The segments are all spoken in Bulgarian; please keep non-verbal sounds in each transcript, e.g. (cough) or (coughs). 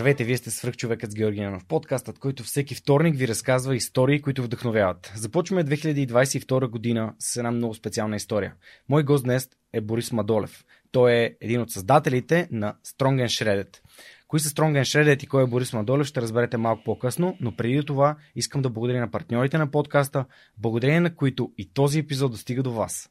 Здравейте, вие сте свръхчовекът с Георги Ненов, подкастът, който всеки вторник ви разказва истории, които вдъхновяват. Започваме 2022 година с една много специална история. Мой гост днес е Борис Мадолев. Той е един от създателите на Strong and Shredded. Кои са Strong and Shredded и кой е Борис Мадолев ще разберете малко по-късно, но преди това искам да благодаря на партньорите на подкаста, благодарение на които и този епизод достига до вас.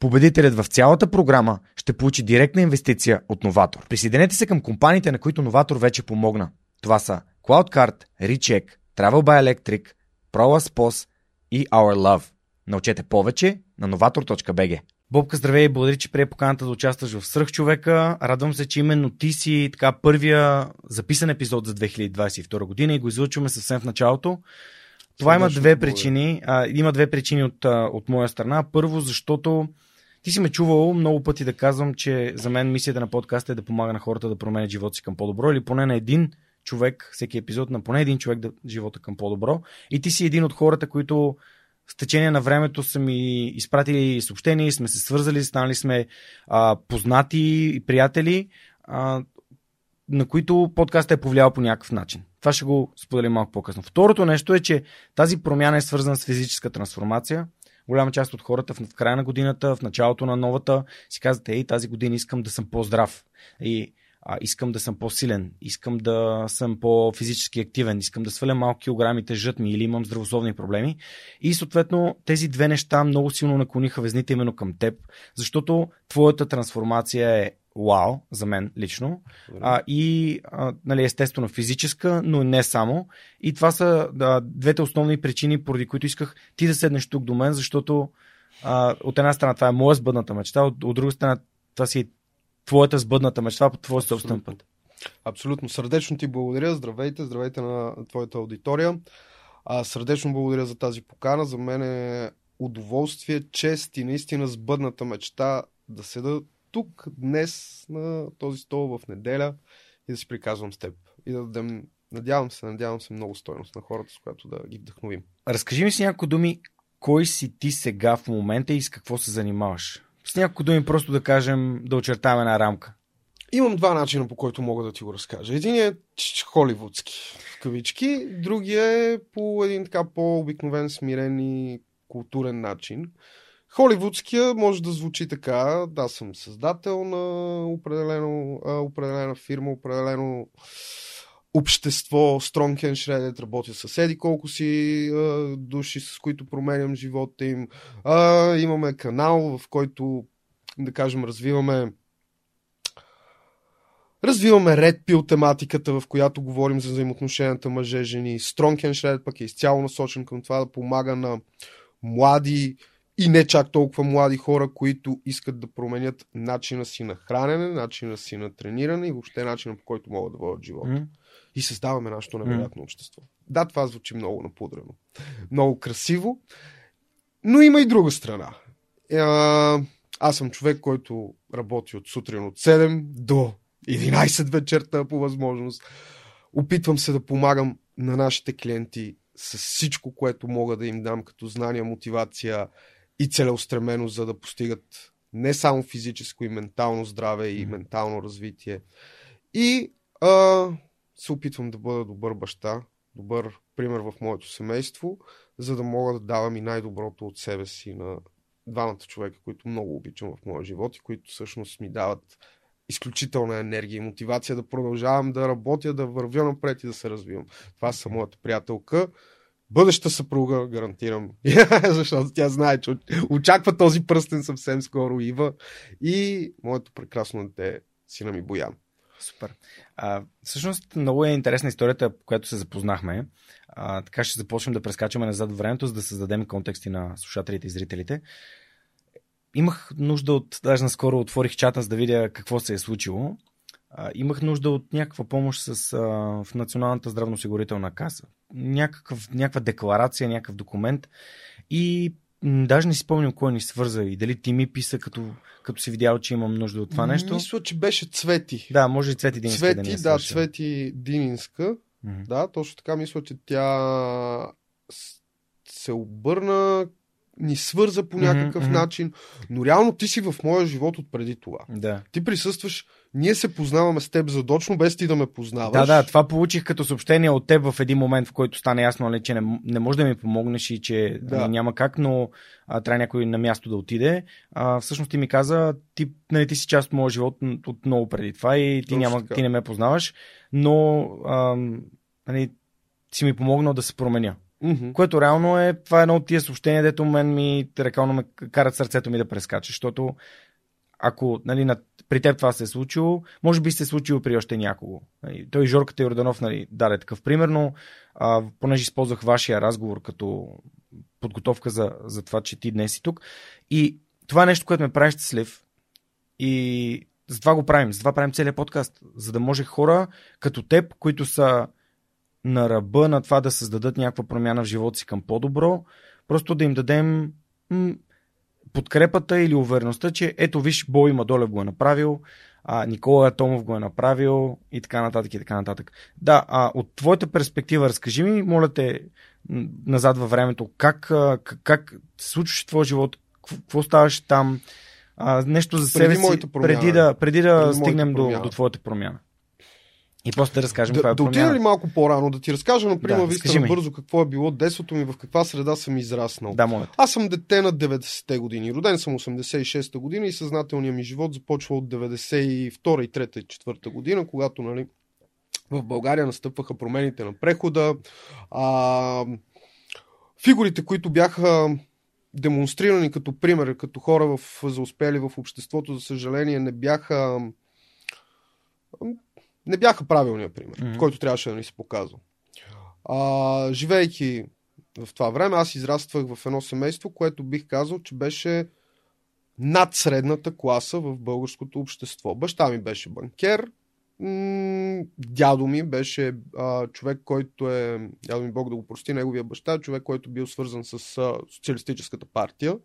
Победителят в цялата програма ще получи директна инвестиция от Новатор. Присъединете се към компаниите, на които Новатор вече помогна. Това са CloudCard, Recheck, Travel by Electric, ProLaspos и Our Love. Научете повече на novator.bg. Бобка, здравей и благодаря, че прие поканата да участваш в Сръх човека. Радвам се, че именно ти си така първия записан епизод за 2022 година и го излучваме съвсем в началото. Това има две причини. А, има две причини от, от моя страна. Първо, защото ти си ме чувал много пъти да казвам, че за мен мисията на подкаста е да помага на хората да променят живота си към по-добро или поне на един човек, всеки епизод на поне един човек да живота към по-добро. И ти си един от хората, които с течение на времето са ми изпратили съобщения, сме се свързали, станали сме а, познати и приятели, а, на които подкастът е повлиял по някакъв начин. Това ще го споделим малко по-късно. Второто нещо е, че тази промяна е свързана с физическа трансформация голяма част от хората в края на годината, в началото на новата, си казват, ей, тази година искам да съм по-здрав. И а, искам да съм по-силен, искам да съм по-физически активен, искам да сваля малко килограми, тежат ми или имам здравословни проблеми. И съответно тези две неща много силно наклониха везните именно към теб, защото твоята трансформация е вау, за мен лично. А, и а, нали, естествено физическа, но не само. И това са да, двете основни причини, поради които исках ти да седнеш тук до мен, защото а, от една страна това е моя сбъдната мечта, от, от друга страна това си е твоята сбъдната мечта по твоя собствен път. Абсолютно. Сърдечно ти благодаря. Здравейте, здравейте на твоята аудитория. А, сърдечно благодаря за тази покана. За мен е удоволствие, чест и наистина сбъдната мечта да седа тук, днес, на този стол в неделя и да си приказвам с теб. И да дадем, надявам се, надявам се много стойност на хората, с която да ги вдъхновим. Разкажи ми си няколко думи, кой си ти сега в момента и с какво се занимаваш? С няколко думи просто да кажем, да очертаваме една рамка. Имам два начина, по който мога да ти го разкажа. Един е холивудски, в кавички, другия е по един така по-обикновен, смирен и културен начин. Холивудския може да звучи така. Да, съм създател на определено, а, определена фирма, определено общество, and Shredded, работя с еди колко си а, души, с които променям живота им. А, имаме канал, в който, да кажем, развиваме Развиваме Red Pill тематиката, в която говорим за взаимоотношенията мъже-жени. And Shredded пък е изцяло насочен към това да помага на млади, и не чак толкова млади хора, които искат да променят начина си на хранене, начина си на трениране и въобще начина по който могат да водят живота. Mm. И създаваме нашето невероятно mm. общество. Да, това звучи много напудрено. Много красиво. Но има и друга страна. Аз съм човек, който работи от сутрин от 7 до 11 вечерта по възможност. Опитвам се да помагам на нашите клиенти с всичко, което мога да им дам като знания, мотивация, и целеустремено, за да постигат не само физическо и ментално здраве и ментално развитие. И а, се опитвам да бъда добър баща, добър пример в моето семейство, за да мога да давам и най-доброто от себе си на двамата човека, които много обичам в моя живот и които всъщност ми дават изключителна енергия и мотивация да продължавам да работя, да вървя напред и да се развивам. Това са моята приятелка. Бъдеща съпруга, гарантирам. (laughs) Защото тя знае, че очаква този пръстен съвсем скоро Ива. И моето прекрасно дете, сина ми Боян. Супер. А, всъщност много е интересна историята, по която се запознахме. А, така ще започнем да прескачаме назад времето, за да създадем контексти на слушателите и зрителите. Имах нужда от, даже наскоро отворих чата, за да видя какво се е случило. А, имах нужда от някаква помощ с, а, в Националната здравноосигурителна каса. Някакъв, някаква декларация, някакъв документ. И Даже не си спомням кой ни свърза и дали ти ми писа, като, като си видял, че имам нужда от това нещо. Мисля, че беше Цвети. Да, може и Цвети Дининска Цвети, да е да, Цвети Дининска. Mm-hmm. Да, точно така мисля, че тя се обърна, ни свърза по някакъв mm-hmm. начин, но реално ти си в моя живот от преди това. Да. Ти присъстваш, ние се познаваме с теб задочно, без ти да ме познаваш. Да, да, това получих като съобщение от теб в един момент, в който стана ясно, нали, че не, не може да ми помогнеш и че Да. нали, няма как, но а, трябва някой на място да отиде. А, всъщност ти ми каза, ти, нали, ти си част от моя живот от много преди това и ти, Точно няма, така. ти не ме познаваш, но а, нали, си ми помогнал да се променя. Мгм. Което реално е, това е едно от тия съобщения, дето мен ми рекално ме карат сърцето ми да прескача, защото ако нали, на, при теб това се е случило, може би се е случило при още някого. Нали, той Жорката Йорданов нали, даде такъв пример, но а, понеже използвах вашия разговор като подготовка за, за това, че ти днес си тук. И това е нещо, което ме прави щастлив. И затова го правим. Затова правим целият подкаст. За да може хора като теб, които са на ръба на това да създадат някаква промяна в живота си към по-добро, просто да им дадем м- подкрепата или увереността, че ето виж, Бой Мадолев го е направил, а, Никола Атомов го е направил и така нататък и така нататък. Да, а, от твоята перспектива разкажи ми, моля те, назад във времето, как, как, как се случваше твоя живот, какво- ставаше там, а, нещо за Преди себе си, промяна. преди да, преди да Преди стигнем до, до твоята промяна. И после да разкажем Да, каква е да отида ли малко по-рано, да ти разкажа, например, Да, ми. бързо какво е било детството ми, в каква среда съм израснал. Да, моля. Аз съм дете на 90-те години. Роден съм 86-та година и съзнателният ми живот започва от 92-та и 3-та и 4-та година, когато нали, в България настъпваха промените на прехода. А, фигурите, които бяха демонстрирани като пример, като хора в, за успели в обществото, за съжаление, не бяха не бяха правилния пример, mm-hmm. който трябваше да ни се показва. А, живейки в това време, аз израствах в едно семейство, което бих казал, че беше над средната класа в българското общество. Баща ми беше банкер, дядо ми беше а, човек, който е, дядо ми Бог да го прости, неговия баща е човек, който бил свързан с а, социалистическата партия.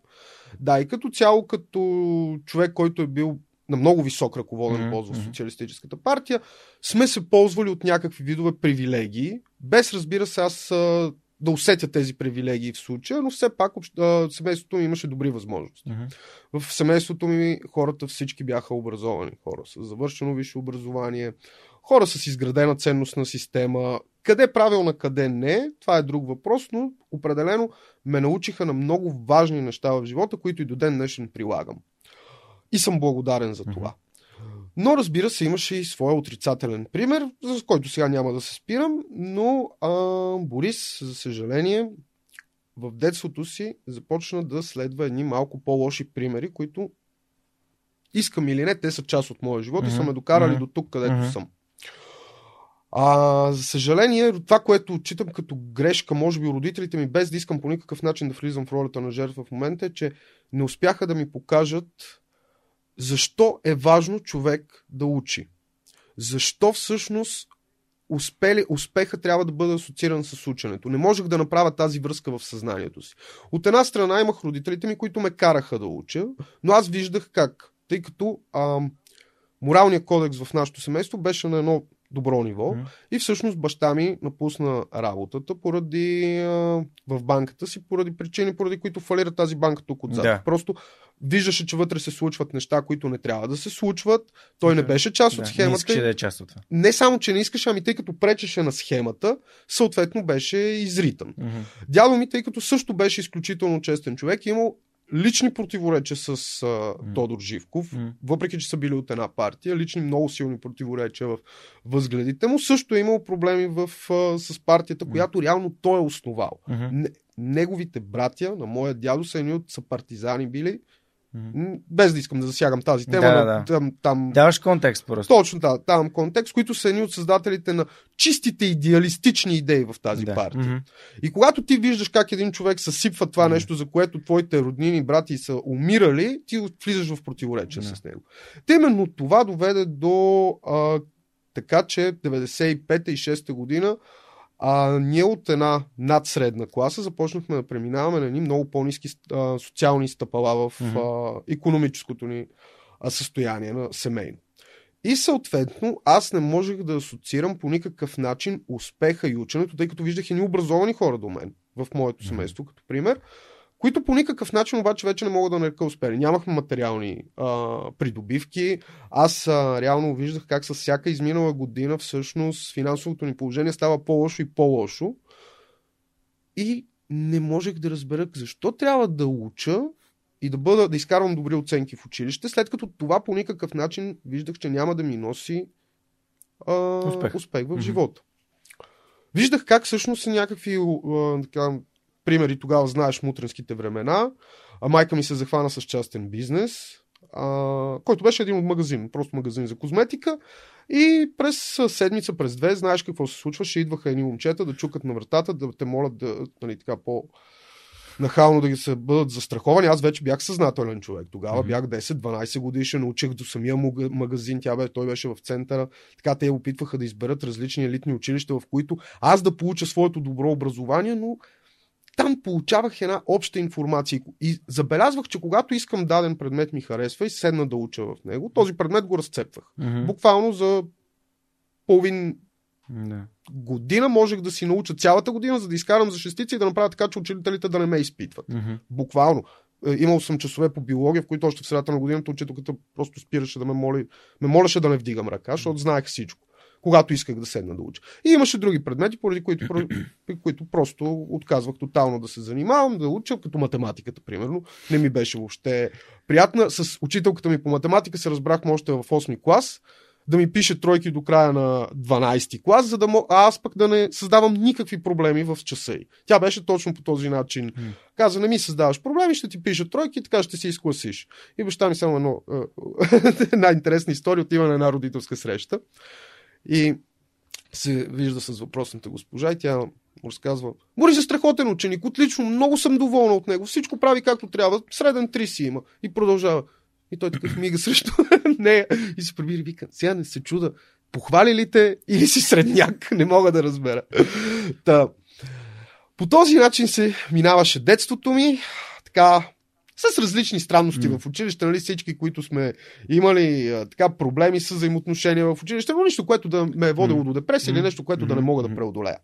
Да, и като цяло, като човек, който е бил на много висок ръководен Мгм, пост в социалистическата партия, сме се ползвали от някакви видове привилегии, без разбира се аз да усетя тези привилегии в случая, но все пак общ- семейството ми имаше добри възможности. Мгм. В семейството ми хората всички бяха образовани. Хора с завършено висше образование, хора с изградена ценностна система. Къде правилна, къде не, това е друг въпрос, но определено ме научиха на много важни неща в живота, които и до ден днешен прилагам. И съм благодарен за това. Но разбира се, имаше и своя отрицателен пример, за който сега няма да се спирам, но а, Борис, за съжаление, в детството си започна да следва едни малко по-лоши примери, които искам или не, те са част от моя живот и са ме докарали мгм, до тук, където мгм. съм. А, за съжаление, това, което отчитам като грешка, може би родителите ми, без да искам по никакъв начин да влизам в ролята на жертва в момента, е, че не успяха да ми покажат защо е важно човек да учи. Защо всъщност успели, успеха трябва да бъде асоцииран с ученето. Не можех да направя тази връзка в съзнанието си. От една страна имах родителите ми, които ме караха да уча, но аз виждах как. Тъй като ам, моралният кодекс в нашето семейство беше на едно добро ниво Мгм. и всъщност баща ми напусна работата поради а, в банката си, поради причини, поради които фалира тази банка тук отзад. Да. Просто виждаше, че вътре се случват неща, които не трябва да се случват. Той не беше част да, от схемата. Не искаше да е част от това. Не само, че не искаше, ами тъй като пречеше на схемата, съответно беше изритан. Мгм. Дядо ми, тъй като също беше изключително честен човек, имал лични противоречия с а, Тодор Живков, М. въпреки че са били от една партия, лични много силни противоречия в възгледите му, също е имал проблеми в, а, с партията, която реално той е основал. Не, неговите братя на моя дядо са едни от са партизани били, М, без да искам да засягам тази тема, Да, да. там, там Даваш контекст просто. точно да, давам контекст, които са едни от създателите на чистите идеалистични идеи в тази да. партия. Мгм. И когато ти виждаш как един човек съсипва това Мгм. нещо, за което твоите роднини, брати са умирали, ти влизаш в противоречие Да. с него. Та именно това доведе до а, така, че 95-та и 6-та година а, ние от една надсредна класа започнахме да преминаваме на едни много по-низки а, социални стъпала в Мгм. а, економическото ни а, състояние на семейно. И съответно, аз не можех да асоциирам по никакъв начин успеха и ученето, тъй като виждах едни образовани хора до мен в моето семейство, като пример, които по никакъв начин обаче вече не мога да нарека успели. Нямахме материални а, придобивки. Аз а, реално виждах как с всяка изминала година всъщност финансовото ни положение става по-лошо и по-лошо. И не можех да разбера защо трябва да уча и да, бъда, да изкарвам добри оценки в училище, след като това по никакъв начин виждах, че няма да ми носи а, Успех. успех в Мгм. живота. Виждах как всъщност са някакви а, така, примери, тогава знаеш мутренските времена. А майка ми се захвана с частен бизнес, а, който беше един от магазин, просто магазин за козметика. И през седмица, през две, знаеш какво се случваше, идваха едни момчета да чукат на вратата, да те молят да, нали, така по нахално да ги се бъдат застраховани. Аз вече бях съзнателен човек. Тогава Мгм. бях 10-12 годишен, научих до самия магазин, тя бе, той беше в центъра. Така те опитваха да изберат различни елитни училища, в които аз да получа своето добро образование, но там получавах една обща информация. И забелязвах, че когато искам даден предмет ми харесва и седна да уча в него, този предмет го разцепвах. Мгм. Буквално за половин Да. година можех да си науча цялата година, за да изкарам за шестица и да направя така, че учителите да не ме изпитват. Мгм. Буквално. Е, Имал съм часове по биология, в които още в средата на годината учителката просто спираше да ме моли, ме молеше да не вдигам ръка, защото знаех всичко. Когато исках да седна да уча. И имаше други предмети, поради които, (clears throat) които просто отказвах тотално да се занимавам, да уча, като математиката, примерно. Не ми беше въобще приятна. С учителката ми по математика се разбрахме още в 8 клас да ми пише тройки до края на 12 клас, за да мог, а аз пък да не създавам никакви проблеми в часа й. Тя беше точно по този начин. М. Каза, не ми създаваш проблеми, ще ти пиша тройки и така ще си изкласиш. И баща ми само едно, е, (laughs) една интересна история, отива на една родителска среща и се вижда с въпросната госпожа и тя му разказва, Борис е страхотен ученик, отлично, много съм доволна от него, всичко прави както трябва, среден 3 си има. И продължава. И той такъв мига срещу (laughs) нея и се прибира и вика, сега не се чуда, похвали ли те или си средняк, не мога да разбера. Та, по този начин се минаваше детството ми, така, с различни странности М. в училище, нали, всички, които сме имали а, така проблеми с взаимоотношения в училище, но нищо, което да ме е водило М. до депресия или М. нещо, което да не мога да преодолея.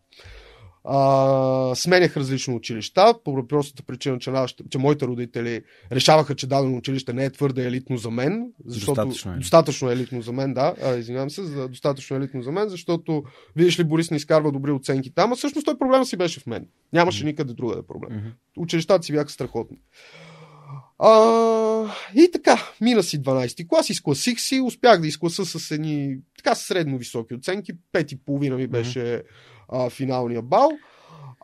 А, сменях различни училища, по простата причина, че, нашите, че моите родители решаваха, че дадено училище не е твърде елитно за мен, защото Достатъчно е. достатъчно елитно за мен, да, а, извинявам се, за достатъчно елитно за мен, защото видиш ли, Борис не изкарва добри оценки там, а всъщност той проблема си беше в мен. Нямаше никъде друга да е проблем. Училищата си бяха страхотни. А, и така, мина си 12 клас, изкласих си, успях да изкласа с едни така средно високи оценки. Пет и половина ми беше а, финалния бал.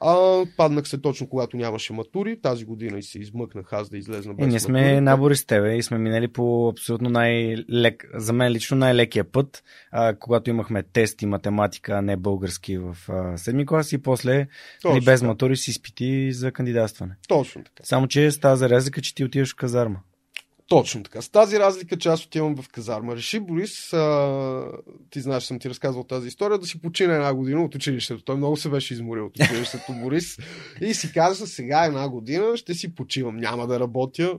А, паднах се точно когато нямаше матури. Тази година и се измъкнах аз да излезна без Е, ние сме матурите. набори с тебе и сме минали по абсолютно най-лек, за мен лично най-лекия път, а, когато имахме тест и математика, а не български в а, седми клас и после Точно нали, без така. матури си изпити за кандидатстване. Точно така. Само, че с тази разлика, че ти отиваш в казарма. Точно така. С тази разлика, че аз отивам в казарма. Реши Борис, а, ти знаеш, съм ти разказвал тази история, да си почина една година от училището. Той много се беше изморил от училището И си каза, сега една година ще си почивам, няма да работя.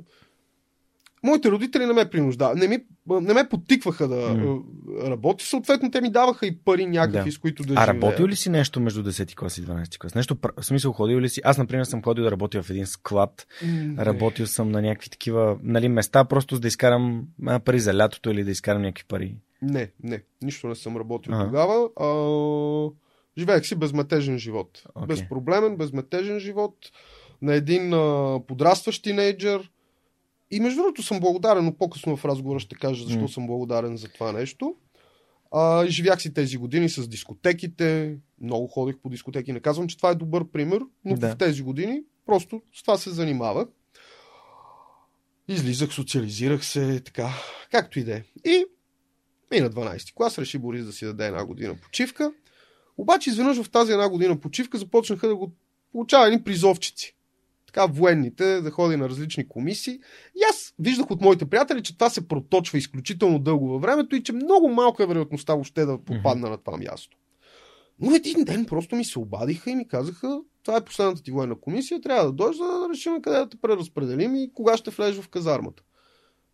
Моите родители не ме принуждават, не, ми, не ме подтикваха да mm. работя. Съответно, те ми даваха и пари някакви, Да. с които да А живея. работил ли си нещо между 10 клас и 12 клас? Нещо, в смисъл, ходил ли си? Аз, например, съм ходил да работя в един склад. Не. Работил съм на някакви такива нали, места, просто за да изкарам а, пари за лятото или да изкарам някакви пари. Не, не, нищо не съм работил Ага. тогава. А, живеех си безметежен живот. Окей. Безпроблемен, безметежен живот на един а, подрастващ тинейджър. И между другото съм благодарен, но по-късно в разговора ще кажа защо М. съм благодарен за това нещо. А, живях си тези години с дискотеките, много ходих по дискотеки. Не казвам, че това е добър пример, но Да. в тези години просто с това се занимавах. Излизах, социализирах се, така, както и да е. И и на 12 клас реши Борис да си даде една година почивка. Обаче изведнъж в тази една година почивка започнаха да го получава едни призовчици. Така военните да ходи на различни комисии. И аз виждах от моите приятели, че това се проточва изключително дълго във времето и че много малка е вероятността въобще да попадна на това място. Но един ден просто ми се обадиха и ми казаха, това е последната ти военна комисия, трябва да дойдеш, за да решим къде да те преразпределим и кога ще влезеш в казармата.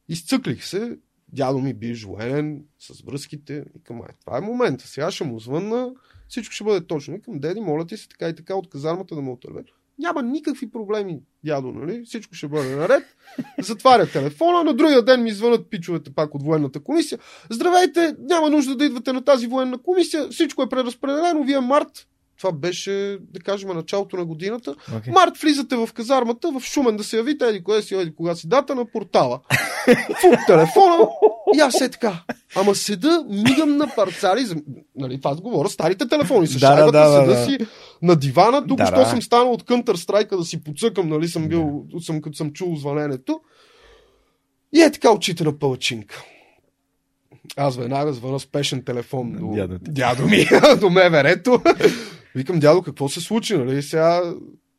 Изцъклих се, дядо ми биш военен, с връзките. Викам, ай, това е момента. Сега ще му звънна, всичко ще бъде точно. Викам, деди, моля ти се така и така от казармата да ме отървеш. Няма никакви проблеми, дядо, нали? Всичко ще бъде наред. Затваря телефона, на другия ден ми звънат пичовете пак от военната комисия. Здравейте, няма нужда да идвате на тази военна комисия, всичко е преразпределено, вие март. Това беше, да кажем, началото на годината. Okay. Март влизате в казармата, в Шумен да се явите, еди кое си, еди кога си дата на портала. Фук телефона и аз е така. Ама седа, мигам на парцали, нали, това говоря, старите телефони се Да, шайбата, да, да, седа да. си на дивана, тук Да, що да. съм станал от Counter Strike да си подсъкам, нали, съм бил, съм, като съм чул звъненето. И е така очите на палачинка. Аз веднага звъна спешен телефон до дядо дядо ми, (laughs) до МВР-то. Викам, дядо, какво се случи, нали? Сега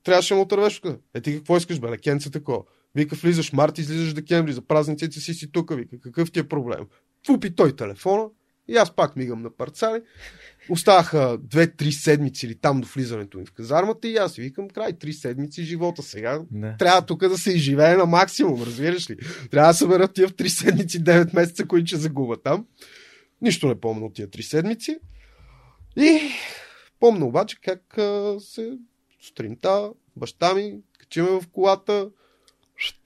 трябваше да му отървеш. Е, ти какво искаш, бе, лекенце такова? Вика, влизаш март, излизаш декември, за празниците си си тук. Вика, какъв ти е проблем? Фупи той телефона и аз пак мигам на парцали. Оставаха две-три седмици или там до влизането ми в казармата и аз си викам, край, три седмици живота сега. Да. Трябва тук да се изживее на максимум, разбираш ли? Трябва да събера тия в три седмици, 9 месеца, които ще загубя там. Нищо не помня от тия три седмици. И помня обаче как а, се сутринта баща ми качиме в колата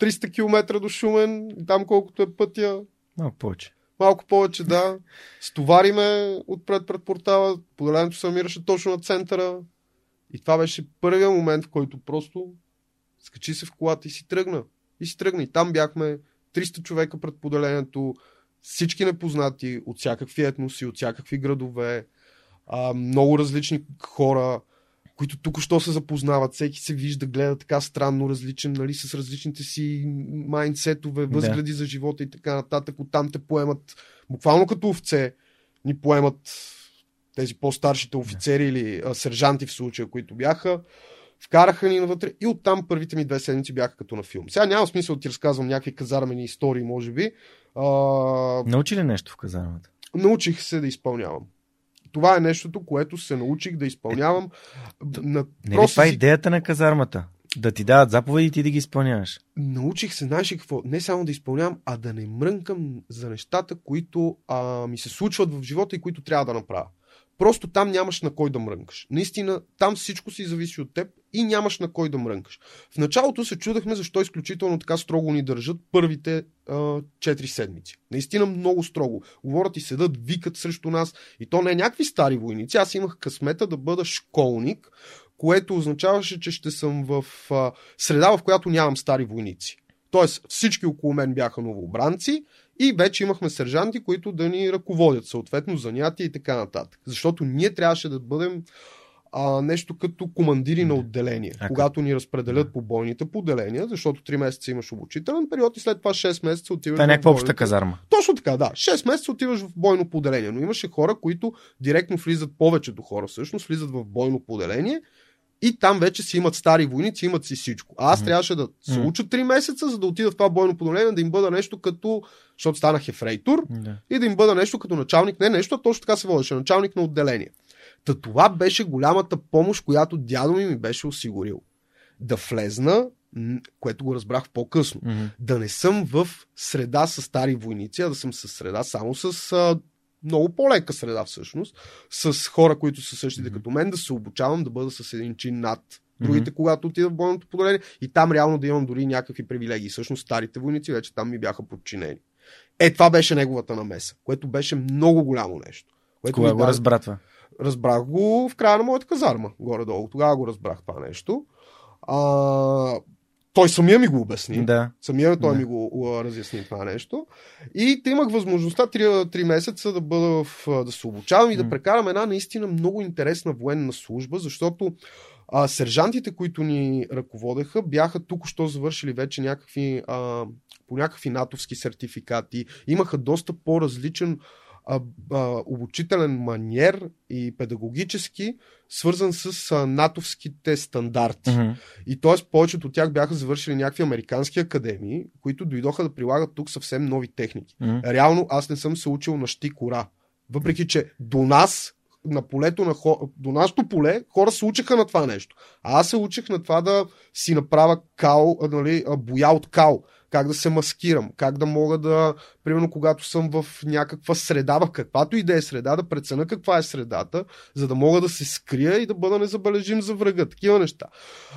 300 км до Шумен, там колкото е пътя, Малко повече. малко повече, да. Стовариме отпред пред портала, поделението се намираше точно на центъра. И това беше първият момент, в който просто скачи се в колата и си тръгна. И си тръгна. И там бяхме 300 човека пред поделението, всички непознати, от всякакви етноси, от всякакви градове, а, много различни хора, които тук що се запознават, всеки се вижда, гледа така странно различен, нали, с различните си майндсетове, Да. възгледи за живота и така нататък. Оттам те поемат, буквално като овце, ни поемат тези по-старшите офицери или а, сержанти в случая, които бяха. Вкараха ни навътре и оттам първите ми две седмици бяха като на филм. Сега няма смисъл да ти разказвам някакви казармени истории, може би. А, Научи ли нещо в казармата? научих се да изпълнявам. Това е нещото, което се научих да изпълнявам. На, Не ли това е идеята на казармата? Да ти дават заповеди и ти да ги изпълняваш. научих се, знаеш какво? Не само да изпълнявам, а да не мрънкам за нещата, които а, ми се случват в живота и които трябва да направя. Просто там нямаш на кой да мрънкаш. Наистина, там всичко си зависи от теб и нямаш на кой да мрънкаш. В началото се чудахме защо изключително така строго ни държат първите а, 4 седмици. Наистина много строго. Говорят и седат, викат срещу нас. И то не е някакви стари войници. Аз имах късмета да бъда школник, което означаваше, че ще съм в а, среда, в която нямам стари войници. Тоест всички около мен бяха новообранци и вече имахме сержанти, които да ни ръководят съответно занятия и така нататък. Защото ние трябваше да бъдем а, нещо като командири на отделение, А, когато ни разпределят по бойните поделения, защото 3 месеца имаш обучителен период и след това 6 месеца отиваш Това е някаква обща бойните- казарма. точно така, да. 6 месеца отиваш в бойно поделение, но имаше хора, които директно влизат, повечето хора всъщност, влизат в бойно поделение и там вече си имат стари войници, имат си всичко. А аз Мгм. трябваше да се уча 3 месеца, за да отида в това бойно поделение, да им бъда нещо като, защото станах ефрейтор, Да. и да им бъда нещо като началник, не нещо, а точно така се водеше, началник на отделение. Та това беше голямата помощ, която дядо ми ми беше осигурил. Да влезна което го разбрах по-късно. Мгм. Да не съм в среда с стари войници, а да съм с среда само с а, много по-лека среда всъщност, с хора, които са същите Мгм. като мен, да се обучавам да бъда с един чин над другите, когато отида в бойното поделение и там реално да имам дори някакви привилегии. Всъщност старите войници вече там ми бяха подчинени. Е, това беше неговата намеса, което беше много голямо нещо. Което Кога го даде- разбра това? Разбрах го в края на моята казарма, горе-долу. Тогава го разбрах това нещо. А, той самия ми го обясни. Да. Самия той Да. ми го а, разясни това нещо. И те имах възможността 3, 3 месеца да бъда в, да се обучавам и да прекарам една наистина много интересна военна служба, защото а, сержантите, които ни ръководеха, бяха тук-що завършили вече някакви, а, по някакви натовски сертификати. Имаха доста по-различен а, а, обучителен маниер и педагогически, свързан с а, натовските стандарти. Мгм. И т.е. повечето от тях бяха завършили някакви американски академии, които дойдоха да прилагат тук съвсем нови техники. Мгм. Реално аз не съм се учил на щи кора. Въпреки, че до нас, на полето на хо... до нашото поле, хора се учеха на това нещо. А аз се учих на това да си направя кал, нали, боя от кал. Как да се маскирам, как да мога да, примерно, когато съм в някаква среда, в каквато и да е среда, да преценя каква е средата, за да мога да се скрия и да бъда незабележим за врага. Такива неща.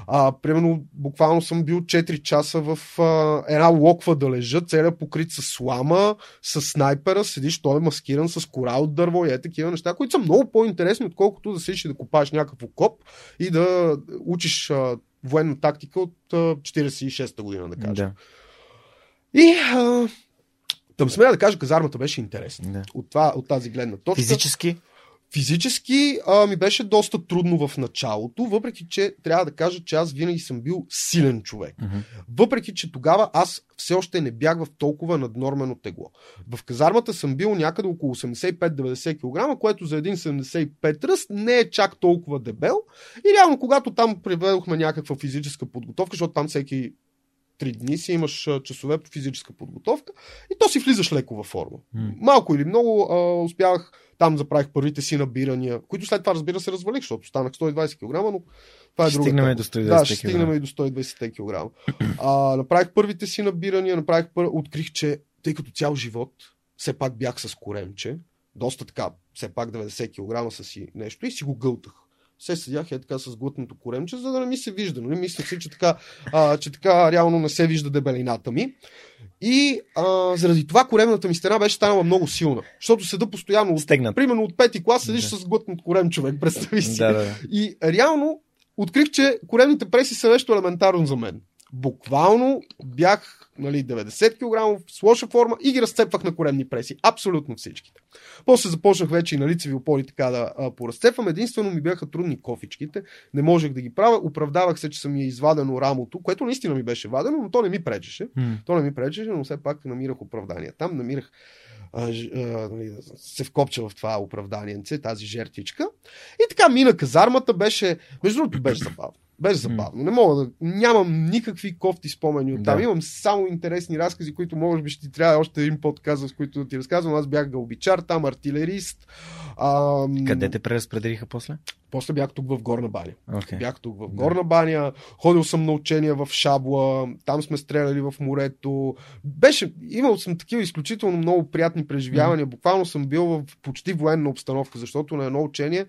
А, примерно, буквално съм бил 4 часа в а, една локва да лежа, целият покрит с слама, с снайпера, седиш, той е маскиран с кора от дърво и е такива неща, които са много по-интересни, отколкото да седиш и да копаеш някакво коп и да учиш военна тактика от а, 46-та година, да кажем. Да. И а, тъм смея да кажа, казармата беше интересна. да. От, това, от тази гледна точка. Физически? Физически а, ми беше доста трудно в началото, въпреки че трябва да кажа, че аз винаги съм бил силен човек. Мгм. Въпреки, че тогава аз все още не бях в толкова наднормено тегло. В казармата съм бил някъде около 85-90 кг, което за един 75 ръст не е чак толкова дебел. И реално, когато там приведохме някаква физическа подготовка, защото там всеки три дни си имаш часове по физическа подготовка и то си влизаш леко във форма. М. Малко или много а, успявах, там заправих първите си набирания, които след това разбира се развалих, защото станах 120 кг, но това е Ще друга стигнем до 120 Да, ще стигнем и до 120 кг. А, направих първите си набирания, направих пър... открих, че тъй като цял живот все пак бях с коремче, доста така, все пак 90 кг са си нещо и си го гълтах. Се седях е така с глътното коремче, за да не ми се вижда. Нали? Мислех си, че така, а, че така реално не се вижда дебелината ми. И а, заради това коремната ми стена беше станала много силна. Защото седа постоянно. Стегнат. примерно от пети клас седиш Да. с глътнат корем човек, представи си. Да, да, да. И реално открих, че коремните преси са нещо елементарно за мен. Буквално бях нали, 90 кг с лоша форма и ги разцепвах на коремни преси. Абсолютно всичките. После започнах вече и на лицеви опори така да а, поразцепвам. Единствено ми бяха трудни кофичките. Не можех да ги правя. Оправдавах се, че съм ми е извадено рамото, което наистина ми беше вадено, но то не ми пречеше. М. То не ми пречеше, но все пак намирах оправдание. Там намирах а, ж- а, нали, се вкопча в това оправданиенце, тази жертвичка. И така мина казармата, беше, между другото беше забавно. Беше забавно. Не мога да. Нямам никакви кофти спомени от там. Да. Имам само интересни разкази, които може би ще ти трябва още един подкаст, с които да ти разказвам. Аз бях галбичар, там артилерист. А, Къде те преразпределиха после? После бях тук в Горна баня. Okay. Бях тук в. Горна баня, ходил съм на учения в Шабла, там сме стреляли в морето. Беше, имал съм такива изключително много приятни преживявания. Буквално съм бил в почти военна обстановка, защото на едно учение,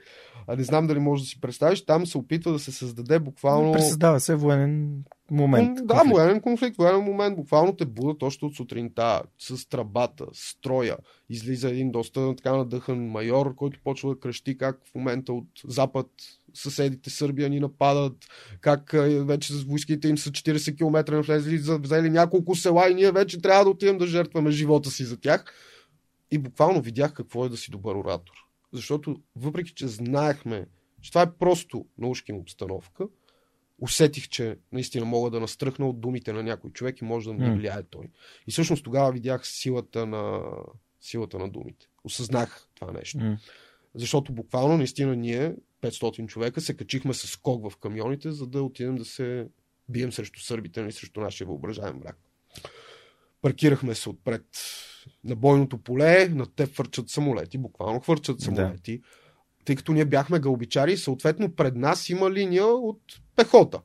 а не знам дали можеш да си представиш, там се опитва да се създаде буквално... Пресъздава се военен момент. Кон- Да, конфликт. военен конфликт, военен момент. Буквално те будат още от сутринта с трабата, строя. Излиза един доста така надъхан майор, който почва да крещи как в момента от запад съседите Сърбия ни нападат, как а, вече с войските им са 40 км навлезли, взели няколко села и ние вече трябва да отидем да жертваме живота си за тях. И буквално видях какво е да си добър оратор. Защото въпреки, че знаехме, че това е просто научна обстановка, усетих, че наистина мога да настръхна от думите на някой човек и може да ми влияе той. И всъщност тогава видях силата на, силата на думите. Осъзнах това нещо. Защото буквално наистина ние, 500 човека, се качихме с скок в камионите, за да отидем да се бием срещу сърбите и срещу нашия въображаем враг. Паркирахме се отпред на бойното поле, на те хвърчат самолети, буквално хвърчат Да. Тъй като ние бяхме галбичари, съответно пред нас има линия от пехота.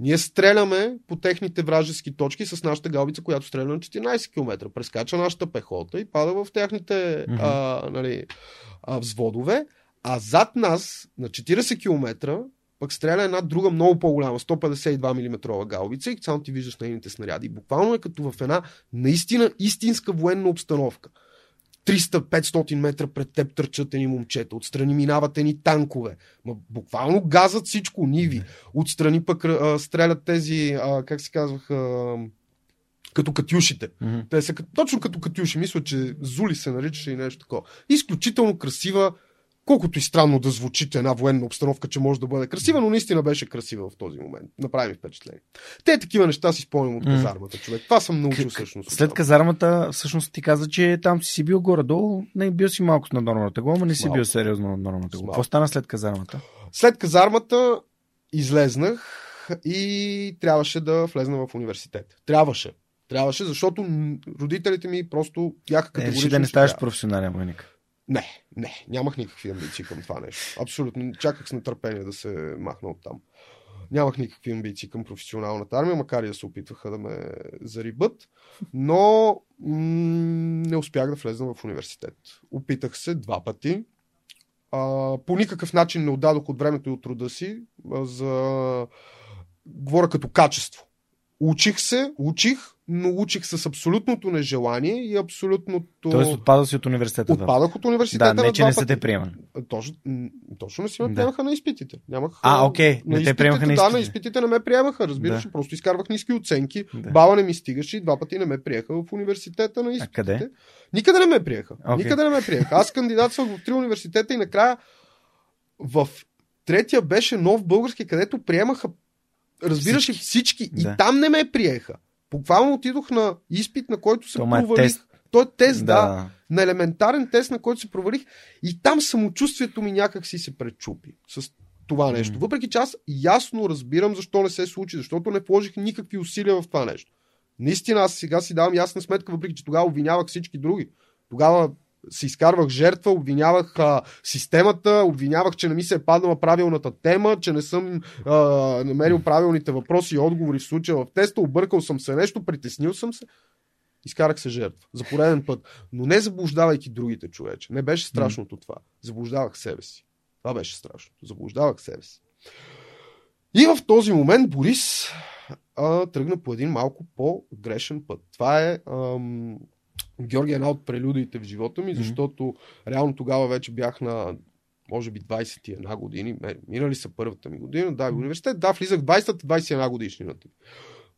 Ние стреляме по техните вражески точки с нашата галбица, която стреля на 14 км. Прескача нашата пехота и пада в техните mm-hmm. а, нали, а, взводове. А зад нас, на 40 км, пък стреля една друга много по-голяма, 152 мм галбица и само ти виждаш нейните снаряди. Буквално е като в една наистина истинска военна обстановка. 300-500 метра пред теб търчат едни момчета, отстрани минават едни танкове. Ма, буквално газат всичко, ниви. Отстрани пък а, стрелят тези, а, как се казвах, а, като катюшите. Mm-hmm. Те са точно като катюши. Мисля, че Зули се наричаше и нещо такова. Изключително красива Колкото и странно да звучи една военна обстановка, че може да бъде красива, но наистина беше красива в този момент. Направи ми впечатление. Те такива неща си спомням от казармата, човек. Това съм научил всъщност. След казармата, всъщност ти каза, че там си си бил горе-долу. Не, бил си малко на нормата глава, но не си малко. бил сериозно на нормата глава. Какво стана след казармата? След казармата излезнах и трябваше да влезна в университет. Трябваше. Трябваше, защото родителите ми просто бяха категорично. Е, да не ставаш професионален войник. Не, не, нямах никакви амбиции към това нещо. Абсолютно. Чаках с нетърпение да се махна от там. Нямах никакви амбиции към професионалната армия, макар и да се опитваха да ме зарибат, но м- не успях да влезна в университет. Опитах се два пъти. А, по никакъв начин не отдадох от времето и от труда си а, за... Говоря като качество. Учих се, учих, но учих с абсолютното нежелание и абсолютното... Тоест отпада си от университета. Отпадах от университета. Да, не, че не са те приемали. Точно, точно не си ме да. приемаха на изпитите. Нямах, а, окей, не те приемаха на изпитите. Да, на изпитите не ме приемаха, разбираш, да. просто изкарвах ниски оценки, да. баба не ми стигаше и два пъти не ме приеха в университета на изпитите. А къде? Никъде не ме приеха. Okay. Никъде не ме приеха. Аз кандидатствах в три университета и накрая в третия беше нов български, където приемаха разбираш всички. всички. Да. И там не ме приеха. Буквално отидох на изпит, на който се Това е провалих. Е Той е тест, да. да. На елементарен тест, на който се провалих. И там самочувствието ми някак си се пречупи с това нещо. Mm. Въпреки че аз ясно разбирам защо не се случи, защото не положих никакви усилия в това нещо. Наистина, аз сега си давам ясна сметка, въпреки че тогава обвинявах всички други. Тогава си изкарвах жертва, обвинявах а, системата, обвинявах, че не ми се е паднала правилната тема, че не съм а, намерил правилните въпроси и отговори в случая в теста, объркал съм се нещо, притеснил съм се. Изкарах се жертва. За пореден път. Но не заблуждавайки другите човече. Не беше страшното това. Заблуждавах себе си. Това беше страшното. Заблуждавах себе си. И в този момент Борис а, тръгна по един малко по-грешен път. Това е ам, Георги е една от прелюдиите в живота ми, защото mm-hmm. реално тогава вече бях на може би 21 години. Минали са първата ми година, да, в университет, да, влизах 20-та, 21 годишнината.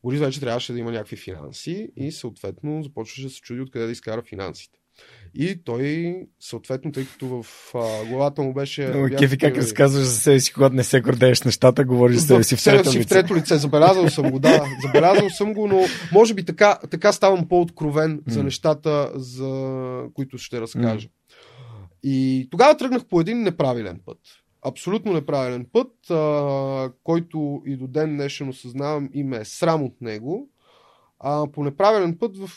Борис вече трябваше да има някакви финанси и съответно започваше да се чуди откъде да изкара финансите. И той, съответно, тъй като в а, главата му беше. Но, Кефи, как разказваш за себе си, когато не се гордееш нещата, говориш за себе си в трето лице. в трето лице. Забелязал съм го, да. Забелязал съм го, но може би така, така ставам по-откровен за нещата, за които ще разкажа. И тогава тръгнах по един неправилен път. Абсолютно неправилен път, а, който и до ден днешен осъзнавам и ме е срам от него. А, по неправилен път, в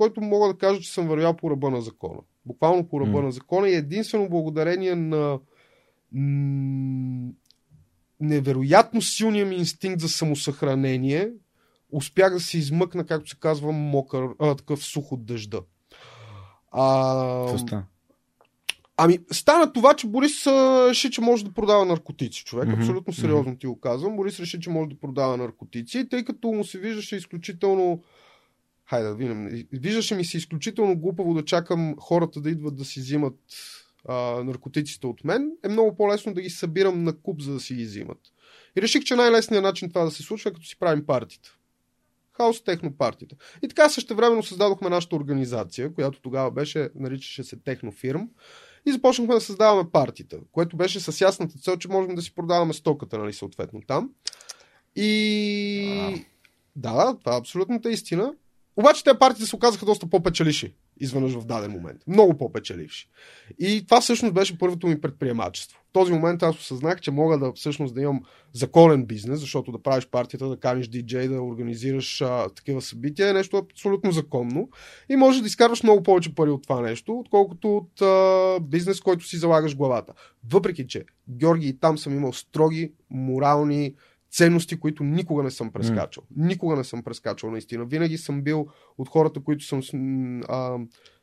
който мога да кажа, че съм вървял по ръба на закона. Буквално по ръба mm. на закона и единствено благодарение на м- невероятно силния ми инстинкт за самосъхранение успях да се измъкна, както се казва, мокър, а, такъв сух от дъжда. А, Ами, стана това, че Борис реши, че може да продава наркотици. Човек, mm-hmm. абсолютно сериозно ти го казвам. Борис реши, че може да продава наркотици, тъй като му се виждаше изключително хайде да видим. Виждаше ми се изключително глупаво да чакам хората да идват да си взимат а, наркотиците от мен. Е много по-лесно да ги събирам на куп, за да си ги взимат. И реших, че най-лесният начин това да се случва е като си правим партията. Хаос техно партията. И така също времено създадохме нашата организация, която тогава беше, наричаше се Технофирм. И започнахме да създаваме партията, което беше с ясната цел, че можем да си продаваме стоката, нали, съответно там. И... Да, това е абсолютната истина. Обаче те партии се оказаха доста по-печеливши изведнъж в даден момент. Много по-печеливши. И това всъщност беше първото ми предприемачество. В този момент аз осъзнах, че мога да всъщност да имам законен бизнес, защото да правиш партията, да каниш диджей, да организираш а, такива събития е нещо абсолютно законно. И може да изкарваш много повече пари от това нещо, отколкото от а, бизнес, който си залагаш главата. Въпреки, че Георги и там съм имал строги, морални, ценности, които никога не съм прескачал. Mm. Никога не съм прескачал, наистина. Винаги съм бил от хората, които съм а,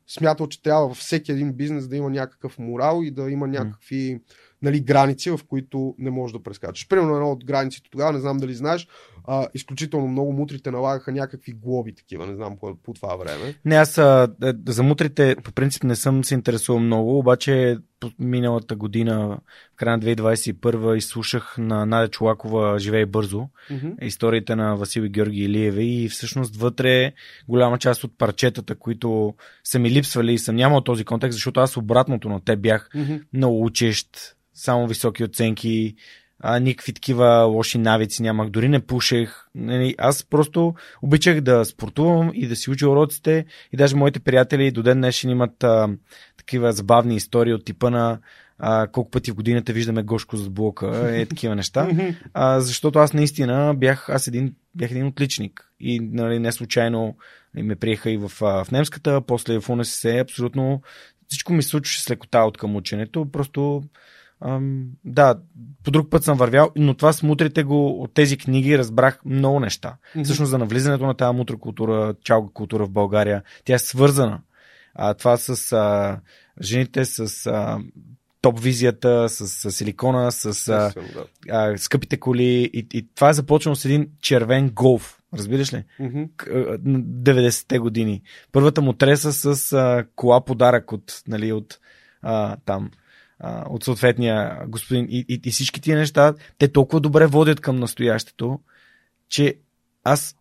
смятал, че трябва във всеки един бизнес да има някакъв морал и да има някакви. Нали, граници, в които не можеш да прескачаш. Примерно едно от границите тогава, не знам дали знаеш, а, изключително много мутрите налагаха някакви глоби такива, не знам по, по това време. Не, аз а, е, за мутрите по принцип не съм се интересувал много, обаче миналата година, в края на 2021, изслушах на Надя Чулакова Живей бързо, mm-hmm. историите на Васил и Георги Илиеви и всъщност вътре голяма част от парчетата, които са ми липсвали и съм нямал този контекст, защото аз обратното на те бях mm-hmm. много учещ, само високи оценки, а, никакви такива лоши навици нямах, дори не пушех. Нали, аз просто обичах да спортувам и да си уча уроците и даже моите приятели до ден днешен имат а, такива забавни истории от типа на а, колко пъти в годината виждаме Гошко с блока, е такива неща. А, защото аз наистина бях, аз един, бях един отличник и нали, не случайно ме приеха и в, в немската, после в УНСС, абсолютно всичко ми се случваше с лекота от към ученето, просто Ам, да, по друг път съм вървял, но това с мутрите го от тези книги разбрах много неща. Mm-hmm. Всъщност за навлизането на тази мутра култура, чалга култура в България, тя е свързана. А, това с а, жените, с а, топ визията, с, с силикона, с а, а, скъпите коли и, и това е започнало с един червен голф. Разбираш ли? Mm-hmm. 90-те години. Първата му треса с а, кола подарък от, нали, от а, там от съответния господин. И, и, и всички тия неща, те толкова добре водят към настоящето, че аз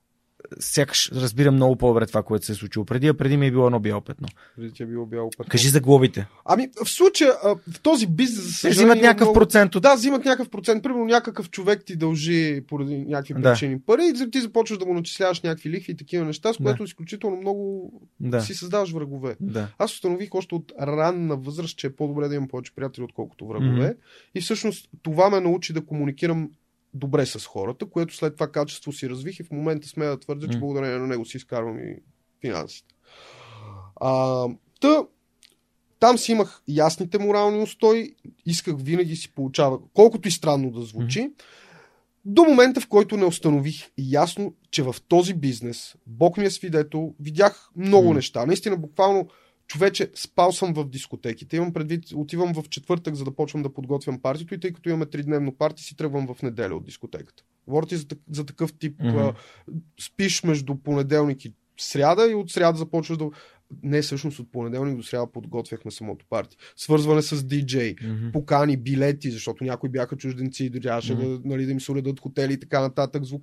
сякаш разбирам много по-добре това, което се е случило преди, а преди ми е било едно бяло петно. Преди ти е било бяло петно. Кажи за глобите. Ами, в случая, в този бизнес. Те взимат някакъв много... процент от. Да, взимат някакъв процент. Примерно някакъв човек ти дължи поради някакви да. причини пари и ти започваш да му начисляваш някакви лихви и такива неща, с което да. изключително много да. си създаваш врагове. Да. Аз установих още от ранна възраст, че е по-добре да имам повече приятели, отколкото врагове. Mm-hmm. И всъщност това ме научи да комуникирам добре с хората, което след това качество си развих и в момента сме да твърдя, че благодарение на него си изкарвам и финансите. А, та, там си имах ясните морални устои, исках винаги си получава, колкото и странно да звучи, mm-hmm. до момента, в който не установих ясно, че в този бизнес, Бог ми е свидетел, видях много mm-hmm. неща. Наистина, буквално човече, спал съм в дискотеките. Имам предвид, отивам в четвъртък, за да почвам да подготвям партито и тъй като имаме тридневно парти, си тръгвам в неделя от дискотеката. Говорите за, за такъв тип. Mm-hmm. А, спиш между понеделник и сряда и от сряда започваш да не всъщност от понеделник до сряда подготвяхме самото парти. Свързване с диджей, mm-hmm. покани, билети, защото някои бяха чужденци и трябваше mm-hmm. да, нали, да им се уредат хотели и така нататък, звук,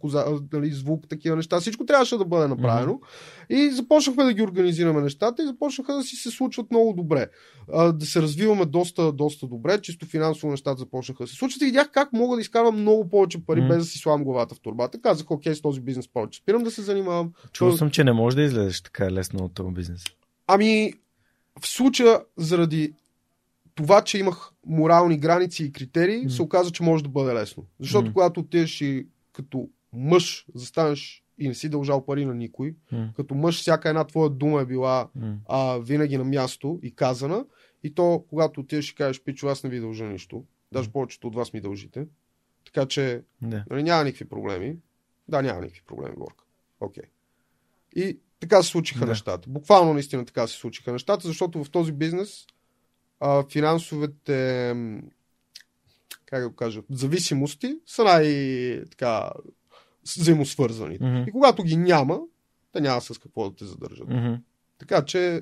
нали, звук, такива неща. Всичко трябваше да бъде направено. Mm-hmm. И започнахме да ги организираме нещата и започнаха да си се случват много добре. А, да се развиваме доста, доста добре. Чисто финансово нещата започнаха да се случват и видях как мога да изкарвам много повече пари, mm-hmm. без да си слам главата в турбата. Казах, окей, с този бизнес повече спирам да се занимавам. Чувал съм, че не можеш да излезеш така лесно от този бизнес. Ами, в случая, заради това, че имах морални граници и критерии, mm. се оказа, че може да бъде лесно. Защото mm. когато отидеш и като мъж застанеш и не си дължал пари на никой, mm. като мъж всяка една твоя дума е била mm. а, винаги на място и казана, и то, когато отидеш и кажеш, пичо, аз не ви дължа нищо, даже повечето от вас ми дължите, така че yeah. нали, няма никакви проблеми. Да, няма никакви проблеми, Борка. Окей. Okay. И така се случиха да. нещата. Буквално наистина така се случиха нещата, защото в този бизнес а, финансовете как да го кажа, зависимости са най- така взаимосвързани. Mm-hmm. И когато ги няма, те няма с какво да те задържат. Mm-hmm. Така че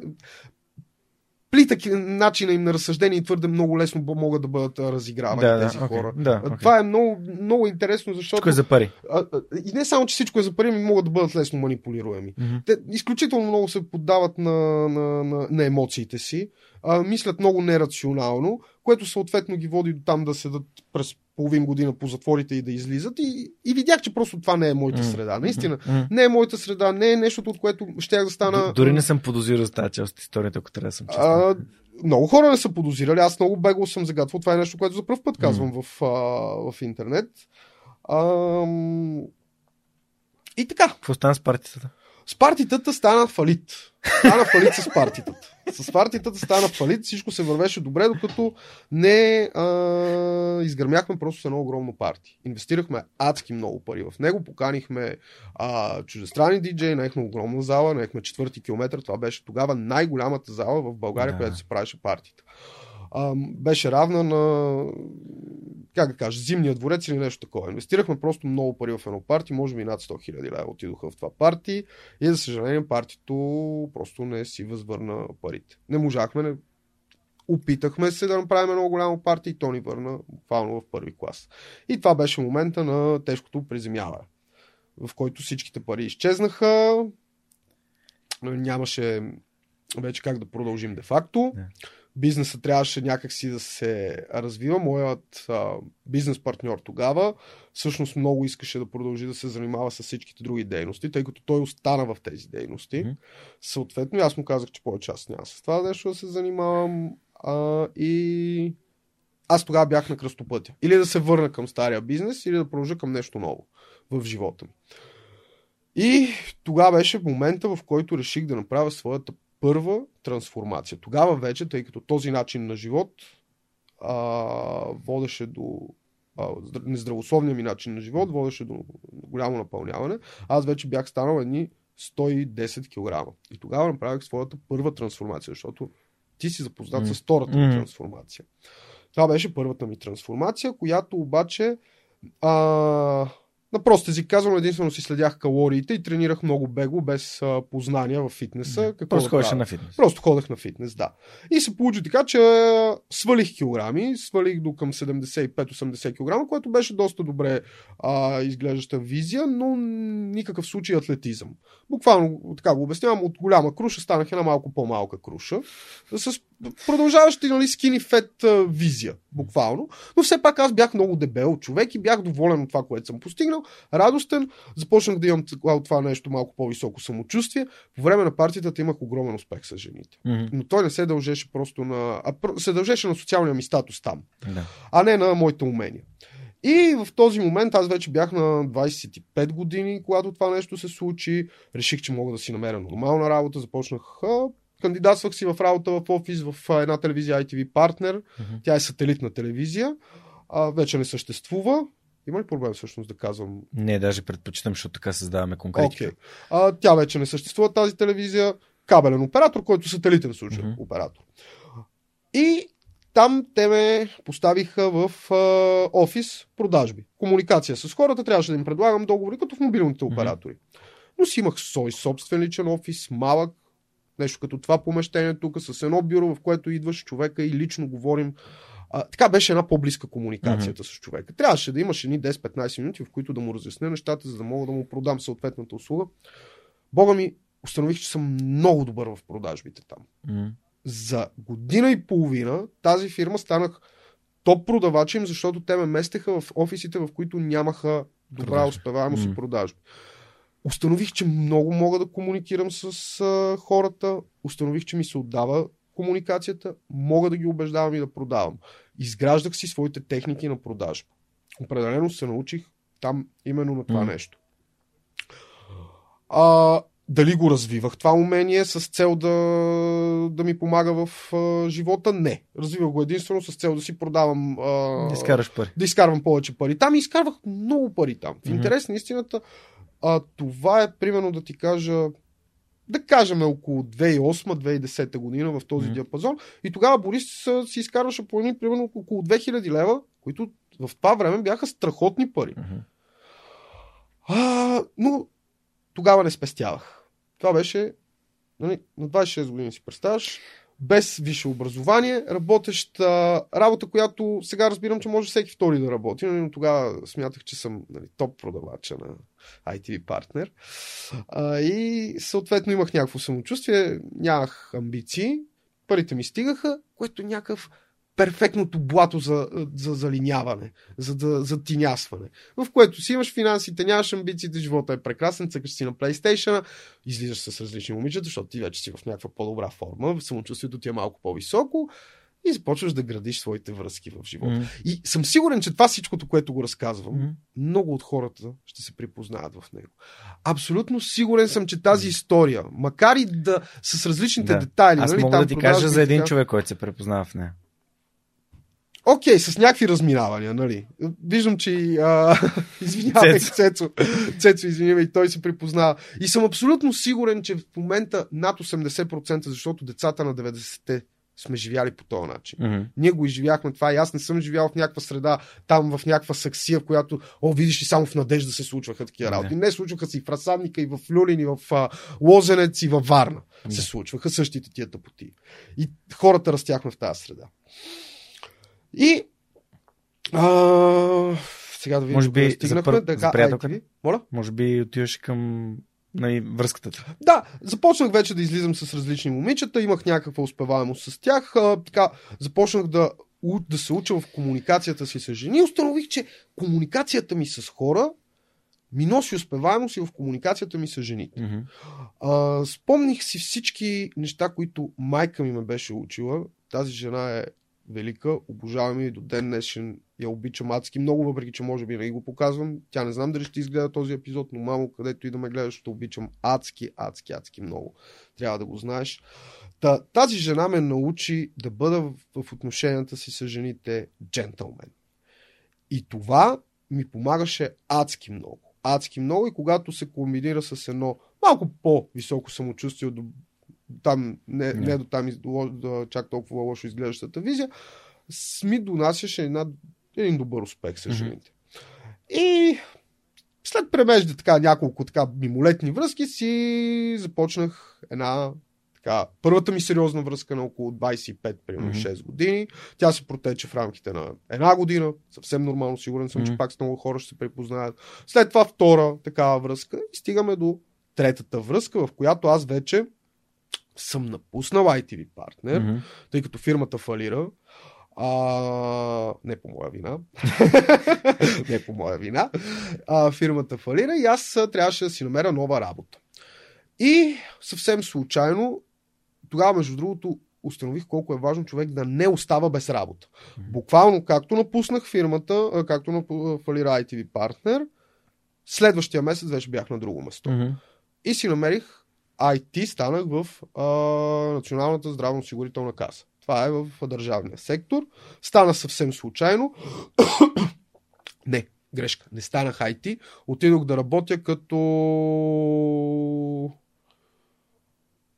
плитък начина им на разсъждение твърде много лесно могат да бъдат разигравани да, тези да, хора. Okay, да, okay. Това е много, много интересно, защото... Всичко е за пари. А, а, и не само, че всичко е за пари, ми могат да бъдат лесно манипулируеми. Mm-hmm. Те изключително много се поддават на, на, на, на емоциите си, а, мислят много нерационално, което съответно ги води до там да седат през половин година по затворите и да излизат. И, и видях, че просто това не е моята среда. Наистина, mm-hmm. не е моята среда, не е нещо, от което ще да стана. Дори не съм подозирал с тази част от историята, ако трябва да съм честен. А, много хора не са подозирали. Аз много бегло съм загатвал. Това е нещо, което за първ път казвам в, а, в интернет. А, и така. Какво стана с партията? С партитата стана фалит. Стана фалит с партитата. С партитата стана фалит, всичко се вървеше добре, докато не а, изгърмяхме просто с едно огромно парти. Инвестирахме адски много пари в него, поканихме а, чуждестранни диджеи, наехме огромна зала, наехме четвърти километър. Това беше тогава най-голямата зала в България, Да. която се правеше партията. А, беше равна на как да кажа, зимния дворец или нещо такова. Инвестирахме просто много пари в едно парти, може би над 100 000 лева отидоха в това парти и за съжаление партито просто не си възвърна парите. Не можахме, не... опитахме се да направим едно голямо парти и то ни върна буквално в първи клас. И това беше момента на тежкото приземяване, в който всичките пари изчезнаха, нямаше вече как да продължим де-факто. Да. Бизнесът трябваше някакси да се развива. Моят а, бизнес партньор тогава всъщност много искаше да продължи да се занимава с всичките други дейности, тъй като той остана в тези дейности. Мгм. Съответно, аз му казах, че повече аз няма с това нещо да се занимавам. А, и аз тогава бях на кръстопътя. Или да се върна към стария бизнес, или да продължа към нещо ново в живота ми. И тогава беше момента, в който реших да направя своята първа трансформация. Тогава вече, тъй като този начин на живот а, водеше до а, здр- нездравословния ми начин на живот, водеше до голямо напълняване, аз вече бях станал едни 110 кг. И тогава направих своята първа трансформация, защото ти си запознат М. с втората ми М. трансформация. Това беше първата ми трансформация, която обаче а, на прост език казвам, единствено си следях калориите и тренирах много бегло, без а, познания в фитнеса. Какво Просто да ходеше на фитнес. Просто ходех на фитнес, да. И се получи така, че свалих килограми, свалих до към 75-80 кг, което беше доста добре а, изглеждаща визия, но никакъв случай атлетизъм. Буквално, така го обяснявам, от голяма круша станах една малко по-малка круша, с продължаващи нали, скини фет визия, буквално. Но все пак аз бях много дебел човек и бях доволен от това, което съм постигнал, радостен. Започнах да имам от това нещо малко по-високо самочувствие. По време на партията имах огромен успех с жените. Мгм. Но той не се дължеше просто на... А се дължеше на социалния ми статус там, Да. а не на моите умения. И в този момент аз вече бях на 25 години, когато това нещо се случи. Реших, че мога да си намеря нормална работа. Започнах, а, кандидатствах си в работа в офис в една телевизия ITV партнер. Мгм. Тя е сателитна телевизия. А, вече не съществува. Има ли проблем всъщност да казвам Не, даже предпочитам, защото така създаваме конкретика. Окей. А, тя вече не съществува тази телевизия. Кабелен оператор, който сателитен случай Мгм. оператор. И там те ме поставиха в а, офис продажби. Комуникация с хората, трябваше да им предлагам договори, като в мобилните Мгм. оператори. Но си имах свой собствен личен офис, малък, нещо като това помещение тук, с едно бюро, в което идваш човека и лично говорим. А, така беше една по-близка комуникацията с човека. Трябваше да имаш едни 10-15 минути, в които да му разясня нещата, за да мога да му продам съответната услуга. Бога ми, установих, че съм много добър в продажбите там. Мгм. За година и половина тази фирма станах топ продавач им, защото те ме местеха в офисите, в които нямаха добра успеваемост М. и продажби. Установих, че много мога да комуникирам с а, хората, установих, че ми се отдава комуникацията, мога да ги убеждавам и да продавам. Изграждах си своите техники на продажба. Определено се научих там именно на това М. нещо. А, дали го развивах това умение с цел да, да ми помага в а, живота? Не. Развивах го единствено с цел да си продавам. А, Да изкараш пари. да изкарвам повече пари. Там и изкарвах много пари там. В интерес на истината, а, това е примерно да ти кажа, да кажем около 2008-2010 година в този Мгм. диапазон. И тогава Борис си изкарваше по едни примерно около 2000 лева, които в това време бяха страхотни пари. Мгм. А, но тогава не спестявах. Това беше нали, на 26 години си представяш, без висше образование, работеща работа, която сега разбирам, че може всеки втори да работи, нали, но тогава смятах, че съм нали, топ продавача на ITV партнер. А, и съответно имах някакво самочувствие, нямах амбиции, парите ми стигаха, което някакъв перфектното блато за, за залиняване, за, да, за тинясване. В което си имаш финансите, нямаш амбициите, живота е прекрасен, цъкаш си на PlayStation, излизаш с различни момичета, защото ти вече си в някаква по-добра форма, самочувствието ти е малко по-високо и започваш да градиш своите връзки в живота. Mm-hmm. И съм сигурен, че това всичкото, което го разказвам, mm-hmm. много от хората ще се припознаят в него. Абсолютно сигурен съм, че тази история, макар и да с различните да. детайли. Аз нали, мога там да ти кажа за един така... човек, който се препознава в нея. Окей, okay, с някакви разминавания, нали? Виждам, че а, (laughs) извинявай, Цецо. Цецо, Цецо, извинявай, той се припознава. И съм абсолютно сигурен, че в момента над 80%, защото децата на 90-те сме живяли по този начин. Mm-hmm. Ние го изживяхме това и аз не съм живял в някаква среда, там в някаква саксия, в която, о, видиш ли, само в надежда се случваха такива работи. Не, случваха се и в Разсадника, и в Люлин, и в а, Лозенец, и във Варна. Mm-hmm. Се случваха същите тия тъпоти. И хората растяхме в тази среда. И а, сега да видим, Може би стигнахме. за, да, за приятелка? Моля? Може би отиваш към нали, връзката ти. Да, започнах вече да излизам с различни момичета, имах някаква успеваемост с тях. А, така, започнах да, да се уча в комуникацията си с жени. Установих, че комуникацията ми с хора ми носи успеваемост и в комуникацията ми с жените. Mm-hmm. А, спомних си всички неща, които майка ми ме беше учила. Тази жена е велика, обожавам и до ден днешен я обичам адски много, въпреки че може би не го показвам. Тя не знам дали ще изгледа този епизод, но мамо, където и да ме гледаш, ще обичам адски, адски, адски много. Трябва да го знаеш. Та, тази жена ме научи да бъда в, в отношенията си с жените джентълмен. И това ми помагаше адски много. Адски много и когато се комбинира с едно малко по-високо самочувствие от там, не, не. не до там до, чак толкова лошо изглеждащата визия, ми донасяше една, един добър успех с жените. Mm-hmm. И след премежда така няколко така мимолетни връзки си започнах една така, първата ми сериозна връзка на около 25, примерно mm-hmm. 6 години. Тя се протече в рамките на една година. Съвсем нормално, сигурен съм, mm-hmm. че пак с много хора ще се препознаят. След това втора такава връзка и стигаме до третата връзка, в която аз вече съм напуснал ITV партнер, mm-hmm. тъй като фирмата фалира. А, не по моя вина. (laughs) не по моя вина. А, фирмата фалира и аз трябваше да си намеря нова работа. И съвсем случайно, тогава, между другото, установих колко е важно човек да не остава без работа. Буквално, както напуснах фирмата, както фалира ITV партнер, следващия месец вече бях на друго место. Mm-hmm. И си намерих IT станах в а, Националната здравноосигурителна каса. Това е в държавния сектор. Стана съвсем случайно. (coughs) не, грешка. Не станах IT. Отидох да работя като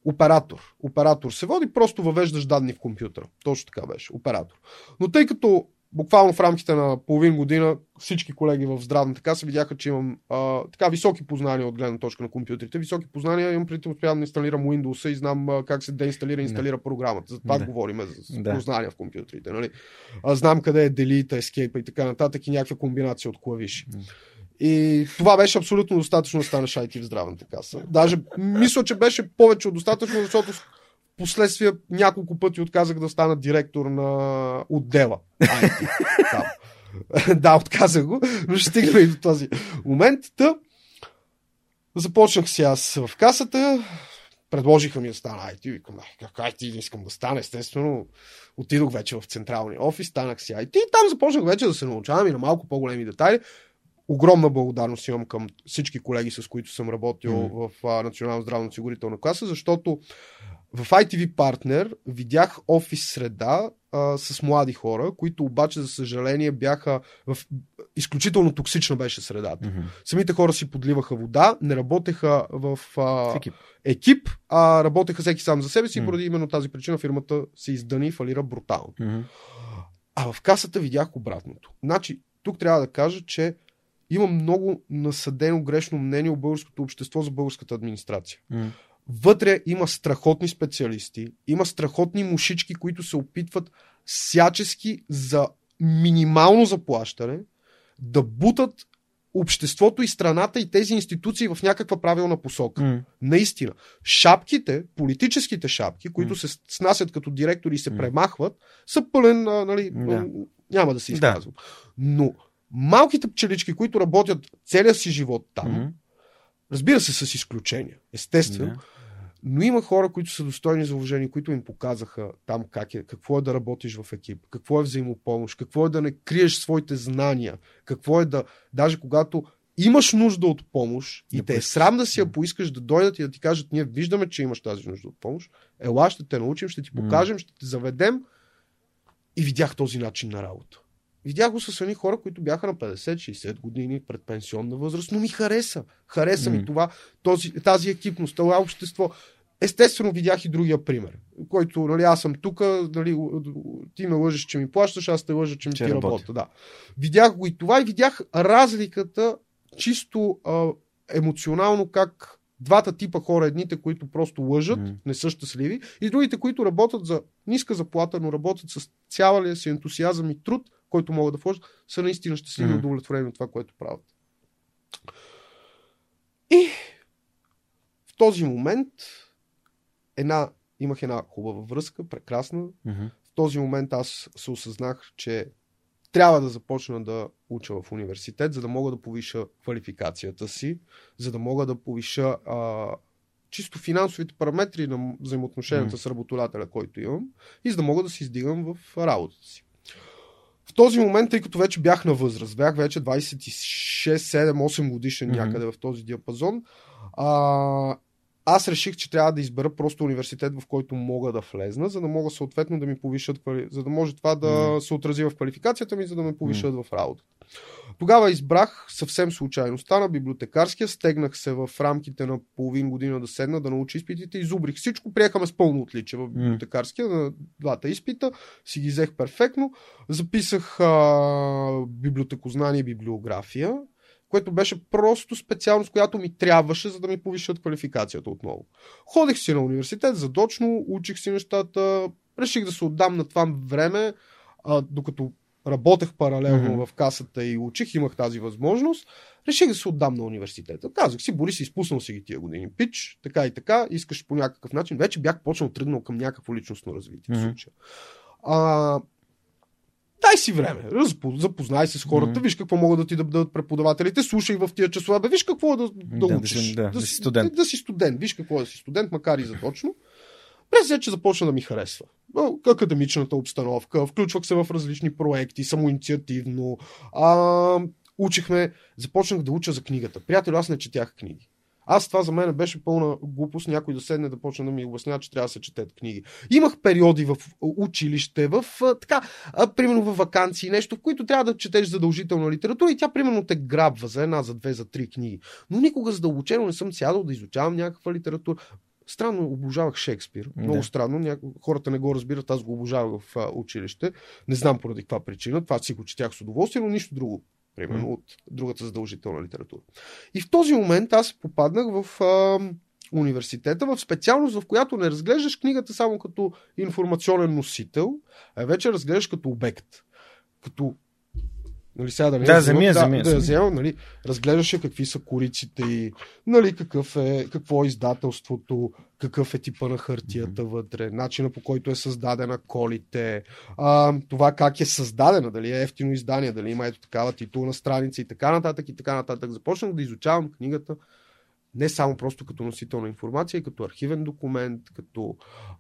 оператор. Оператор се води, просто въвеждаш данни в компютъра. Точно така беше. Оператор. Но тъй като буквално в рамките на половин година всички колеги в здравната каса видяха, че имам а, така високи познания от гледна точка на компютрите. Високи познания имам преди постоянно да инсталирам Windows и знам а, как се деинсталира и инсталира да. програмата. За това да. говорим за да. познания в компютрите. Нали? А, знам къде е Delete, Escape и така нататък и някаква комбинация от клавиши. И това беше абсолютно достатъчно да станеш IT в здравната каса. Даже мисля, че беше повече от достатъчно, защото Последствие няколко пъти отказах да стана директор на отдела. IT, (laughs) да, отказах го, но ще стигнем и до този момент. Та, започнах си аз в касата, предложиха ми да стана IT. Викам, как IT не искам да стана, естествено. Отидох вече в централния офис, станах си IT и там започнах вече да се научавам и на малко по-големи детайли. Огромна благодарност имам към всички колеги, с които съм работил mm. в а, Национална здравно-осигурителна класа, защото в ITV Partner видях офис среда а, с млади хора, които обаче, за съжаление, бяха в изключително токсична беше средата. Mm-hmm. Самите хора си подливаха вода, не работеха в а, екип. екип, а работеха всеки сам за себе си mm-hmm. и поради именно тази причина фирмата се издъни и фалира брутално. Mm-hmm. А в касата видях обратното. Значи, тук трябва да кажа, че има много насъдено грешно мнение от българското общество за българската администрация. Mm. Вътре има страхотни специалисти, има страхотни мушички, които се опитват всячески за минимално заплащане да бутат обществото и страната и тези институции в някаква правилна посока. Mm. Наистина. Шапките, политическите шапки, които mm. се снасят като директори и се mm. премахват, са пълен, нали, yeah. няма да се изказвам. Да. Но малките пчелички, които работят целия си живот там, Mm-hmm. Разбира се, с изключения, естествено, Да. Но има хора, които са достойни за уважение, които им показаха там как е, какво е да работиш в екип, какво е взаимопомощ, какво е да не криеш своите знания, какво е да, даже когато имаш нужда от помощ и Да те е срам да си я поискаш, да дойдат и да ти кажат, ние виждаме, че имаш тази нужда от помощ, ела, ще те научим, ще ти покажем, ще те заведем. И видях този начин на работа. Видях го с едни хора, които бяха на 50-60 години пред пенсионна възраст, но ми хареса. Хареса М. ми това, този, тази екипност, това общество. Естествено, видях и другия пример, който, нали, аз съм тук, нали, ти ме лъжеш, че ми плащаш, аз те лъжа, че ми Че ти работя. работя. Да. Видях го и това и видях разликата чисто а, емоционално как двата типа хора, едните, които просто лъжат, Мгм. не са щастливи, и другите, които работят за ниска заплата, но работят с цялия си ентусиазъм и труд, който могат да вложат, са наистина щастливи и Мгм. удовлетворени от това, което правят. И в този момент една, имах една хубава връзка, прекрасна. В този момент аз се осъзнах, че трябва да започна да уча в университет, за да мога да повиша квалификацията си, за да мога да повиша а, чисто финансовите параметри на взаимоотношенията Мгм. с работодателя, който имам, и за да мога да се издигам в работата си. В този момент, тъй като вече бях на възраст, бях вече 26, 7, 8 годишен Мгм. някъде в този диапазон, а, аз реших, че трябва да избера просто университет, в който мога да влезна, за да мога съответно да ми повишат, за да може това да Мгм. се отрази в квалификацията ми, за да ме повишат в работа. Тогава избрах съвсем случайно. Стана библиотекарския, стегнах се в рамките на половин година да седна, да науча изпитите, изубрих всичко, приехаме с пълно отличие в библиотекарския на двата изпита, си ги взех перфектно, записах а, библиотекознание и библиография, което беше просто специалност, която ми трябваше, за да ми повишат квалификацията отново. Ходех си на университет задочно, учих си нещата, реших да се отдам на това време, а, докато работех паралелно Мгм. в касата и учих, имах тази възможност, реших да се отдам на университета. Казах си, Борис, изпуснал си ги тия години. Пич, така и така, искаш по някакъв начин. Вече бях почнал тръгнал към някакво личностно развитие в Мгм. случая. А, дай си време, запознай се с хората, Мгм. виж какво могат да ти дадат преподавателите, слушай в тия часове, бе, виж какво да, да, Да, да учиш. си- да, да си студент. Да, да си студент, виж какво е да си студент, макар и задочно. През вече започна да ми харесва. Академичната обстановка, включвах се в различни проекти, самоинициативно. А, учихме, започнах да уча за книгата. Приятел, аз не четях книги. Аз това за мен беше пълна глупост някой да седне да почне да ми обяснява, че трябва да се четат книги. Имах периоди в училище, в така, примерно в вакансии, нещо, в които трябва да четеш задължителна литература и тя примерно те грабва за една, за две, за три книги. Но никога задълбочено не съм сядал да изучавам някаква литература. Странно, обожавах Шекспир. Много Да. странно. Няко... Хората не го разбират. Аз го обожавах в а, училище. Не знам поради каква причина. Това си го четях с удоволствие, но нищо друго. Примерно от другата задължителна литература. И в този момент аз попаднах в а, университета, в специалност, в която не разглеждаш книгата само като информационен носител, а вече разглеждаш като обект. Като Нали, сега да не Да, я вземи я, вземам, вземи я, да, да я вземи. вземам, нали, разглеждаше какви са кориците и нали, какъв е, какво е издателството, какъв е типа на хартията вътре, начина по който е създадена колите, а, това как е създадена, дали е ефтино издание, дали има ето такава титулна страница и така нататък и така нататък. Започнах да изучавам книгата не само просто като носител на информация, и като архивен документ, като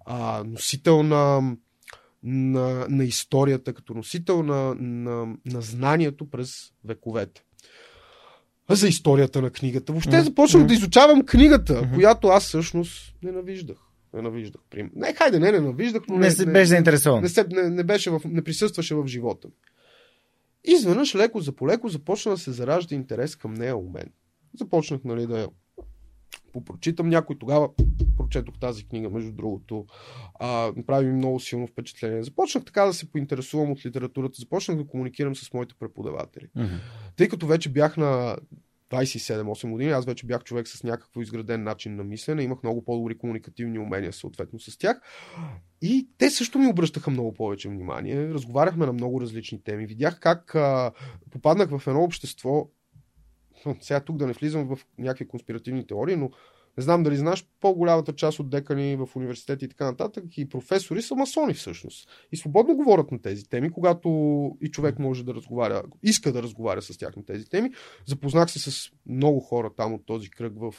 а, носител на, на, на историята, като носител на, на, на знанието през вековете. За историята на книгата. Въобще Мгм. започнах да изучавам книгата, Мгм. която аз всъщност ненавиждах. Ненавиждах. Прим- Не, хайде, не ненавиждах, но Не се беше заинтересован. не, се, не, не, беше в, не присъстваше в живота ми. Изведнъж леко за полеко започна да се заражда интерес към нея у мен. Започнах нали, да попрочитам някой. Тогава прочетох тази книга, между другото. А, направи ми много силно впечатление. Започнах така да се поинтересувам от литературата. Започнах да комуникирам с моите преподаватели. Мгм. Тъй като вече бях на 27-8 години, аз вече бях човек с някакво изграден начин на мислене, имах много по-добри комуникативни умения съответно с тях. И те също ми обръщаха много повече внимание. Разговаряхме на много различни теми. Видях как а, попаднах в едно общество. Сега тук да не влизам в някакви конспиративни теории, но не знам дали знаеш, по-голямата част от декани в университети и така нататък и професори са масони всъщност. И свободно говорят на тези теми, когато и човек може да разговаря, иска да разговаря с тях на тези теми. Запознах се с много хора там от този кръг в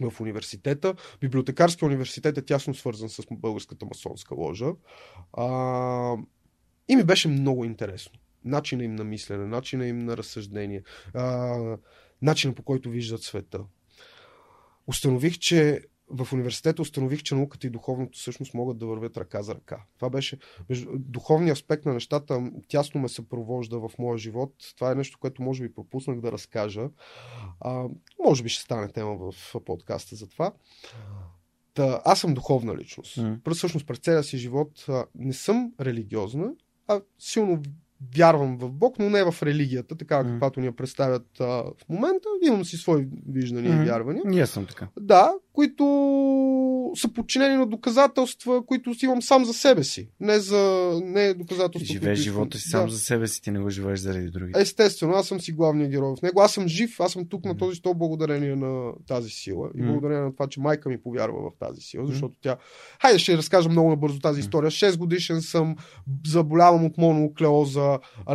в университета. Библиотекарския университет е тясно свързан с българската масонска ложа. А, и ми беше много интересно. Начина им на мислене, начина им на разсъждение, а, начина по който виждат света. Установих, че в университета установих, че науката и духовното всъщност могат да вървят ръка за ръка. Това беше духовният аспект на нещата тясно ме съпровожда в моя живот. Това е нещо, което може би пропуснах да разкажа. А, може би ще стане тема в подкаста за това. Та, аз съм духовна личност. Mm. Всъщност през целия си живот а, не съм религиозна, а силно вярвам в Бог, но не в религията, така mm. каквато ни я представят а, в момента. Имам си свои виждания mm. и вярвания. Ние съм така. Да, които са подчинени на доказателства, които си имам сам за себе си. Не за не доказателства. Живееш живота си сам да. за себе си, ти не го живееш заради други. Естествено, аз съм си главният герой в него. Аз съм жив, аз съм тук mm. на този стол благодарение на тази сила. И mm. благодарение на това, че майка ми повярва в тази сила, защото mm. тя. Хайде, ще разкажа много набързо тази история. 6 годишен съм, заболявам от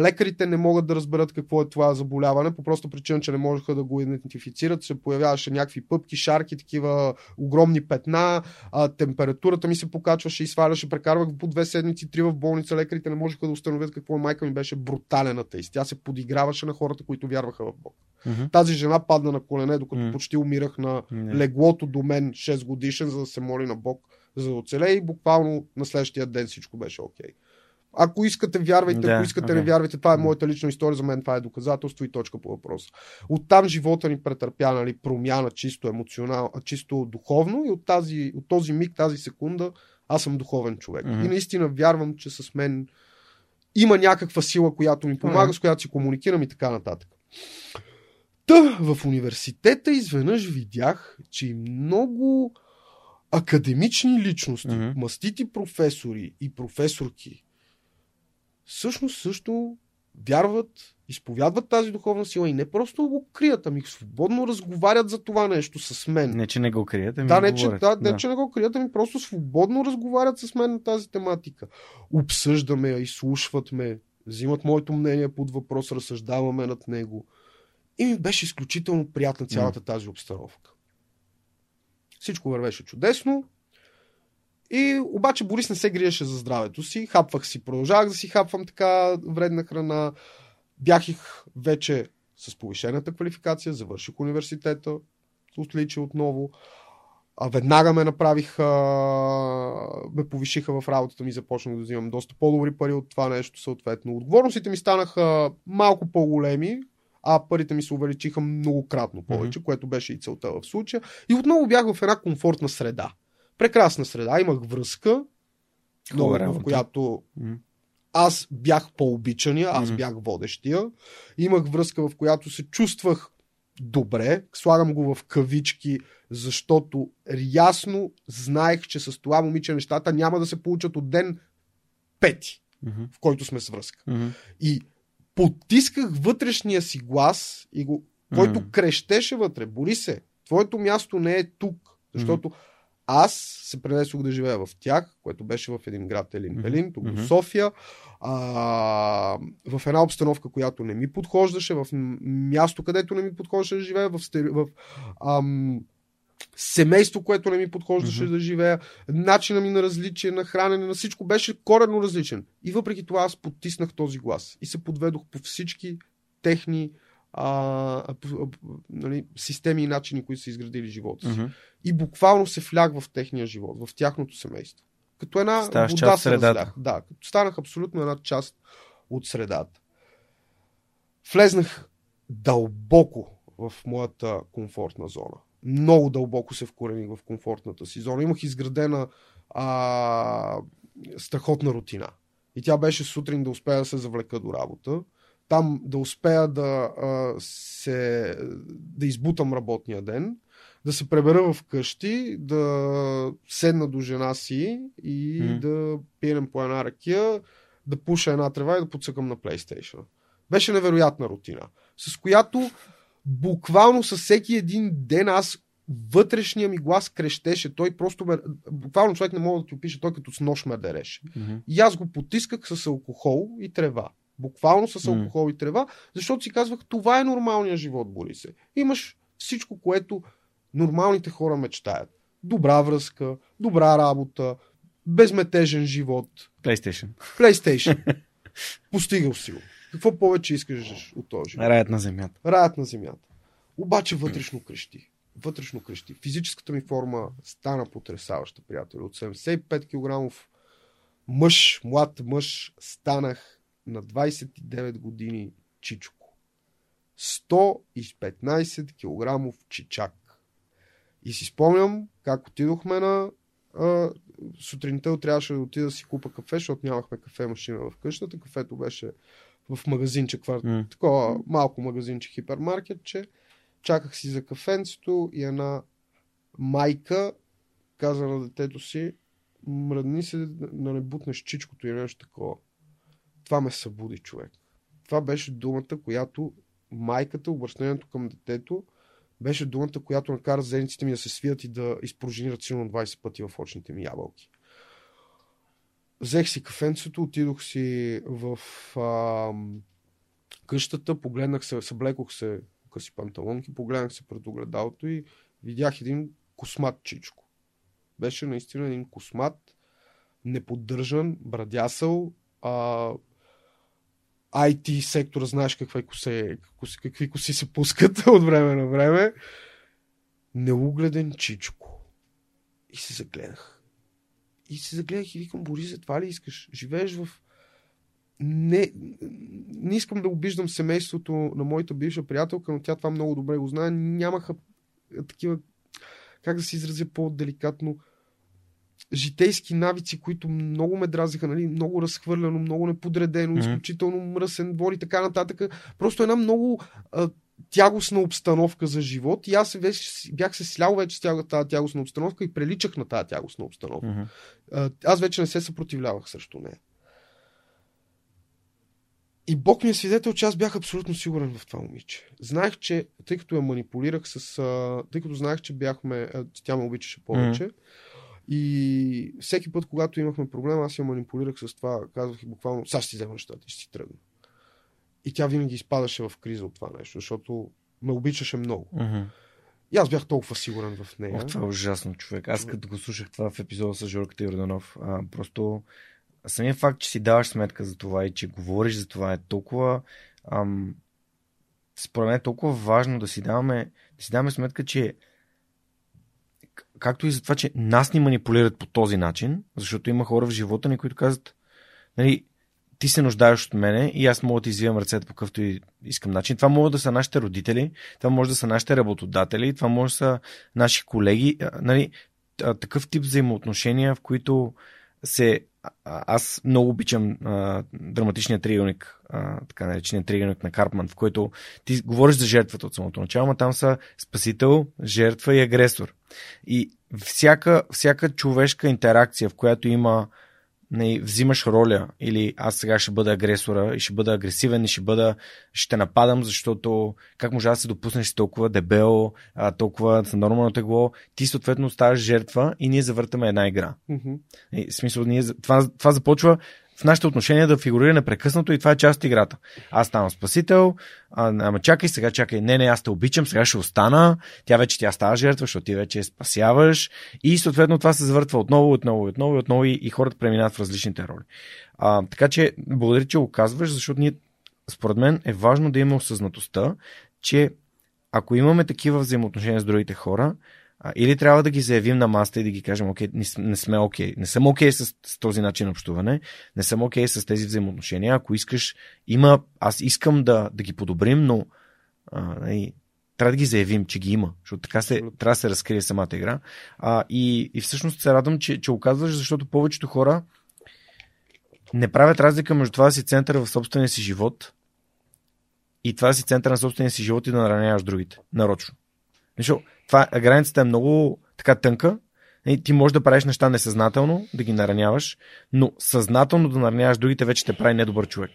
Лекарите не могат да разберат какво е това заболяване, по проста причина, че не можеха да го идентифицират. Се появяваше някакви пъпки, шарки, такива огромни петна, а, температурата ми се покачваше и сваляше, прекарвах по две седмици, три в болница, лекарите не можеха да установят какво е. Майка ми беше брутален атеист. Тя се подиграваше на хората, които вярваха в Бог. Mm-hmm. Тази жена падна на колене, докато mm-hmm. почти умирах на mm-hmm. леглото до мен 6 годишен, за да се моли на Бог, за да оцелее и буквално на следващия ден всичко беше окей. Okay. Ако искате, вярвайте, да, ако искате, okay. не вярвайте. Това е моята лична история. За мен това е доказателство и точка по въпроса. Оттам живота ни претърпя нали, промяна чисто емоционално, чисто духовно и от, тази, от този миг, тази секунда, аз съм духовен човек. Mm-hmm. И наистина вярвам, че с мен има някаква сила, която ми помага, mm-hmm. с която си комуникирам и така нататък. Та, в университета изведнъж видях, че много академични личности, mm-hmm. мастити професори и професорки, всъщност също вярват, изповядват тази духовна сила и не просто го крият, ами свободно разговарят за това нещо с мен. Не, че не го крият, ами да, не, че, да, да. не, че не го крият, ами просто свободно разговарят с мен на тази тематика. Обсъждаме я, изслушват ме, взимат моето мнение под въпрос, разсъждаваме над него. И ми беше изключително приятна цялата тази обстановка. Всичко вървеше чудесно. И обаче Борис не се гриеше за здравето си. Хапвах си, продължавах да си хапвам така вредна храна. Бях их вече с повишената квалификация, завърших университета, отличи отново. А веднага ме направиха, ме повишиха в работата ми, започнах да взимам доста по-добри пари от това нещо, съответно. Отговорностите ми станаха малко по-големи, а парите ми се увеличиха многократно повече, mm-hmm. което беше и целта в случая. И отново бях в една комфортна среда прекрасна среда. Имах връзка, много, в която аз бях по-обичания, аз mm-hmm. бях водещия. Имах връзка, в която се чувствах добре. Слагам го в кавички, защото ясно знаех, че с това момиче нещата няма да се получат от ден пети, mm-hmm. в който сме с връзка. Mm-hmm. И потисках вътрешния си глас, и го, който крещеше вътре. Бори се, твоето място не е тук. Защото mm-hmm аз се пренесох да живея в тях, което беше в един град Елин Пелин, тук mm-hmm. в София, а, в една обстановка, която не ми подхождаше, в място, където не ми подхождаше да живея, в, в ам, семейство, което не ми подхождаше mm-hmm. да живея, начина ми на различие, на хранене, на всичко беше коренно различен. И въпреки това аз потиснах този глас и се подведох по всички техни а, а, а, нали, системи и начини, които са изградили живота си. Mm-hmm. И буквално се влях в техния живот, в тяхното семейство. Като една Ставаш вода се разлях. Да, като станах абсолютно една част от средата. Влезнах дълбоко в моята комфортна зона. Много дълбоко се вкорених в комфортната си зона. Имах изградена а, страхотна рутина. И тя беше сутрин да успея да се завлека до работа там да успея да, а, се, да избутам работния ден, да се пребера в къщи, да седна до жена си и mm. да пием по една ракия, да пуша една трева и да подсъкам на PlayStation. Беше невероятна рутина, с която буквално със всеки един ден аз вътрешния ми глас крещеше. Той просто ме... Буквално човек не мога да ти опише, той като с нож ме дереше. Mm-hmm. И аз го потисках с алкохол и трева. Буквално с алкохол и трева, защото си казвах, това е нормалният живот, Борисе. Имаш всичко, което Нормалните хора мечтаят. Добра връзка, добра работа, безметежен живот. PlayStation. PlayStation. (laughs) Постигал си го. Какво повече искаш от този живот? Раят на земята. Раят на земята. Обаче вътрешно крещи. Вътрешно крещи. Физическата ми форма стана потрясаваща, приятели. От 75 кг мъж, млад мъж, станах на 29 години чичко. 115 кг чичак. И си спомням как отидохме на... А, сутринта трябваше да отида да си купа кафе, защото нямахме кафе машина в къщата. Кафето беше в магазинче, кварт... mm. такова малко магазинче, хипермаркетче. Чаках си за кафенцето и една майка каза на детето си, мръдни се да не бутнеш чичкото или нещо такова. Това ме събуди човек. Това беше думата, която майката, обръщението към детето, беше думата, която накара зениците ми да се свият и да изпружинират силно 20 пъти в очните ми ябълки. Взех си кафенцето, отидох си в а, къщата, погледнах се, съблекох се къси панталонки, погледнах се пред огледалото и видях един космат чичко. Беше наистина един космат, неподдържан, брадясъл, а, IT сектора, знаеш какви коси, какви коси се пускат (laughs) от време на време. Неугледен чичко. И се загледах. И се загледах и викам, Борис, това ли искаш? Живееш в... Не, не искам да обиждам семейството на моята бивша приятелка, но тя това много добре го знае. Нямаха такива, как да се изразя по-деликатно, житейски навици, които много ме дразиха, нали? много разхвърляно, много неподредено, mm-hmm. изключително мръсен двор и така нататък. Просто една много а, тягостна обстановка за живот и аз вече, бях се слял вече с тази тягостна обстановка и приличах на тази тягостна обстановка. Mm-hmm. А, аз вече не се съпротивлявах срещу нея. И Бог ми е свидетел, че аз бях абсолютно сигурен в това момиче. Знаех, че, тъй като я манипулирах с... А, тъй като знаех, че бяхме... А, тя ме обичаше повече, mm-hmm и всеки път, когато имахме проблем, аз я манипулирах с това. Казвах и буквално, сега ще си взема нещата и ще си тръгна. И тя винаги изпадаше в криза от това нещо, защото ме обичаше много. Uh-huh. И аз бях толкова сигурен в нея. Ох, това е ужасно, човек. Аз като го слушах това в епизода с Жорката Йорданов, а, просто самия факт, че си даваш сметка за това и че говориш за това е толкова ам, според мен е толкова важно да си даваме, да си даваме сметка, че както и за това, че нас ни манипулират по този начин, защото има хора в живота ни, които казват, нали, ти се нуждаеш от мене и аз мога да ти извивам ръцете по какъвто и искам начин. Това могат да са нашите родители, това може да са нашите работодатели, това може да са наши колеги. Нали, такъв тип взаимоотношения, в които се аз много обичам а, драматичния триъгълник, така наречения триъгълник на Карпман, в който ти говориш за жертвата от самото начало, но там са спасител, жертва и агресор. И всяка, всяка човешка интеракция, в която има не, взимаш роля или аз сега ще бъда агресора и ще бъда агресивен и ще бъда, ще нападам, защото как може да се допуснеш толкова дебел, а, толкова нормално тегло, ти съответно ставаш жертва и ние завъртаме една игра. Mm-hmm. И, в смисъл, ние, това, това започва в нашите отношения да фигурира непрекъснато и това е част от играта. Аз ставам спасител, а, ама чакай, сега чакай, не, не, аз те обичам, сега ще остана, тя вече тя става жертва, защото ти вече спасяваш и съответно това се завъртва отново, отново, отново, отново и, и хората преминават в различните роли. А, така че, благодаря, че го казваш, защото ние, според мен, е важно да имаме осъзнатостта, че ако имаме такива взаимоотношения с другите хора, а, или трябва да ги заявим на маста и да ги кажем, окей, не, не сме окей, не съм окей с, с този начин общуване, не съм окей с тези взаимоотношения. Ако искаш, има, аз искам да, да ги подобрим, но а, и, нали, трябва да ги заявим, че ги има, защото така се, трябва да се разкрие самата игра. А, и, и всъщност се радвам, че, че оказваш, защото повечето хора не правят разлика между това да си център в собствения си живот и това да си център на собствения си живот и да нараняваш другите. Нарочно. Защото това, границата е много така тънка. И ти можеш да правиш неща несъзнателно, да ги нараняваш, но съзнателно да нараняваш другите вече те прави недобър човек.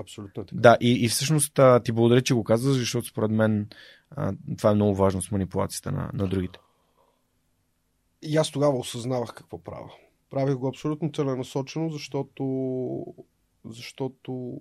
Абсолютно така. Да, и, и всъщност ти благодаря, че го казваш, защото според мен а, това е много важно с манипулацията на, на другите. И аз тогава осъзнавах какво правя. Правих го абсолютно целенасочено, защото защото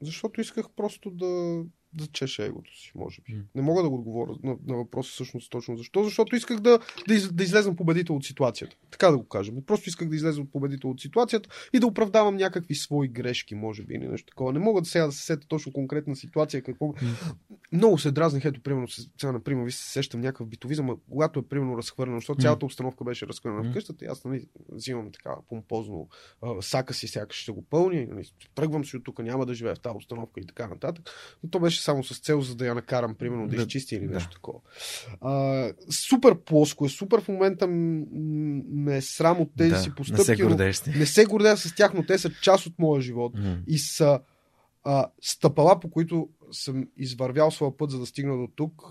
защото исках просто да да чеше егото си, може би. Не мога да го отговоря на, на въпроса всъщност точно защо. Защото исках да, да, из, да излезам победител от ситуацията. Така да го кажем. Просто исках да излеза победител от ситуацията и да оправдавам някакви свои грешки, може би, или нещо такова. Не мога да сега да се сета точно конкретна ситуация. Какво... Много се дразних, ето, примерно, сега, например, ви се сещам някакъв битовизъм, когато е примерно разхвърлено, защото цялата обстановка беше разхвърлена в къщата, и аз нали, взимам така помпозно а, сака си, сякаш ще го пълни, нали, тръгвам си от тук, няма да живея в тази обстановка и така нататък. Но то беше само с цел, за да я накарам, примерно, да, да изчисти или нещо да. такова. А, супер плоско е, супер в момента ме е срам от тези да, си постъпки. Не се гордееш. Не се гордея с тях, но те са част от моя живот. Mm. И са а, стъпала, по които съм извървял своя път, за да стигна до тук,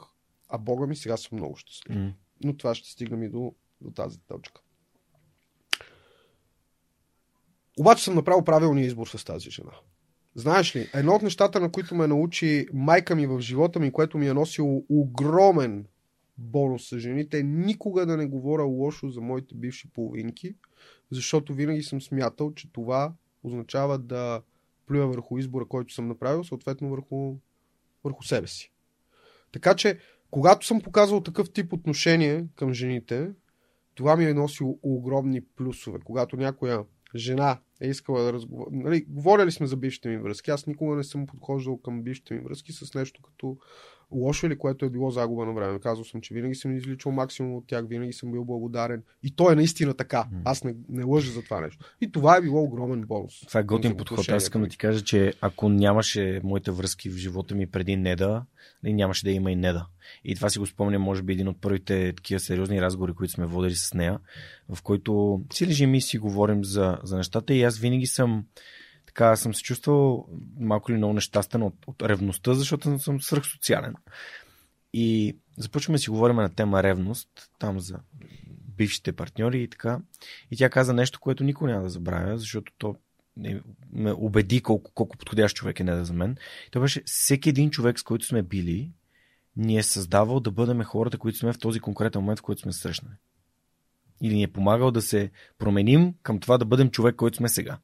а Бога ми сега съм много щастлив. Mm. Но това ще стигнем и до, до тази точка. Обаче съм направил правилния избор с тази жена. Знаеш ли, едно от нещата, на които ме научи майка ми в живота ми, което ми е носило огромен бонус с жените, никога да не говоря лошо за моите бивши половинки, защото винаги съм смятал, че това означава да плюя върху избора, който съм направил, съответно върху, върху себе си. Така че, когато съм показал такъв тип отношение към жените, това ми е носило огромни плюсове. Когато някоя жена е искала да разговаря. Нали, говорили сме за бившите ми връзки. Аз никога не съм подхождал към бившите ми връзки с нещо като лошо или което е било загуба на време. Казвал съм, че винаги съм изличал максимум от тях, винаги съм бил благодарен. И то е наистина така. Аз не, не лъжа за това нещо. И това е било огромен бонус. Това е готин подход. Аз искам да ти кажа, че ако нямаше моите връзки в живота ми преди Неда, нали, нямаше да има и Неда. И това си го спомням, може би, един от първите такива сериозни разговори, които сме водили с нея, в който си лежим и си говорим за, за нещата и аз винаги съм така съм се чувствал малко ли много нещастен от, от ревността, защото съм свръхсоциален. И започваме си говорим на тема ревност, там за бившите партньори и така. И тя каза нещо, което никой няма да забравя, защото то ме убеди колко, колко подходящ човек е не да за мен. То беше всеки един човек, с който сме били, ни е създавал да бъдем хората, които сме в този конкретен момент, в който сме срещнали. Или ни е помагал да се променим към това да бъдем човек, който сме сега.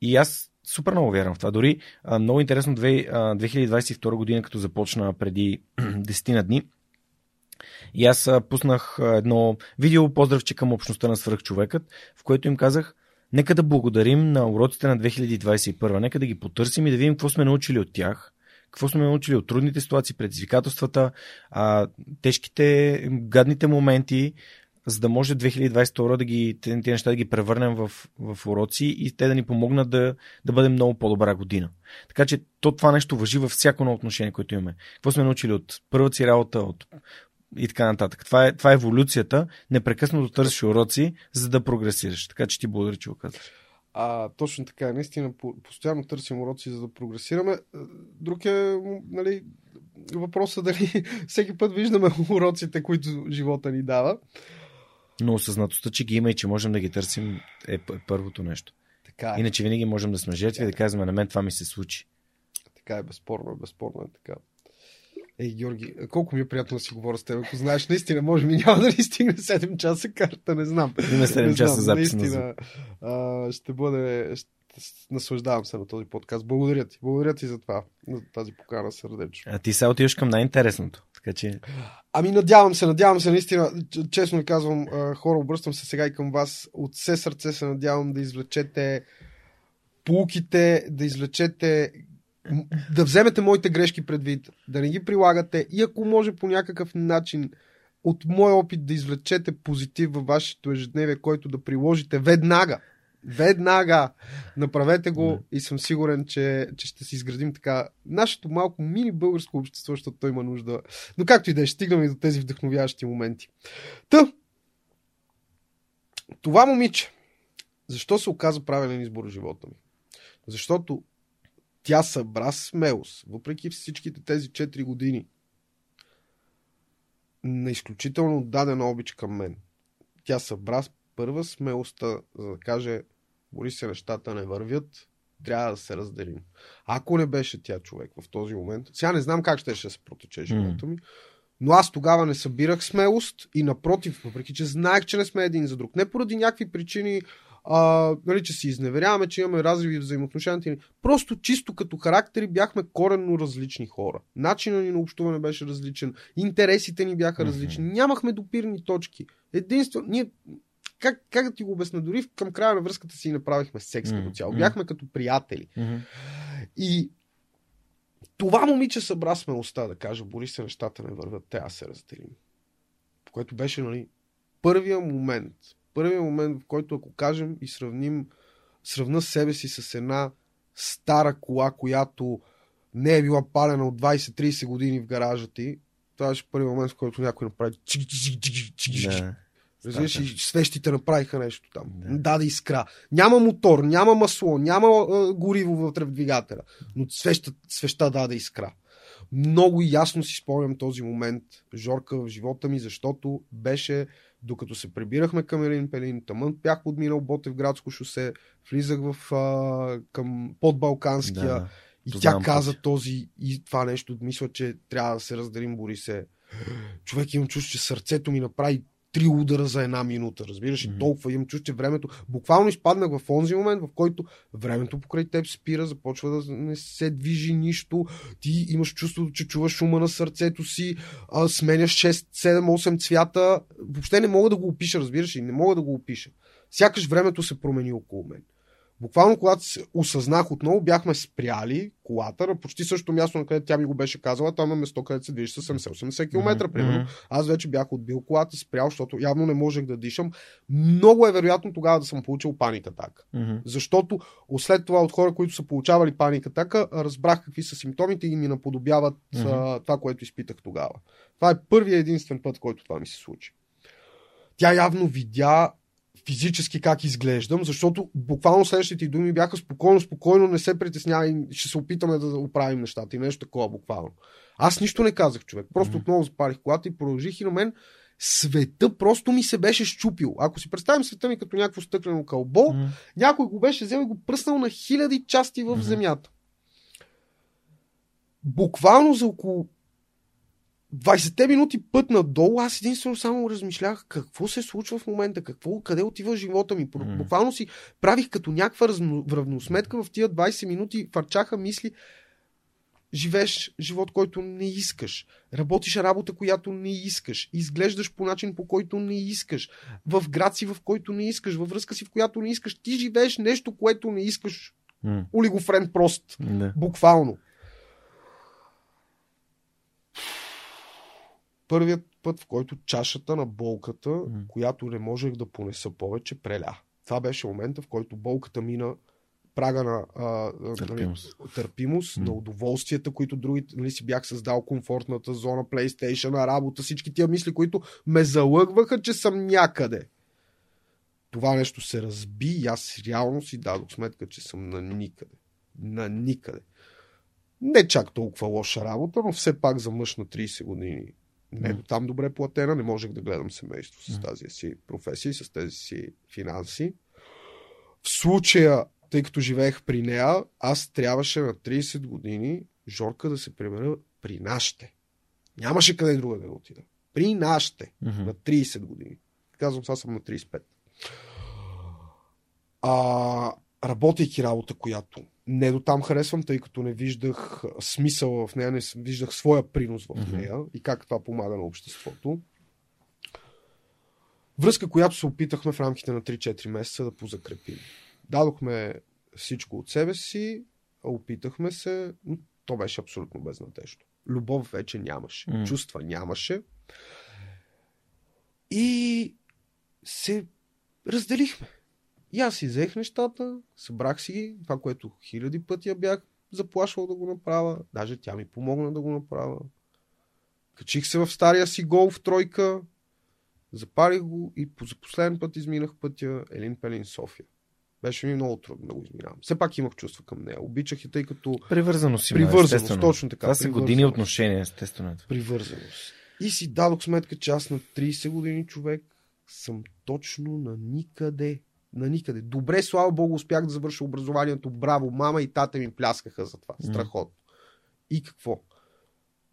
И аз супер много вярвам в това. Дори а, много интересно 2022 година, като започна преди (clears throat) 10 на дни, и аз пуснах едно видео, поздравче към общността на свръхчовекът, в което им казах, нека да благодарим на уроците на 2021, нека да ги потърсим и да видим какво сме научили от тях, какво сме научили от трудните ситуации, предизвикателствата, а, тежките, гадните моменти, за да може 2022 да ги, тези неща да ги превърнем в, в уроци и те да ни помогнат да, да бъдем много по-добра година. Така че то това нещо въжи във всяко едно отношение, което имаме. Какво сме научили от първата си работа, от и така нататък. Това е, това е еволюцията. Непрекъснато търсиш уроци, за да прогресираш. Така че ти благодаря, че го казваш. А, точно така. Наистина, постоянно търсим уроци, за да прогресираме. Друг е, нали, въпросът дали (laughs) всеки път виждаме уроците, които живота ни дава. Но осъзнатостта, че ги има и че можем да ги търсим е първото нещо. Така е. Иначе винаги можем да сме жертви и да казваме на мен това ми се случи. Така е, безспорно, безспорно е така. Ей, Георги, колко ми е приятно да си говоря с теб. Ако знаеш, наистина, може би няма да ни стигне 7 часа карта, не знам. Има 7 не часа запис. Наистина, а, ще бъде, ще, наслаждавам се на този подкаст. Благодаря ти. Благодаря ти за това, за тази покана сърдечно. А ти сега отиваш към най-интересното. Така че... Ами надявам се, надявам се, наистина, честно казвам, хора, обръщам се сега и към вас. От все сърце се надявам да извлечете полуките, да извлечете да вземете моите грешки предвид, да не ги прилагате и ако може по някакъв начин от мой опит да извлечете позитив във вашето ежедневие, който да приложите веднага. Веднага! Направете го yeah. и съм сигурен, че, че ще си изградим така нашето малко мини българско общество, защото той има нужда. Но както и да е, ще стигнем и до тези вдъхновяващи моменти. Та, това момиче, защо се оказа правилен избор в живота ми? Защото тя събра смелост, въпреки всичките тези 4 години, на изключително дадена обич към мен. Тя събра първа смелостта, за да каже, бори се, нещата не вървят, трябва да се разделим. Ако не беше тя човек в този момент, сега не знам как ще, ще се протече живота ми, но аз тогава не събирах смелост и напротив, въпреки че знаех, че не сме един за друг, не поради някакви причини, а, нали, че си изневеряваме, че имаме разриви в взаимоотношенията ни. Просто чисто като характери бяхме коренно различни хора. Начинът ни на общуване беше различен, интересите ни бяха различни, mm-hmm. нямахме допирни точки. Единствено, ние как, как да ти го обясна? Дори към края на връзката си направихме секс mm-hmm. като цяло. Бяхме като приятели. Mm-hmm. И това момиче събра смелостта да каже, бори се, нещата не върват, трябва да се разделим. Което беше, нали, първия момент, първия момент, в който ако кажем и сравним, сравна себе си с една стара кола, която не е била палена от 20-30 години в гаража ти, това беше първият момент, в който някой направи да. Разбираш, и свещите направиха нещо там. Да. Даде искра. Няма мотор, няма масло, няма а, гориво вътре в двигателя, но свеща, свеща даде искра. Много ясно си спомням този момент, Жорка, в живота ми, защото беше, докато се прибирахме към Елин Пелин, тъмън бях подминал Ботев градско шосе, влизах в, а, към подбалканския да, и тя каза път. този и това нещо, мисля, че трябва да се разделим, Борисе. Човек имам чувство, че сърцето ми направи три удара за една минута. Разбираш, mm-hmm. и толкова имам чувство, че времето. Буквално изпаднах в онзи момент, в който времето покрай теб спира, започва да не се движи нищо. Ти имаш чувството, че чуваш шума на сърцето си, а, сменяш 6, 7, 8 цвята. Въобще не мога да го опиша, разбираш, и не мога да го опиша. Сякаш времето се промени около мен. Буквално, когато се осъзнах отново, бяхме спряли колата на почти същото място, на където тя ми го беше казала. Там на место, където се движи с 70-80 км, mm-hmm. примерно. Аз вече бях отбил колата, спрял, защото явно не можех да дишам. Много е вероятно тогава да съм получил паника така. Mm-hmm. Защото след това от хора, които са получавали паника така, разбрах какви са симптомите и ми наподобяват mm-hmm. това, което изпитах тогава. Това е първият единствен път, който това ми се случи. Тя явно видя физически как изглеждам, защото буквално следващите думи бяха спокойно, спокойно, не се притеснявай, ще се опитаме да оправим нещата и нещо такова буквално. Аз нищо не казах, човек. Просто mm-hmm. отново запалих колата и продължих и на мен света просто ми се беше щупил. Ако си представим света ми като някакво стъклено кълбо, mm-hmm. някой го беше взел и го пръснал на хиляди части в mm-hmm. земята. Буквално за около 20-те минути път надолу, аз единствено само размишлях какво се случва в момента, какво, къде отива живота ми. Mm. Буквално си правих като някаква равносметка в тия 20 минути, фарчаха мисли, живееш живот, който не искаш, работиш работа, която не искаш, изглеждаш по начин, по който не искаш, в град си, в който не искаш, във връзка си, в която не искаш, ти живееш нещо, което не искаш. Mm. Олигофрен прост. Yeah. Буквално. Първият път, в който чашата на болката, mm. която не можех да понеса повече, преля. Това беше момента, в който болката мина прага на а, търпимост, нали, търпимост mm. на удоволствията, които другите нали, си бях създал комфортната зона, PlayStation, работа, всички тия мисли, които ме залъгваха, че съм някъде. Това нещо се разби и аз реално си дадох сметка, че съм на никъде. На никъде. Не чак толкова лоша работа, но все пак за мъж на 30 години не до там добре платена, не можех да гледам семейство с тази си професия с тези си финанси. В случая, тъй като живеех при нея, аз трябваше на 30 години Жорка да се прибера при нашите. Нямаше къде друга да отида. При нашите. Mm-hmm. На 30 години. Казвам, сега съм на 35. А, работейки работа, която не до там харесвам, тъй като не виждах смисъл в нея, не виждах своя принос в mm-hmm. нея и как това помага на обществото. Връзка, която се опитахме в рамките на 3-4 месеца да позакрепим. Дадохме всичко от себе си, опитахме се, но то беше абсолютно безнадежно. Любов вече нямаше, mm. чувства нямаше. И се разделихме. И аз си взех нещата, събрах си ги, това, което хиляди пъти я бях заплашвал да го направя. Даже тя ми помогна да го направя. Качих се в стария си гол в тройка, запалих го и за последен път изминах пътя Елин Пелин София. Беше ми много трудно да го изминавам. Все пак имах чувства към нея. Обичах я, тъй като... Привързаност си. Привързаност, естествено. точно така. Това са години отношения, естествено. Привързаност. И си дадох сметка, че аз на 30 години човек съм точно на никъде на никъде. Добре, слава Богу, успях да завърша образованието. Браво, мама и тата ми пляскаха за това. Страхотно. И какво?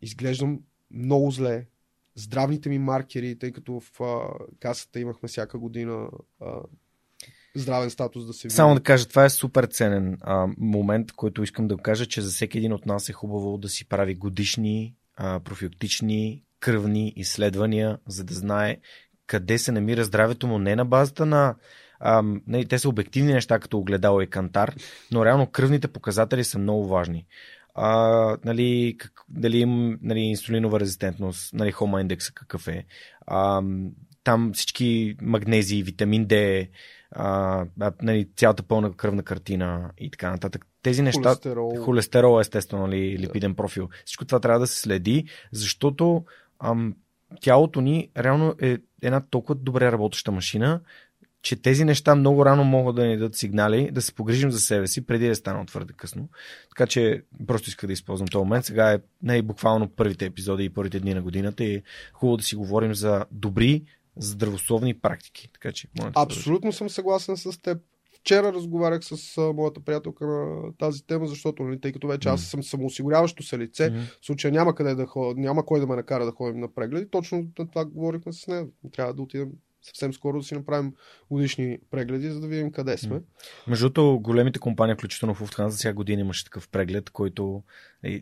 Изглеждам много зле. Здравните ми маркери, тъй като в а, касата имахме всяка година а, здравен статус да се види. Само да кажа, това е супер ценен а, момент, който искам да кажа, че за всеки един от нас е хубаво да си прави годишни, а, профилактични, кръвни изследвания, за да знае къде се намира здравето му не на базата на а, не, те са обективни неща, като огледало и кантар, но реално кръвните показатели са много важни. А, нали, как, дали им нали, инсулинова резистентност, нали, хома индекса какъв е. А, там всички магнези, витамин D, а, нали, цялата пълна кръвна картина и така нататък. Тези неща, Холестерол. холестерол естествено, нали, липиден профил, всичко това трябва да се следи, защото ам, тялото ни реално е една толкова добре работеща машина, че тези неща много рано могат да ни дадат сигнали да се погрижим за себе си, преди да е станало твърде късно. Така че просто исках да използвам този момент. Сега е най-буквално първите епизоди и първите дни на годината и е хубаво да си говорим за добри здравословни практики. Така че, да Абсолютно съм съгласен с теб. Вчера разговарях с а, моята приятелка на тази тема, защото, нали, тъй като вече аз съм самоосигуряващо се лице, Мгм. в случая няма къде да ходя, няма кой да ме накара да ходим на прегледи. Точно на това говорихме с нея. Трябва да отидем съвсем скоро да си направим годишни прегледи, за да видим къде сме. Между другото, големите компании, включително в Lufthansa, сега година имаше такъв преглед, който...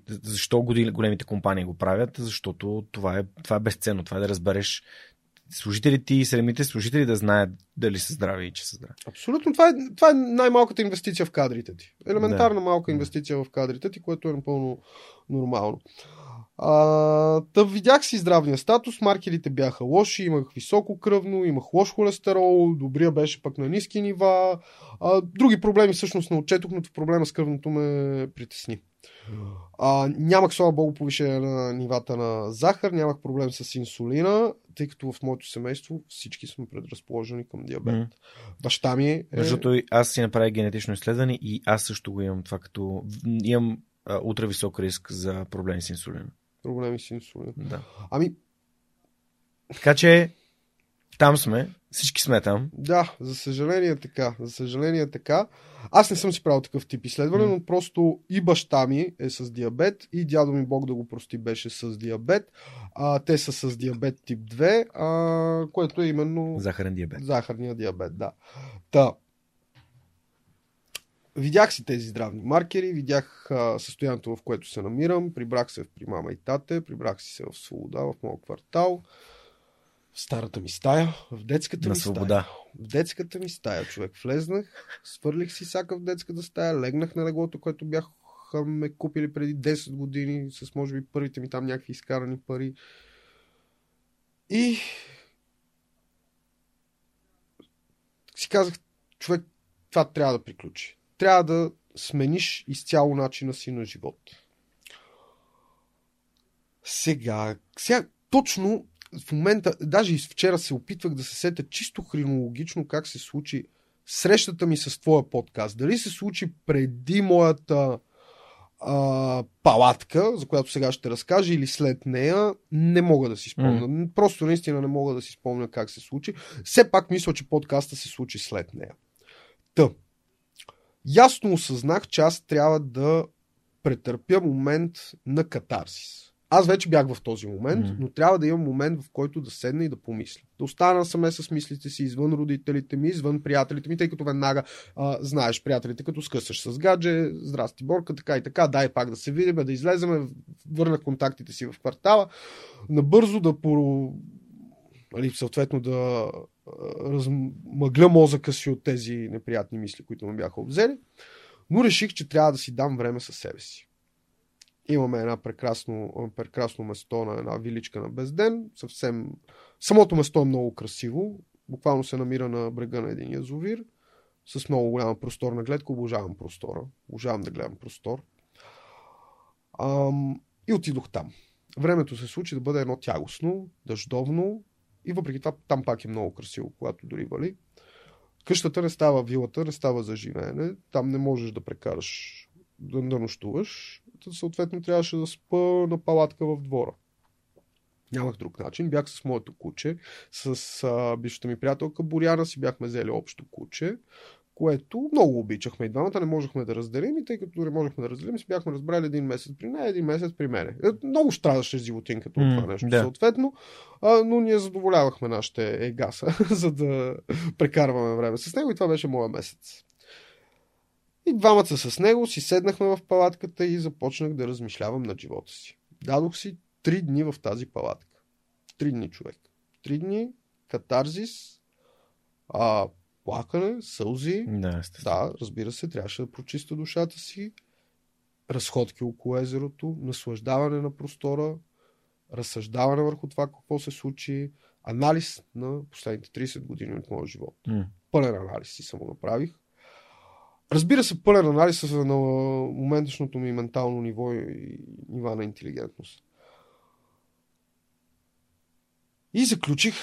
Защо години, големите компании го правят? Защото това е, това е безценно. Това е да разбереш служителите и самите служители да знаят дали са здрави и че са здрави. Абсолютно. Това е, това е най-малката инвестиция в кадрите ти. Елементарна малка инвестиция в кадрите ти, което е напълно нормално. А, та видях си здравния статус, маркерите бяха лоши, имах високо кръвно, имах лош холестерол, добрия беше пък на ниски нива. А, други проблеми всъщност не отчетох, но проблема с кръвното ме притесни. А, нямах, слава богу, повишение на нивата на захар, нямах проблем с инсулина, тъй като в моето семейство всички сме предразположени към диабет. М. Баща ми е... Другото, аз си направих генетично изследване и аз също го имам това като... Имам а, ултра висок риск за проблеми с инсулина. Проблеми с инсулин. Да. Ами, Така че там сме, всички сме там. да, за съжаление така. За съжаление така. Аз не съм си правил такъв тип изследване, М. но просто и баща ми е с диабет, и дядо ми, Бог да го прости, беше с диабет. А, те са с диабет тип 2, а, което е именно Захарен диабет. захарния диабет, да. Та, видях си тези здравни маркери, видях а, състоянието, в което се намирам, прибрах се при мама и тате, прибрах си се в свобода, в моят квартал, в старата ми стая, в детската На ми свобода. стая. В детската ми стая, човек. Влезнах, свърлих си сака в детската стая, легнах на леглото, което бях ме купили преди 10 години, с може би първите ми там някакви изкарани пари. И си казах, човек, това трябва да приключи. Трябва да смениш изцяло начина си на живот. Сега, сега точно в момента, даже и вчера се опитвах да се сета чисто хронологично как се случи срещата ми с твоя подкаст. Дали се случи преди моята а, палатка, за която сега ще разкажа, или след нея, не мога да си спомня. Mm. Просто наистина не мога да си спомня как се случи. Все пак мисля, че подкаста се случи след нея. Та. Ясно осъзнах, че аз трябва да претърпя момент на катарсис. Аз вече бях в този момент, Мгм. но трябва да имам момент, в който да седна и да помисля. Да остана саме с мислите си, извън родителите ми, извън приятелите ми, тъй като веднага а, знаеш приятелите, като скъсаш с гадже, здрасти Борка, така и така, дай пак да се видим, да излеземе, върна контактите си в квартала, набързо да по нали, съответно да размъгля мозъка си от тези неприятни мисли, които ме бяха обзели. Но реших, че трябва да си дам време със себе си. Имаме една прекрасно, прекрасно место на една виличка на Безден. Съвсем... Самото место е много красиво. Буквално се намира на брега на един язовир. С много голяма просторна гледка. Обожавам простора. Обожавам да гледам простор. Ам, и отидох там. Времето се случи да бъде едно тягостно, дъждовно и въпреки това там пак е много красиво, когато дори вали. Къщата не става вилата, не става за живеене. Там не можеш да прекараш, да, да нощуваш. Съответно трябваше да спа на палатка в двора. Нямах друг начин. Бях с моето куче, с бившата ми приятелка Боряна си бяхме взели общо куче, което много обичахме и двамата, не можехме да разделим и тъй като не можехме да разделим, си бяхме разбрали един месец при нея, един месец при мене. Е, Много страдаше животинката от това нещо, да. съответно, а, но ние задоволявахме нашите егаса, (laughs) за да прекарваме време с него и това беше моя месец. И двамата с него си седнахме в палатката и започнах да размишлявам над живота си. Дадох си три дни в тази палатка. Три дни, човек. Три дни катарзис, а, плакане, сълзи. Да. Да, разбира се, трябваше да прочиста душата си. Разходки около езерото, наслаждаване на простора, разсъждаване върху това какво се случи, анализ на последните 30 години от моя живот. М. Пълен анализ си само направих. Разбира се, пълен анализ на моменташното ми ментално ниво и нива на интелигентност. И заключих,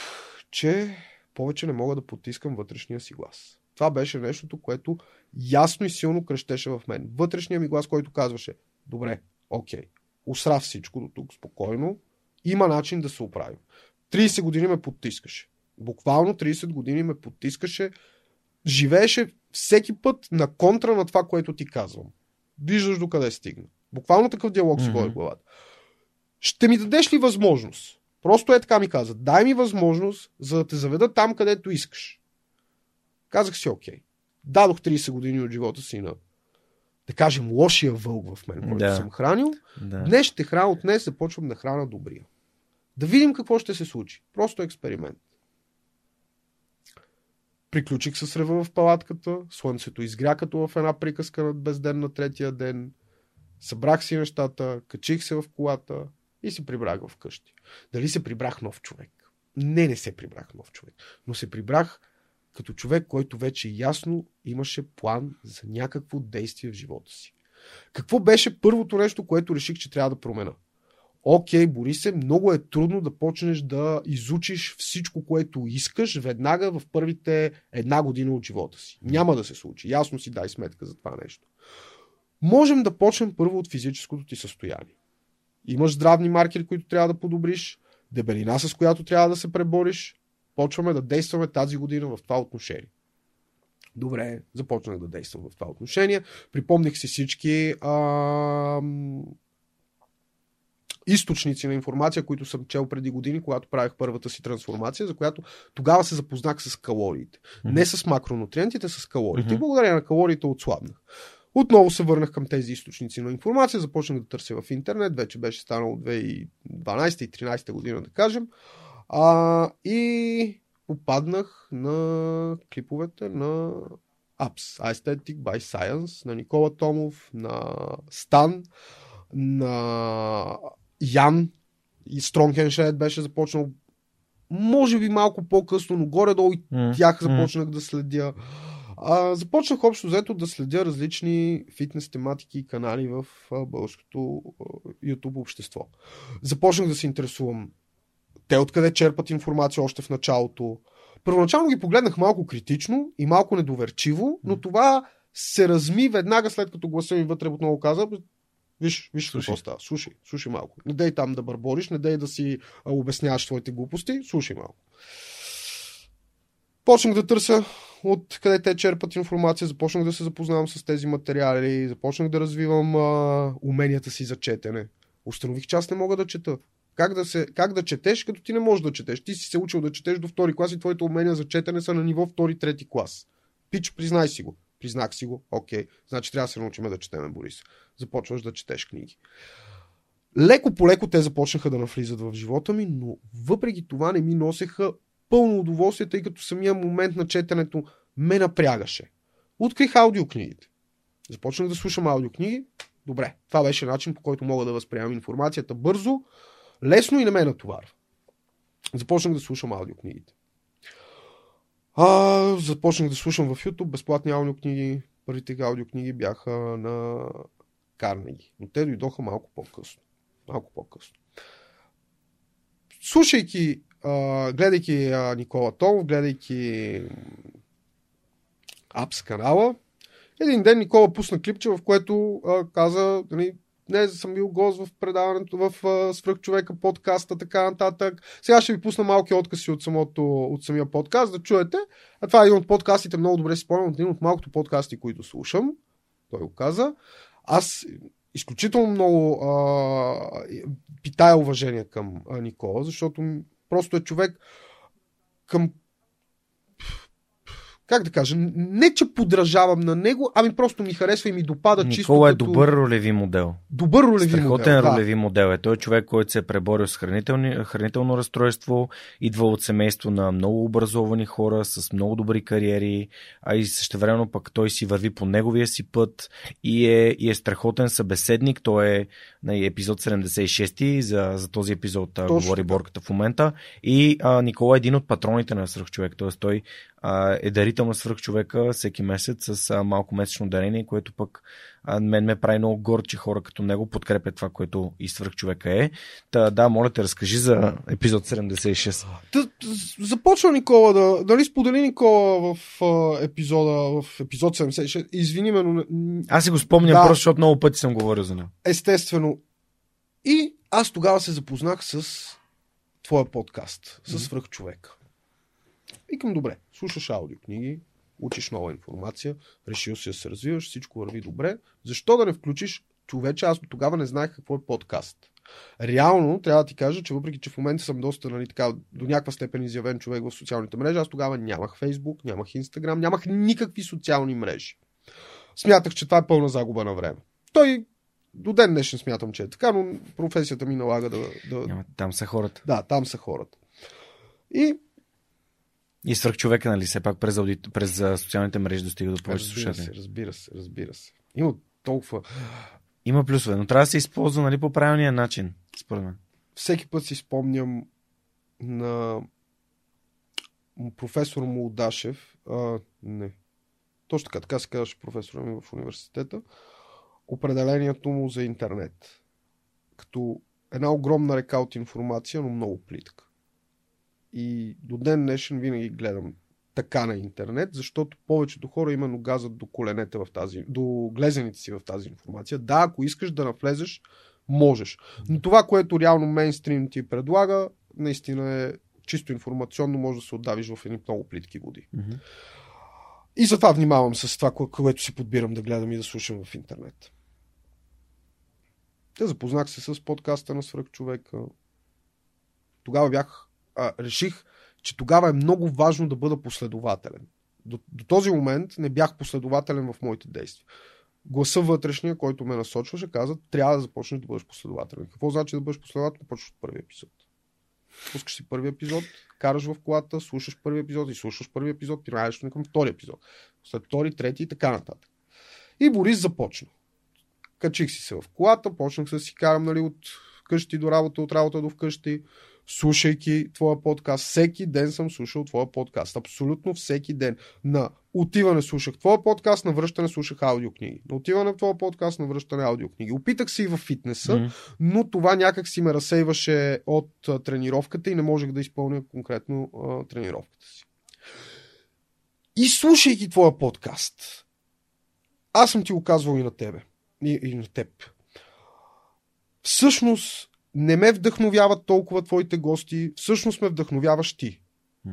че повече не мога да потискам вътрешния си глас. Това беше нещото, което ясно и силно крещеше в мен. Вътрешния ми глас, който казваше, добре, окей, усрав всичко до тук, спокойно, има начин да се оправим. 30 години ме потискаше. Буквално 30 години ме потискаше. Живееше всеки път на контра на това, което ти казвам. Виждаш докъде стигна. Буквално такъв диалог води в главата. Ще ми дадеш ли възможност? Просто е така ми каза. Дай ми възможност, за да те заведа там, където искаш. Казах си, окей. Дадох 30 години от живота си на, да кажем, лошия вълк в мен, който Да. съм хранил. Да. Днес ще храна, от днес започвам да храна добрия. Да видим какво ще се случи. Просто експеримент. Приключих с рева в палатката, слънцето изгря като в една приказка над безден на третия ден. Събрах си нещата, качих се в колата и се прибрах в къщи. Дали се прибрах нов човек? Не, не се прибрах нов човек. Но се прибрах като човек, който вече ясно имаше план за някакво действие в живота си. Какво беше първото нещо, което реших, че трябва да променя? Окей, Борисе, много е трудно да почнеш да изучиш всичко, което искаш веднага в първите една година от живота си. Няма да се случи. Ясно си дай сметка за това нещо. Можем да почнем първо от физическото ти състояние. Имаш здравни маркери, които трябва да подобриш, дебелина, с която трябва да се пребориш. Почваме да действаме тази година в това отношение. Добре, започнах да действам в това отношение. Припомних си всички ам, източници на информация, които съм чел преди години, когато правих първата си трансформация, за която тогава се запознах с калориите. Мгм. Не с макронутриентите, с калориите. Мгм. И благодарение на калориите отслабнах. Отново се върнах към тези източници на информация, започнах да търся в интернет, вече беше станало 2012 и 2013 година, да кажем. А, и попаднах на клиповете на Apps, Aesthetic by Science, на Никола Томов, на Стан, на Ян и Стронгеншед беше започнал може би малко по-късно, но горе-долу и М. тях започнах да следя. А, започнах общо взето да следя различни фитнес тематики и канали в българското YouTube общество. Започнах да се интересувам те откъде черпат информация още в началото. Първоначално ги погледнах малко критично и малко недоверчиво, но това се разми веднага след като гласа ми вътре отново каза, Виж, виж какво Слушай. става. Слушай, слушай малко. Не дей там да бърбориш, не дей да си обясняваш твоите глупости. Слушай малко. Почнах да търся от къде те черпат информация, започнах да се запознавам с тези материали, започнах да развивам а, уменията си за четене. Установих, че аз не мога да чета. Как да, се, как да четеш, като ти не можеш да четеш? Ти си се учил да четеш до втори клас и твоите умения за четене са на ниво втори-трети клас. Пич, признай си го. Признах си го. Окей. Значи трябва да се научим да четеме, Борис. Започваш да четеш книги. Леко по леко те започнаха да навлизат в живота ми, но въпреки това не ми носеха пълно удоволствие, тъй като самия момент на четенето ме напрягаше. Открих аудиокнигите. Започнах да слушам аудиокниги. Добре, това беше начин по който мога да възприемам информацията бързо, лесно и не ме натоварва. Започнах да слушам аудиокнигите. А, започнах да слушам в YouTube безплатни аудиокниги. Първите аудиокниги бяха на Карнеги, но те дойдоха малко по-късно. Малко по-късно. Слушайки, а, гледайки а, Никола Томов, гледайки Апс канала, един ден Никола пусна клипче, в което а, каза, нали, не съм бил гост в предаването в Свръхчовека подкаста, така нататък. Сега ще ви пусна малки откази от, самото, от самия подкаст, да чуете. А това е един от подкастите, много добре си спомням, един от малкото подкасти, които слушам. Той го каза. Аз изключително много а, питая уважение към Никола, защото просто е човек към как да кажа, не че подражавам на него, ами просто ми харесва и ми допада Никола чисто. Никола е като... добър ролеви модел. Добър ролеви Страхотен модел. ролеви да. модел е. Той е човек, който се е преборил с хранително разстройство, идва от семейство на много образовани хора, с много добри кариери, а и същевременно пък той си върви по неговия си път и е, и е страхотен събеседник. Той е на епизод 76 за, за този епизод Точно. говори Борката в момента. И а, Никола е един от патроните на свръхчовек, т.е. той а, е дарител на свръхчовека всеки месец с а, малко месечно дарение, което пък а, мен ме прави много горд, че хора като него подкрепят това, което и свръхчовека е. Та, да, моля те, разкажи за епизод 76. Та, започва Никола да... Дали сподели Никола в а, епизода, в епизод 76. Извини ме, но... Аз си го спомням да, просто, защото много пъти съм говорил за него. Естествено. И аз тогава се запознах с твоя подкаст, с свръхчовека. Викам, добре, слушаш аудиокниги, учиш нова информация, решил си да се развиваш, всичко върви добре. Защо да не включиш човече? Аз тогава не знаех какво е подкаст. Реално, трябва да ти кажа, че въпреки, че в момента съм доста нали, така, до някаква степен изявен човек в социалните мрежи, аз тогава нямах Фейсбук, нямах Инстаграм, нямах никакви социални мрежи. Смятах, че това е пълна загуба на време. Той до ден днешен смятам, че е така, но професията ми налага да... да... Няма, там са хората. Да, там са хората. И и свърх човека, нали, все пак през, аудит, през социалните мрежи достига до повече слушатели. Се, разбира се, разбира се. Има толкова... Има плюсове, но трябва да се използва нали, по правилния начин, според мен. Всеки път си спомням на професор Молдашев, а, не, точно така, така се казваше професора ми в университета, определението му за интернет. Като една огромна река от информация, но много плитка. И до ден днешен винаги гледам така на интернет, защото повечето хора именно газат до коленете в тази, до глезените си в тази информация. Да, ако искаш да навлезеш, можеш. Но това, което реално мейнстрим ти предлага, наистина е чисто информационно, може да се отдавиш в едни много плитки води. Mm-hmm. И затова внимавам с това, което си подбирам да гледам и да слушам в интернет. Те запознах се с подкаста на Свръхчовека. Тогава бях а, реших, че тогава е много важно да бъда последователен. До, до този момент не бях последователен в моите действия. Гласа вътрешния, който ме насочваше, каза, трябва да започнеш да бъдеш последователен. Какво значи да бъдеш последователен? Почваш от първи епизод. Пускаш си първи епизод, караш в колата, слушаш първи епизод и слушаш първи епизод, преминаваш към втори епизод. След втори, трети и така нататък. И Борис започна. Качих си се в колата, почнах да си карам нали, от къщи до работа, от работа до вкъщи слушайки твоя подкаст. Всеки ден съм слушал твоя подкаст. Абсолютно всеки ден. На отиване слушах твоя подкаст, на връщане слушах аудиокниги. На отиване в твоя подкаст, на връщане аудиокниги. Опитах се и в фитнеса, mm-hmm. но това някак си ме разсейваше от а, тренировката и не можех да изпълня конкретно а, тренировката си. И слушайки твоя подкаст, аз съм ти го казвал и на тебе. И, и на теб. Всъщност, не ме вдъхновяват толкова твоите гости, всъщност ме вдъхновяваш ти.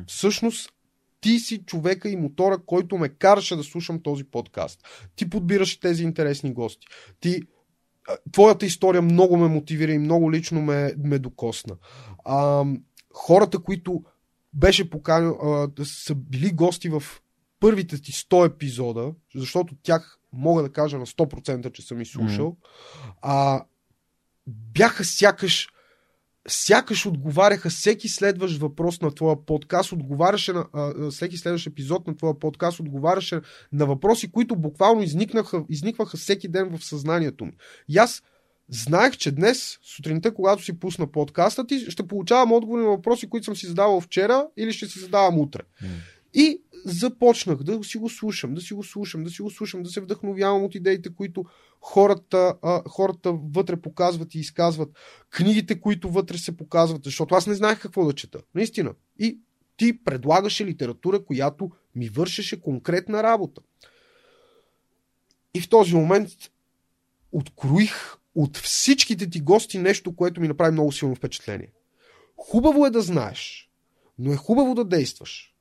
Всъщност ти си човека и мотора, който ме караше да слушам този подкаст. Ти подбираш тези интересни гости. Ти, твоята история много ме мотивира и много лично ме, ме докосна. А, хората, които беше поканил, а, са били гости в първите ти 100 епизода, защото тях мога да кажа на 100%, че съм изслушал, mm. а, бяха сякаш сякаш отговаряха всеки следващ въпрос на твоя подкаст, отговаряше на а, всеки следващ епизод на твоя подкаст, отговаряше на въпроси, които буквално изникнаха, изникваха всеки ден в съзнанието ми. И аз знаех, че днес, сутринта, когато си пусна подкаста ти, ще получавам отговори на въпроси, които съм си задавал вчера или ще си задавам утре. Mm. И започнах да си го слушам, да си го слушам, да си го слушам, да се вдъхновявам от идеите, които хората, хората вътре показват и изказват, книгите, които вътре се показват, защото аз не знаех какво да чета. Наистина. И ти предлагаше литература, която ми вършеше конкретна работа. И в този момент откроих от всичките ти гости нещо, което ми направи много силно впечатление. Хубаво е да знаеш, но е хубаво да действаш.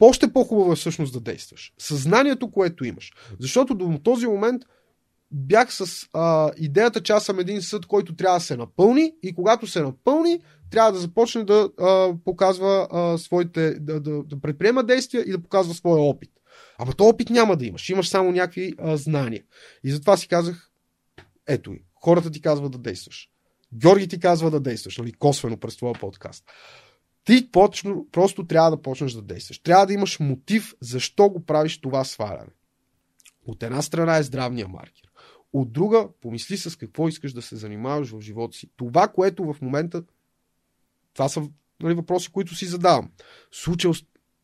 Още по-хубаво е всъщност да действаш. Съзнанието, което имаш. Защото до този момент бях с а, идеята, че аз съм един съд, който трябва да се напълни и когато се напълни, трябва да започне да а, показва а, своите, да, да, да предприема действия и да показва своя опит. Ама то опит няма да имаш. Имаш само някакви а, знания. И затова си казах, ето и, хората ти казват да действаш. Георги ти казва да действаш, нали, косвено през това подкаст. Ти почно, просто трябва да почнеш да действаш. Трябва да имаш мотив защо го правиш това сваляне. От една страна е здравния маркер. От друга, помисли с какво искаш да се занимаваш в живота си. Това, което в момента. Това са нали, въпроси, които си задавам. Случай,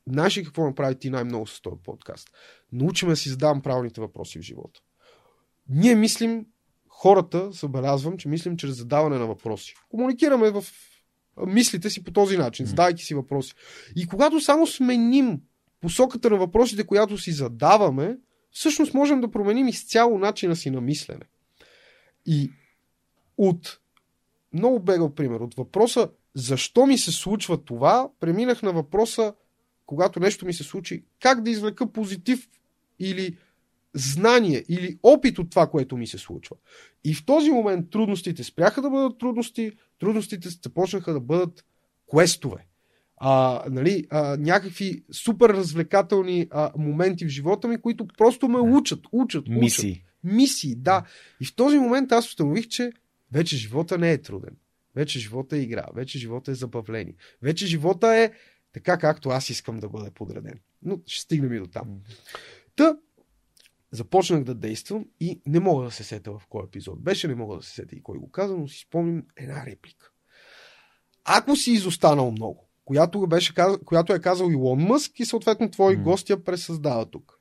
знаеш ли какво направи ти най-много с този подкаст? Научиме да си задавам правилните въпроси в живота. Ние мислим, хората, събелязвам, че мислим чрез задаване на въпроси. Комуникираме в мислите си по този начин, задавайки си въпроси. И когато само сменим посоката на въпросите, която си задаваме, всъщност можем да променим изцяло начина си на мислене. И от много бегал пример, от въпроса защо ми се случва това, преминах на въпроса, когато нещо ми се случи, как да извлека позитив или знание или опит от това, което ми се случва. И в този момент трудностите спряха да бъдат трудности, трудностите започнаха да бъдат квестове. А, нали, а, някакви супер развлекателни а, моменти в живота ми, които просто ме учат, учат, учат. Мисии. Мисии, да. И в този момент аз установих, че вече живота не е труден. Вече живота е игра, вече живота е забавление. Вече живота е така, както аз искам да бъде подреден. Но ще стигнем и до там. Та, започнах да действам и не мога да се сета в кой епизод беше, не мога да се сета и кой го каза, но си спомням една реплика. Ако си изостанал много, която, беше, която е казал Илон Мъск и съответно твои mm. гости я пресъздава тук.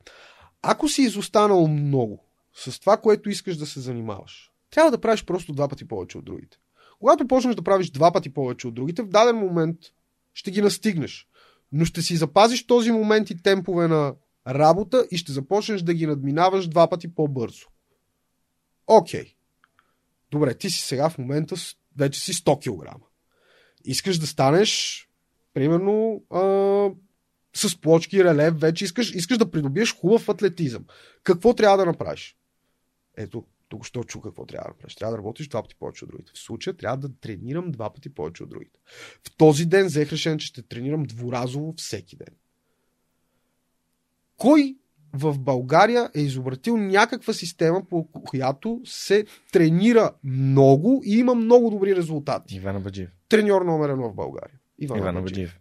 Ако си изостанал много с това, което искаш да се занимаваш, трябва да правиш просто два пъти повече от другите. Когато почнеш да правиш два пъти повече от другите, в даден момент ще ги настигнеш. Но ще си запазиш този момент и темпове на работа и ще започнеш да ги надминаваш два пъти по-бързо. Окей. Okay. Добре, ти си сега в момента вече си 100 кг. Искаш да станеш, примерно, а, с плочки, релев, вече искаш, искаш да придобиеш хубав атлетизъм. Какво трябва да направиш? Ето, тук що чу какво трябва да направиш. Трябва да работиш два пъти повече от другите. В случая трябва да тренирам два пъти повече от другите. В този ден взех решение, че ще тренирам дворазово всеки ден. Кой в България е изобретил някаква система, по която се тренира много и има много добри резултати. Иван Баджиев. Треньор номер едно в България. Иван, Иван Баджиев.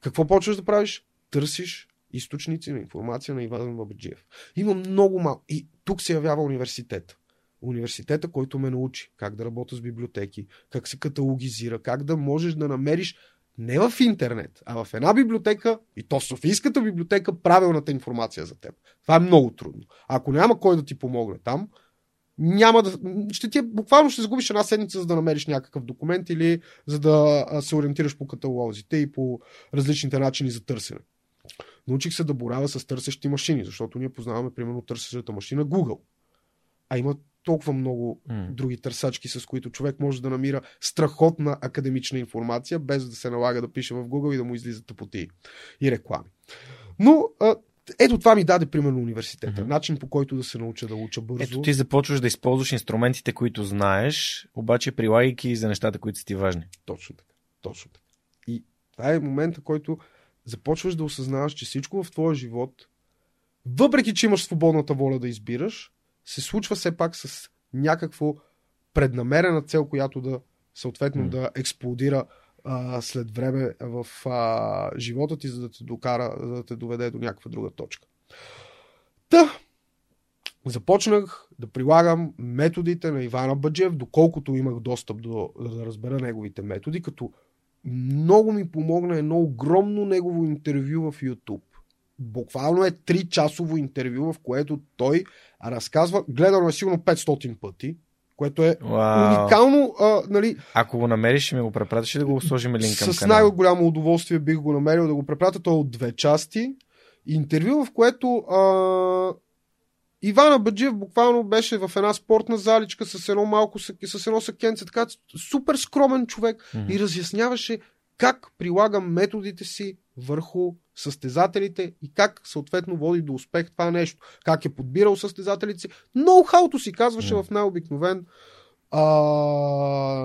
Какво почваш да правиш? Търсиш източници на информация на Иван Бабаджиев. Има много малко. И тук се явява университет. Университета, който ме научи как да работя с библиотеки, как се каталогизира, как да можеш да намериш не в интернет, а в една библиотека, и то Софийската библиотека, правилната информация за теб. Това е много трудно. Ако няма кой да ти помогне там, няма да. Ще ти, е, буквално ще загубиш една седмица, за да намериш някакъв документ или за да се ориентираш по каталозите и по различните начини за търсене. Научих се да боравя с търсещи машини, защото ние познаваме, примерно, търсещата машина Google. А има толкова много mm. други търсачки, с които човек може да намира страхотна академична информация, без да се налага да пише в Google и да му излизат тъпоти и реклами. Но а, ето това ми даде примерно университета. Mm-hmm. Начин по който да се науча да уча бързо. Ето ти започваш да използваш инструментите, които знаеш, обаче прилагайки за нещата, които са ти важни. Точно така. Точно така. И това е момента, който започваш да осъзнаваш, че всичко в твоя живот, въпреки че имаш свободната воля да избираш, се случва все пак с някакво преднамерена цел, която да съответно mm. да експлодира а, след време в а, живота ти, за да те докара, за да те доведе до някаква друга точка. Та, започнах да прилагам методите на Ивана Баджев, доколкото имах достъп до, да разбера неговите методи, като много ми помогна едно огромно негово интервю в YouTube. Буквално е 3 часово интервю, в което той разказва, гледано е сигурно 500 пъти, което е Уау. уникално. А, нали, Ако го намериш, ще ми го препратиш да го сложим линк към С най-голямо удоволствие бих го намерил да го препратя. Той е от две части. Интервю, в което а, Иван Абаджиев буквално беше в една спортна заличка с едно малко, с едно сакенце, така супер скромен човек mm-hmm. и разясняваше как прилага методите си върху състезателите и как съответно води до успех това нещо. Как е подбирал състезателите си. Ноу-хауто си казваше mm. в най-обикновен а,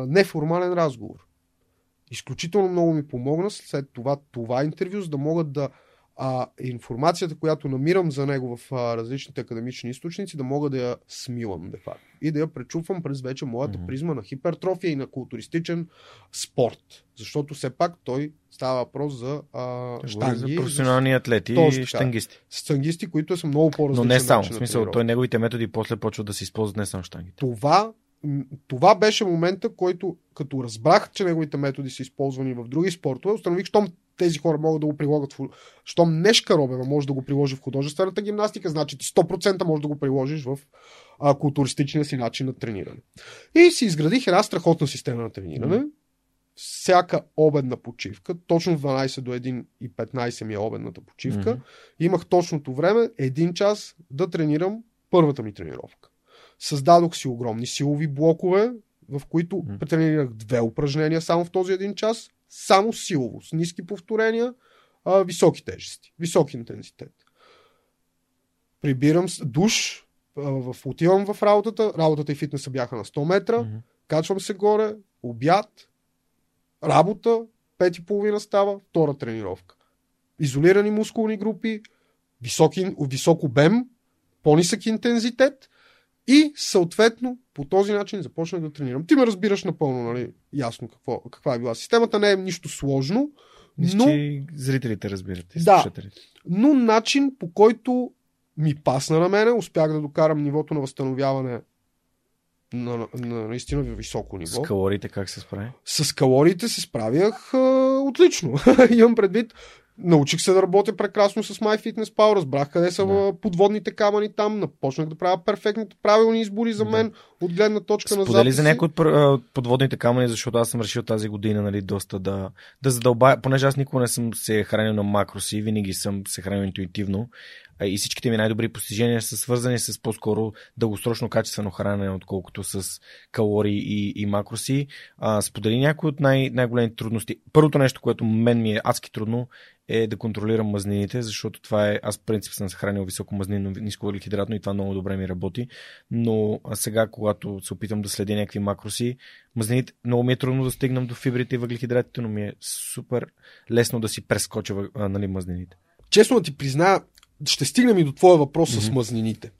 неформален разговор. Изключително много ми помогна след това това интервю, за да могат да а, информацията, която намирам за него в а, различните академични източници, да мога да я смилам, де факто. И да я пречупвам през вече моята mm-hmm. призма на хипертрофия и на културистичен спорт. Защото все пак той става въпрос за а, штанги. За професионални атлети и штангисти. Штангисти, които са много по-различни. Но не само. В смисъл, той неговите методи после почва да се използват не само штангите. Това това беше момента, който като разбрах, че неговите методи са използвани в други спортове, установих, щом тези хора могат да го прилагат. В... Щом Нешка Робева може да го приложи в художествената гимнастика, значи ти 100% може да го приложиш в а, културистичния си начин на трениране. И си изградих една страхотна система на трениране. Всяка обедна почивка, точно в 12 до 1 и 15 ми е обедната почивка, mm-hmm. имах точното време, един час да тренирам първата ми тренировка. Създадох си огромни силови блокове, в които mm-hmm. претренирах две упражнения само в този един час, само силово, с ниски повторения, а, високи тежести, висок интензитет. Прибирам душ, а, в, отивам в работата, работата и фитнеса бяха на 100 метра, mm-hmm. качвам се горе, обяд, работа, пет и половина става, втора тренировка. Изолирани мускулни групи, високи, висок обем, по-нисък интензитет и съответно по този начин започнах да тренирам. Ти ме разбираш напълно, нали? Ясно какво, каква е била. Системата не е нищо сложно. Мисля, но... че зрителите разбират. Да, но начин по който ми пасна на мене, успях да докарам нивото на възстановяване на, на, на наистина високо ниво. С калориите как се справи? С калориите се справях а, отлично. (laughs) Имам предвид, Научих се да работя прекрасно с MyFitnessPal, разбрах къде са да. подводните камъни там, напочнах да правя перфектните правилни избори за мен да. От гледна точка Сподели на записи. за някои от подводните камъни, защото аз съм решил тази година нали, доста да, да задълбая, понеже аз никога не съм се хранил на макроси, винаги съм се хранил интуитивно и всичките ми най-добри постижения са свързани с по-скоро дългосрочно качествено хранене, отколкото с калории и, и макроси. А, сподели някои от най- най-големите трудности. Първото нещо, което мен ми е адски трудно, е да контролирам мазнините, защото това е, аз принцип съм съхранил високо мазнинно, ниско въглехидратно и това много добре ми работи, но сега, когато се опитам да следя някакви макроси, мазнините, много ми е трудно да стигнам до фибрите и въглехидратите, но ми е супер лесно да си прескоча нали, мазнините. Честно да ти призная, ще стигнем и до твоя въпрос mm-hmm. с мазнините.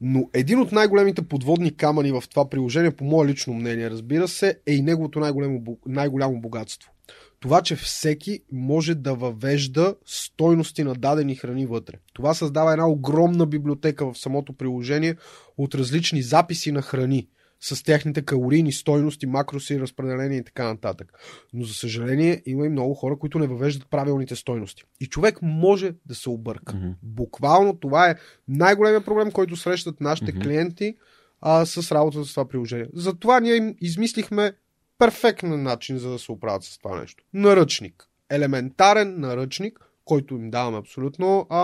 Но един от най-големите подводни камъни в това приложение, по мое лично мнение, разбира се, е и неговото най-голямо, най-голямо богатство това, че всеки може да въвежда стойности на дадени храни вътре. Това създава една огромна библиотека в самото приложение от различни записи на храни с техните калорийни стойности, макроси, разпределения и така нататък. Но за съжаление има и много хора, които не въвеждат правилните стойности. И човек може да се обърка. Mm-hmm. Буквално това е най-големият проблем, който срещат нашите mm-hmm. клиенти а, с работата с това приложение. Затова ние им измислихме перфектен начин за да се оправят с това нещо. Наръчник. Елементарен наръчник, който им даваме абсолютно а,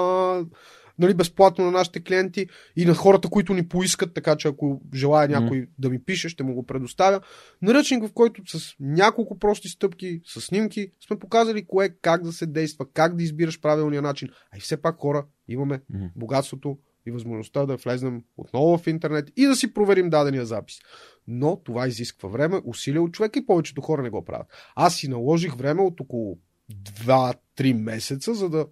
нали, безплатно на нашите клиенти и на хората, които ни поискат, така че ако желая някой mm. да ми пише, ще му го предоставя. Наръчник, в който с няколко прости стъпки, с снимки, сме показали кое, как да се действа, как да избираш правилния начин. А и все пак хора, имаме mm. богатството и възможността да влезнем отново в интернет и да си проверим дадения запис. Но това изисква време, усилия от човека и повечето хора не го правят. Аз си наложих време от около 2-3 месеца, за да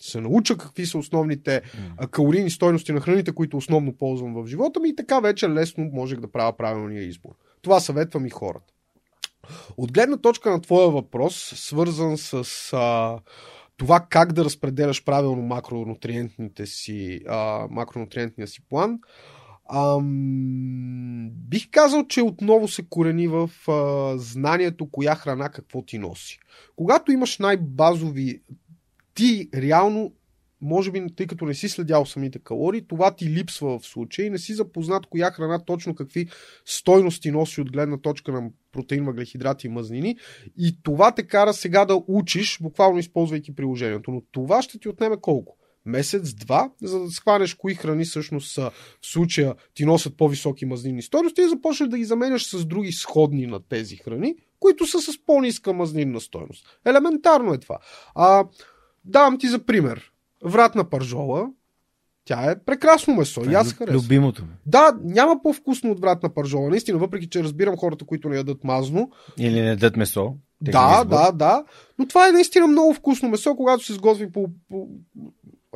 се науча какви са основните mm. калорийни стойности на храните, които основно ползвам в живота ми и така вече лесно можех да правя правилния избор. Това съветвам и хората. От гледна точка на твоя въпрос, свързан с а, това как да разпределяш правилно макронутриентните си, а, макронутриентния си план, ам, бих казал, че отново се корени в а, знанието коя храна какво ти носи. Когато имаш най-базови, ти реално може би, тъй като не си следял самите калории, това ти липсва в случай и не си запознат коя храна точно какви стойности носи от гледна точка на протеин, въглехидрати и мазнини. И това те кара сега да учиш, буквално използвайки приложението. Но това ще ти отнеме колко? Месец-два, за да схванеш кои храни всъщност са в случая ти носят по-високи мазнини стойности и започнеш да ги заменяш с други сходни на тези храни, които са с по-ниска мазнинна стойност. Елементарно е това. А, давам ти за пример. Вратна пържола, тя е прекрасно месо. И аз харесвам. Любимото ми. Да, няма по-вкусно от вратна пържола. Наистина, въпреки че разбирам хората, които не ядат мазно. Или не дадат месо. Да, да, да. Но това е наистина много вкусно месо, когато се сготви по, по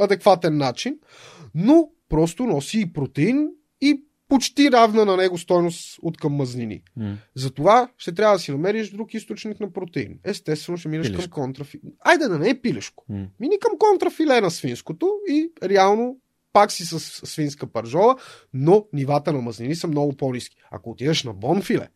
адекватен начин. Но просто носи и протеин и почти равна на него стойност от към мазнини. М. Затова ще трябва да си намериш друг източник на протеин. Естествено ще минеш Пилешко. към контрафиле. Айде да не е пилешко. М. Мини към контрафиле на свинското и реално пак си с свинска пържола, но нивата на мазнини са много по-низки. Ако отидеш на бонфиле,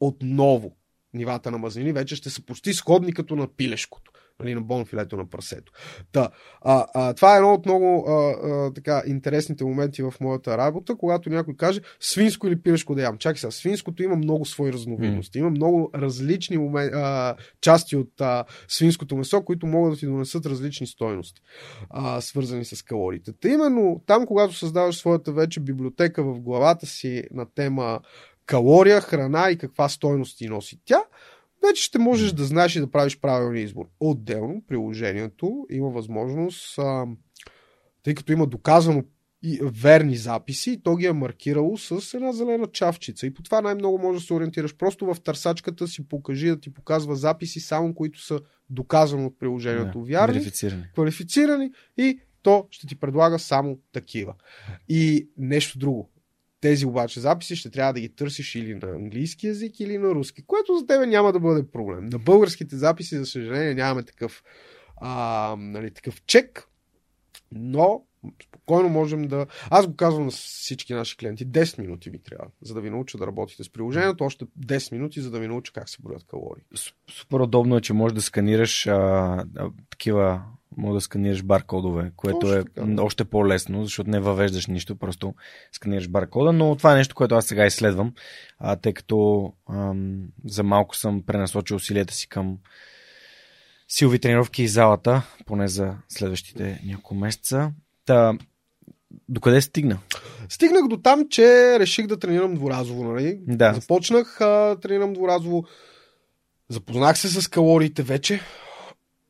отново нивата на мазнини вече ще са почти сходни като на пилешкото. Нали, на бонфилето на прасето. Та, а, а, това е едно от много а, а, така, интересните моменти в моята работа, когато някой каже свинско или пилешко да ям. Чакай сега, свинското има много свои разновидности. Има много различни момен, а, части от а, свинското месо, които могат да ти донесат различни стойности, а, свързани с калориите. Та именно там, когато създаваш своята вече библиотека в главата си на тема калория, храна и каква стойност ти носи тя, вече ще можеш да знаеш и да правиш правилния избор. Отделно, приложението има възможност, а, тъй като има доказано и верни записи, то ги е маркирало с една зелена чавчица. И по това най-много можеш да се ориентираш. Просто в търсачката си покажи да ти показва записи, само които са доказано от приложението Да, вярни Верифициране. квалифицирани и то ще ти предлага само такива. И нещо друго. Тези обаче записи ще трябва да ги търсиш или на английски язик, или на руски, което за тебе няма да бъде проблем. На българските записи, за съжаление, нямаме такъв, а, нали, такъв чек, но спокойно можем да... Аз го казвам на всички наши клиенти. 10 минути ви трябва, за да ви науча да работите с приложението. Още 10 минути, за да ви науча как се броят калории. Супер удобно е, че можеш да сканираш а, а, такива, може да сканираш баркодове, което Точно е така. още по-лесно, защото не въвеждаш нищо, просто сканираш баркода, но това е нещо, което аз сега изследвам, а, тъй като ам, за малко съм пренасочил усилията си към силови тренировки и залата, поне за следващите няколко месеца. Та, докъде стигна? Стигнах до там, че реших да тренирам дворазово. Нали? Да. Започнах а, тренирам дворазово. Запознах се с калориите вече.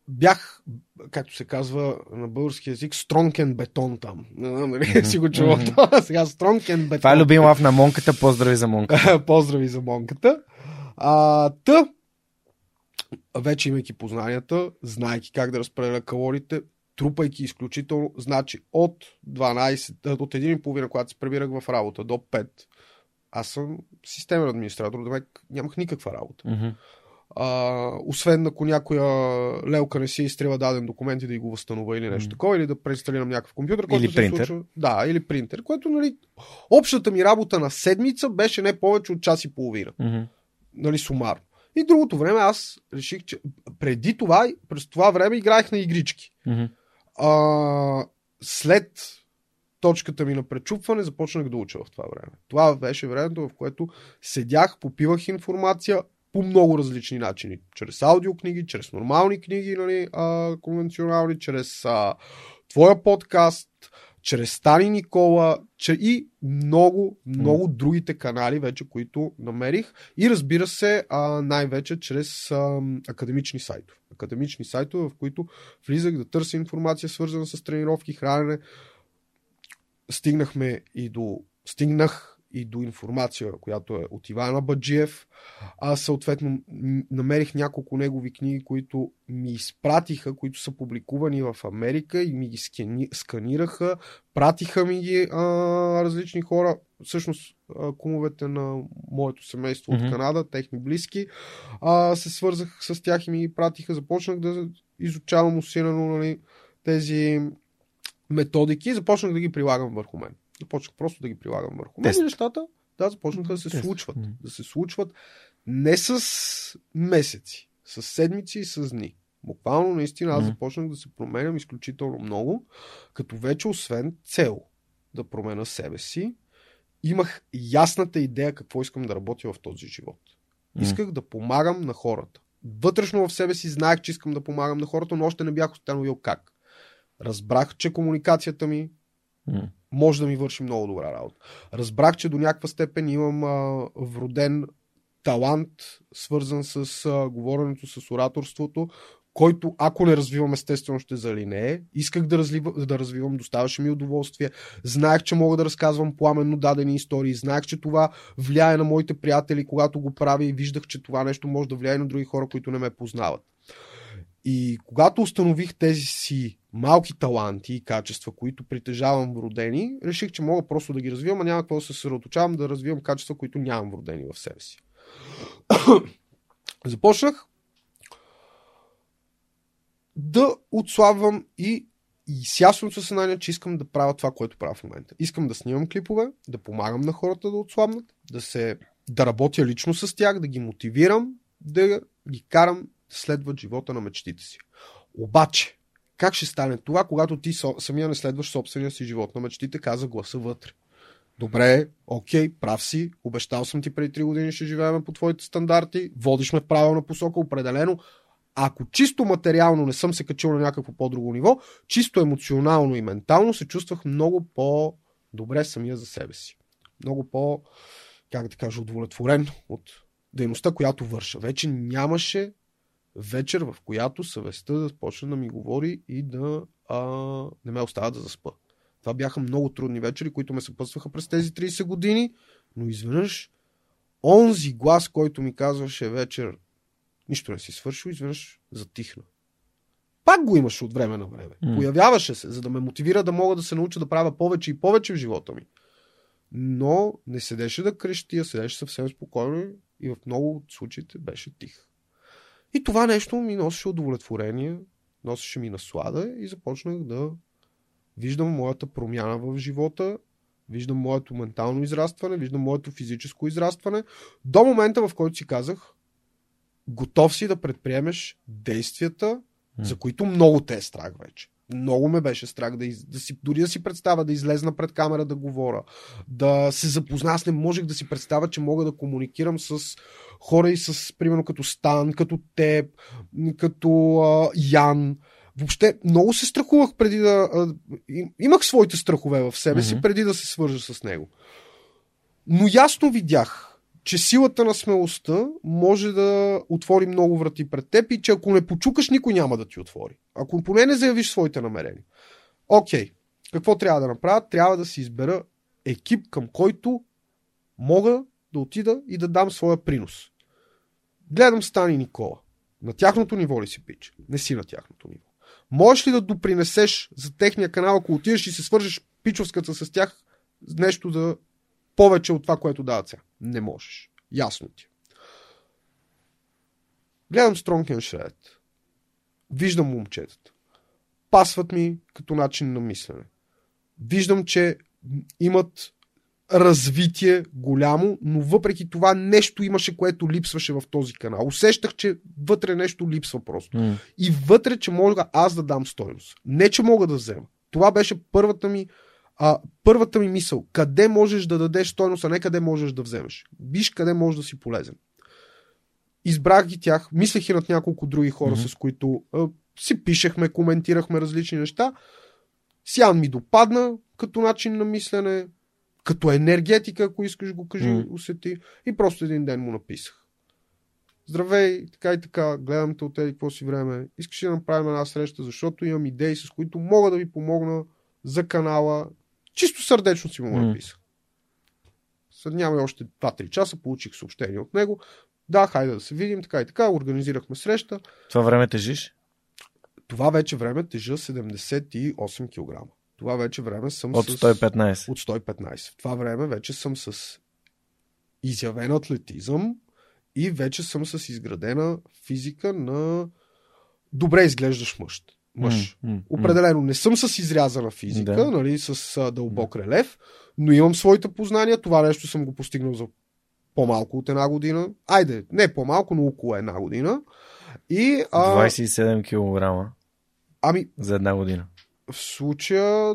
Бях, както се казва на български язик, стронкен бетон там. Не знам дали си го чувал Мгм. това. (laughs) Сега стронкен бетон. Това е любим лав на Монката, поздрави за Монката. (laughs) Поздрави за монката. А, та, вече имайки познанията, знайки как да разпределя калориите, трупайки изключително, значи от 12, а, от 1,5, когато се прибирах в работа, до 5, аз съм системен администратор, да нямах никаква работа. Мгм. А, освен ако някоя лелка не си изтрива даден документ и да го възстановя или нещо Мгм. такова, или да преинсталирам някакъв компютър. който Или принтер. Случва. Да, или принтер, което, нали, общата ми работа на седмица беше не повече от час и половина Мгм. нали, сумарно. И другото време аз реших, че преди това, през това време играех на игрички. Мгм. А, след точката ми на пречупване започнах да уча в това време. Това беше времето, в което седях, попивах информация по много различни начини. Чрез аудиокниги, чрез нормални книги, нали, а, конвенционални, чрез а, твоя подкаст, чрез Стани Никола, че и много, много другите канали вече, които намерих. И разбира се, а, най-вече чрез а, академични сайтове. Академични сайтове, в които влизах да търся информация, свързана с тренировки, хранене. Стигнахме и до... Стигнах и до информация, която е от Ивана Баджиев. Аз съответно намерих няколко негови книги, които ми изпратиха, които са публикувани в Америка и ми ги скани, сканираха. Пратиха ми ги а, различни хора, всъщност а, кумовете на моето семейство Мгм. от Канада, техни близки. А, се свързах с тях и ми ги пратиха. Започнах да изучавам усилено нали, тези методики и започнах да ги прилагам върху мен. Започнах просто да ги прилагам върху мен и нещата да, започнаха да се Тест. случват. Да се случват не с месеци, с седмици и с дни. Буквално, наистина, аз започнах да се променям изключително много, като вече освен цел да променя себе си, имах ясната идея какво искам да работя в този живот. Исках да помагам на хората. Вътрешно в себе си знаех, че искам да помагам на хората, но още не бях установил как. Разбрах, че комуникацията ми. Може да ми върши много добра работа. Разбрах, че до някаква степен имам а, вроден талант, свързан с а, говоренето, с ораторството, който, ако не развивам, естествено ще залинее. Исках да, разлива, да развивам, доставаше ми удоволствие. Знаех, че мога да разказвам пламенно дадени истории. Знаех, че това влияе на моите приятели, когато го правя и виждах, че това нещо може да влияе на други хора, които не ме познават. И когато установих тези си малки таланти и качества, които притежавам вродени, реших, че мога просто да ги развивам, а няма какво да се съсредоточавам да развивам качества, които нямам вродени в себе си. (clears throat) Започнах да отслабвам и, и с ясното съзнание, че искам да правя това, което правя в момента. Искам да снимам клипове, да помагам на хората да отслабнат, да, се, да работя лично с тях, да ги мотивирам, да ги карам следват живота на мечтите си. Обаче, как ще стане това, когато ти самия не следваш собствения си живот на мечтите, каза гласа вътре. Добре, окей, прав си, обещал съм ти преди 3 години ще живеем по твоите стандарти, водиш ме в правилна посока, определено. Ако чисто материално не съм се качил на някакво по-друго ниво, чисто емоционално и ментално се чувствах много по-добре самия за себе си. Много по, как да кажа, удовлетворен от дейността, която върша. Вече нямаше вечер, в която съвестта да почне да ми говори и да а, не ме оставя да заспа. Това бяха много трудни вечери, които ме съпътстваха през тези 30 години, но изведнъж онзи глас, който ми казваше вечер, нищо не си свършил, изведнъж затихна. Пак го имаше от време на време. М. Появяваше се, за да ме мотивира да мога да се науча да правя повече и повече в живота ми. Но не седеше да крещи, а седеше съвсем спокойно и в много от случаите беше тих. И това нещо ми носеше удовлетворение, носеше ми наслада и започнах да виждам моята промяна в живота, виждам моето ментално израстване, виждам моето физическо израстване, до момента в който си казах, готов си да предприемеш действията, за които много те е страх вече. Много ме беше страх да, из, да си, дори да си представя да излезна пред камера да говоря, да се запозна. Аз не можех да си представя, че мога да комуникирам с хора и с, примерно, като Стан, като теб, като а, Ян. Въобще, много се страхувах преди да... А, им- имах своите страхове в себе си, Мгм. преди да се свържа с него. Но ясно видях, че силата на смелостта може да отвори много врати пред теб и че ако не почукаш, никой няма да ти отвори. Ако поне не заявиш своите намерения. Окей, какво трябва да направя? Трябва да си избера екип, към който мога да отида и да дам своя принос. Гледам Стани Никола. На тяхното ниво ли си пич? Не си на тяхното ниво. Можеш ли да допринесеш за техния канал, ако отидеш и се свържеш пичовската с тях, нещо да повече от това, което дават сега? Не можеш. Ясно ти. Гледам and Shred. Виждам момчетата. Пасват ми като начин на мислене. Виждам, че имат развитие голямо, но въпреки това нещо имаше, което липсваше в този канал. Усещах, че вътре нещо липсва просто. М. И вътре, че мога аз да дам стойност. Не, че мога да взема. Това беше първата ми, а, първата ми мисъл. Къде можеш да дадеш стойност, а не къде можеш да вземеш. Виж къде можеш да си полезен. Избрах ги тях, мислех и над няколко други хора, mm-hmm. с които а, си пишехме, коментирахме различни неща. Сян ми допадна като начин на мислене, като енергетика, ако искаш го кажи, Мгм. mm. усети. И просто един ден му написах. Здравей, така и така, гледам те от еди какво си време. Искаш да направим една среща, защото имам идеи, с които мога да ви помогна за канала. Чисто сърдечно си му написах. След няма още 2-3 часа получих съобщение от него. Да, хайде да се видим, така и така. Организирахме среща. Това време тежиш? Това вече време тежа 78 кг. Това вече време съм От с... 115. От 115. В това време вече съм с изявен атлетизъм и вече съм с изградена физика на добре изглеждаш мъж. Мъж. М. Определено не съм с изрязана физика, Да. нали, с а, дълбок релеф, но имам своите познания. Това нещо съм го постигнал за по-малко от една година. Айде, не по-малко, но около една година. И, а, 27 кг ами, за една година. в случая,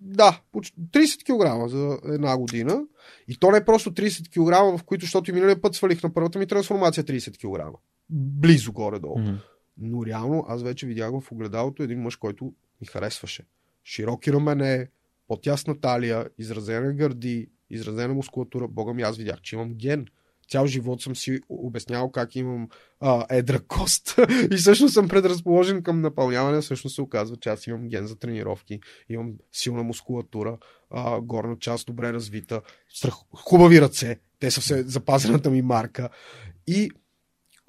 да, поч- 30 кг за една година. И то не е просто 30 кг, в които, защото и миналия път свалих на първата ми трансформация 30 кг. Близо горе-долу. М. Но реално аз вече видях в огледалото един мъж, който ми харесваше. Широки рамене, по-тясна талия, изразена гърди, изразена мускулатура. Бога ми, аз видях, че имам ген. Цял живот съм си обяснявал как имам а, едра кост (laughs) и всъщност съм предразположен към напълняване. Всъщност се оказва, че аз имам ген за тренировки, имам силна мускулатура, а, горна част добре развита, страх... хубави ръце, те са все запазената ми марка. И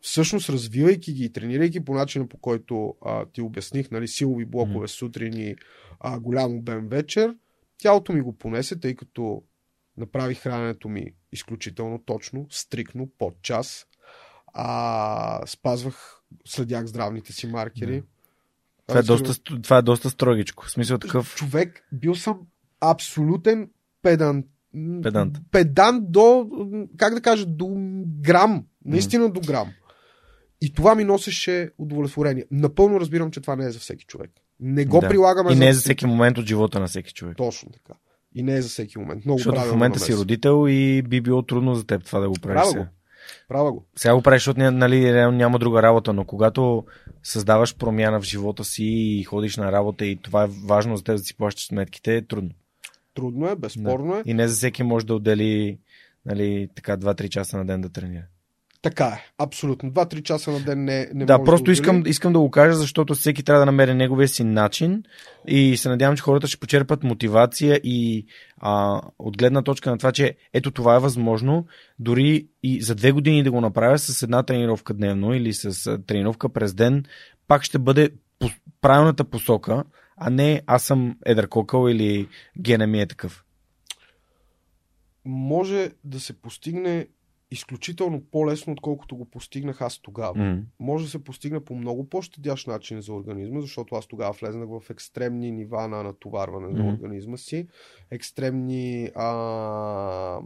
всъщност развивайки ги и тренирайки по начина по който а, ти обясних, нали, силови блокове mm. сутрин и а, голям обем вечер, тялото ми го понесе, тъй като направих храненето ми изключително точно, стрикно, под час. А, спазвах, следях здравните си маркери. Това е, доста, това е доста строгичко. В смисъл такъв. Човек, бил съм абсолютен педант. Педант. Педант до, как да кажа, до грам. Наистина mm. до грам. И това ми носеше удовлетворение. Напълно разбирам, че това не е за всеки човек. Не го да. прилагаме. И не е за всеки момент от живота на всеки човек. Точно така. И не е за всеки момент. Много защото в момента си родител и би било трудно за теб това да го правиш. Права го. Права го. Сега го правиш, защото нали, няма друга работа, но когато създаваш промяна в живота си и ходиш на работа и това е важно за теб да си плащаш сметките, е трудно. Трудно е, безспорно да. е. И не за всеки може да отдели нали, така 2-3 часа на ден да тренира. Така е, абсолютно. Два-три часа на ден не, не Да, просто да искам, искам да го кажа, защото всеки трябва да намери неговия си начин и се надявам, че хората ще почерпат мотивация и а, от гледна точка на това, че ето това е възможно, дори и за две години да го направя с една тренировка дневно или с тренировка през ден, пак ще бъде по правилната посока, а не аз съм едър кокъл или гена ми е такъв. Може да се постигне изключително по-лесно, отколкото го постигнах аз тогава. Mm. Може да се постигне по много по-щадящ начин за организма, защото аз тогава влезнах в екстремни нива на натоварване mm. на организма си, екстремни. А...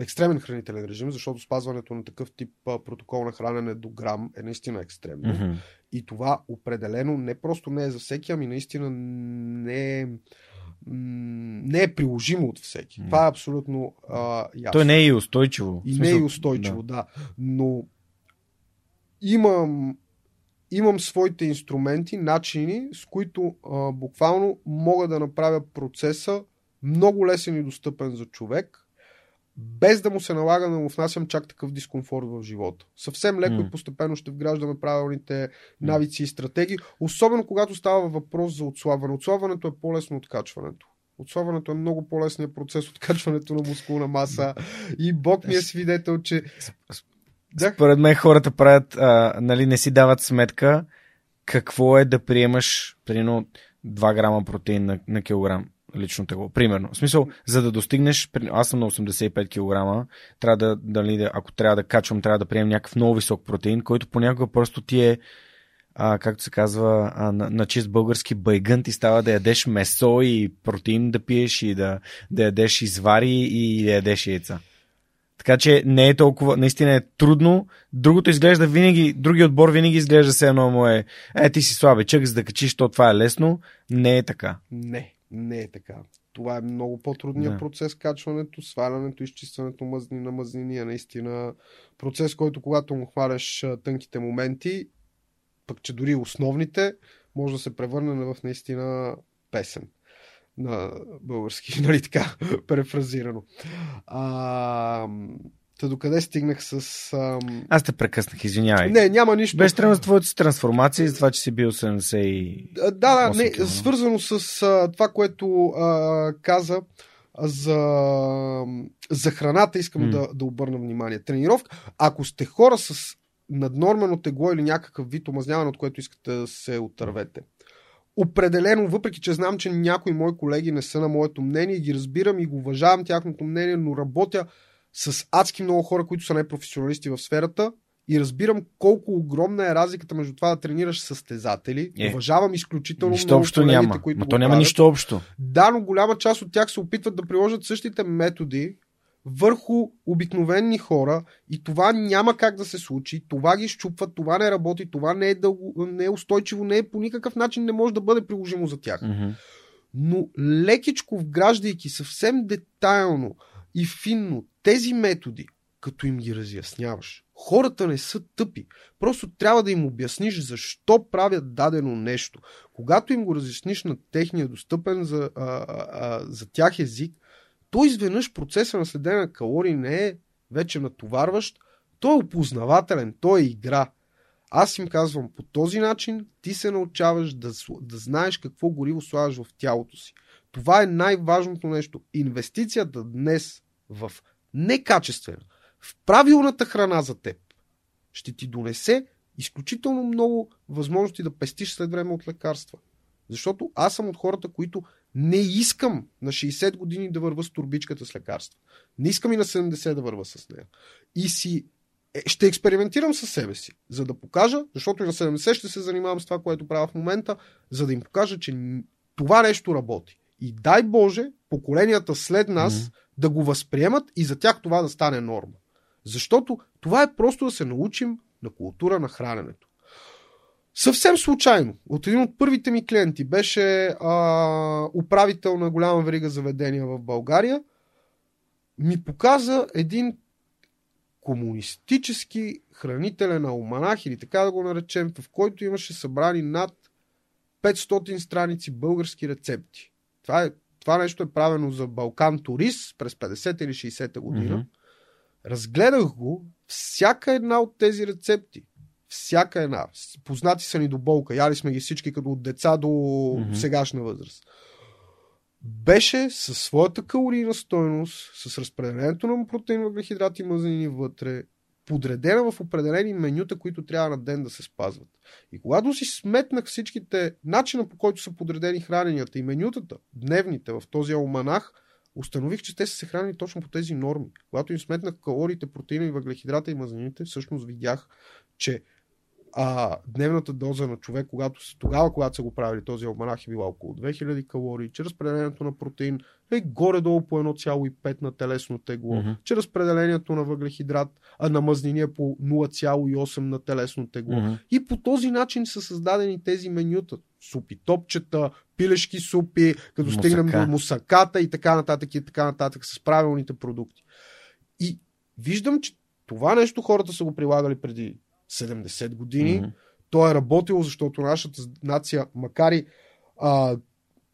Екстремен хранителен режим, защото спазването на такъв тип протокол на хранене до грам е наистина екстремно. Mm-hmm. И това определено не просто не е за всеки, ами наистина не е не е приложимо от всеки. Mm. Това е абсолютно а, ясно. То не е и устойчиво. И не е и устойчиво, да. да. Но имам, имам своите инструменти, начини, с които а, буквално мога да направя процеса много лесен и достъпен за човек, без да му се налага да му внасям чак такъв дискомфорт в живота. Съвсем леко mm. и постепенно ще вграждаме правилните навици и стратегии, особено когато става въпрос за отслабване. Отслабването е по-лесно от качването. Отслабването е много по-лесният процес от качването на мускулна маса и Бог ми е свидетел, че... Да? Според мен хората правят, а, нали, не си дават сметка какво е да приемаш примерно 2 грама протеин на, на килограм лично тегло. Примерно. В смисъл, за да достигнеш, аз съм на 85 кг, трябва да, дали, ако трябва да качвам, трябва да приемам някакъв много висок протеин, който понякога просто ти е а, както се казва, а, на, на чист български байгън ти става да ядеш месо и протеин да пиеш и да, да ядеш извари и да ядеш яйца. Така че не е толкова, наистина е трудно. Другото изглежда винаги, другият отбор винаги изглежда се едно му е, е ти си слабичък, за да качиш, то това е лесно. Не е така. Не, не е така. Това е много по-трудният да. процес, качването, свалянето, изчистването мъзни на мъзнини е наистина процес, който когато му хваляш тънките моменти, пък че дори основните, може да се превърне в наистина песен на български, (laughs) нали така, (laughs) префразирано. А, Та докъде стигнах с... Ам... Аз те прекъснах, извинявай. Не, няма нищо. Беше трябва за твоята си трансформация и за това, че си бил 70 и... Да, да, не, свързано с а, това, което а, каза за, за храната, искам mm. да, да обърна внимание. Тренировка. Ако сте хора с наднормено тегло или някакъв вид омазняване, от което искате да се отървете. Определено, въпреки че знам, че някои мои колеги не са на моето мнение, ги разбирам и го уважавам тяхното мнение, но работя с адски много хора, които са непрофесионалисти в сферата и разбирам колко огромна е разликата между това да тренираш състезатели. Е, Уважавам изключително нищо много общо няма. които. Но то няма правят. нищо общо. Да, но голяма част от тях се опитват да приложат същите методи върху обикновени хора и това няма как да се случи. Това ги щупва, това не работи, това не е, дълго, не е устойчиво, не е по никакъв начин не може да бъде приложимо за тях. Mm-hmm. Но лекичко вграждайки съвсем детайлно и финно тези методи, като им ги разясняваш, Хората не са тъпи. Просто трябва да им обясниш защо правят дадено нещо. Когато им го разясниш на техния достъпен за, а, а, за тях език, то изведнъж процеса на следене на калории не е вече натоварващ, той е опознавателен, той е игра. Аз им казвам, по този начин ти се научаваш да, да знаеш какво гориво слагаш в тялото си. Това е най-важното нещо. Инвестицията днес в некачествена, в правилната храна за теб, ще ти донесе изключително много възможности да пестиш след време от лекарства. Защото аз съм от хората, които не искам на 60 години да върва с турбичката с лекарства. Не искам и на 70 да върва с нея. И си е, ще експериментирам със себе си, за да покажа, защото и на 70 ще се занимавам с това, което правя в момента, за да им покажа, че това нещо работи. И дай Боже, поколенията след нас mm-hmm. да го възприемат и за тях това да стане норма. Защото това е просто да се научим на култура на храненето. Съвсем случайно, от един от първите ми клиенти беше а, управител на голяма верига заведения в България, ми показа един комунистически хранителен алманах или така да го наречем, в който имаше събрани над 500 страници български рецепти. Това, е, това нещо е правено за Балкан Турист през 50 или 60-та година. Mm-hmm. Разгледах го, всяка една от тези рецепти, всяка една, познати са ни до болка, яли сме ги всички като от деца до mm-hmm. сегашна възраст беше със своята калорийна стойност, с разпределението на протеин, въглехидрати и мазнини вътре, подредена в определени менюта, които трябва на ден да се спазват. И когато си сметнах всичките начина по който са подредени храненията и менютата, дневните в този алманах, установих, че те са се хранени точно по тези норми. Когато им сметнах калориите, протеина и въглехидрата и мазнините, всъщност видях, че а, дневната доза на човек, когато, тогава, когато са го правили този алманах е била около 2000 калории, че разпределението на протеин е горе-долу по 1,5 на телесно тегло, mm-hmm. че разпределението на въглехидрат, а на мазнини е по 0,8 на телесно тегло. Mm-hmm. И по този начин са създадени тези менюта. Супи топчета, пилешки супи, като Мусака. стигнем до мусаката и така нататък и така нататък с правилните продукти. И виждам, че това нещо хората са го прилагали преди 70 години. Mm-hmm. То е работило, защото нашата нация, макар и а,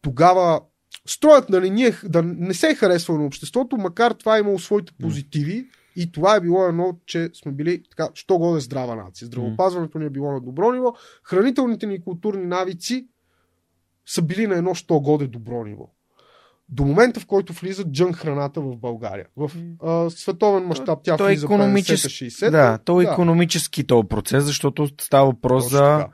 тогава строят нали, ние, да не се е харесва на обществото, макар това е имало своите позитиви. И това е било едно, че сме били така, що годе здрава нация. Здравопазването ни е било на добро ниво, хранителните ни културни навици са били на едно, що годе добро ниво до момента, в който влиза джън храната в България. В а, световен мащаб тя то влиза економически, 50-60. Да, то е да. економически този процес, защото става въпрос Точно за така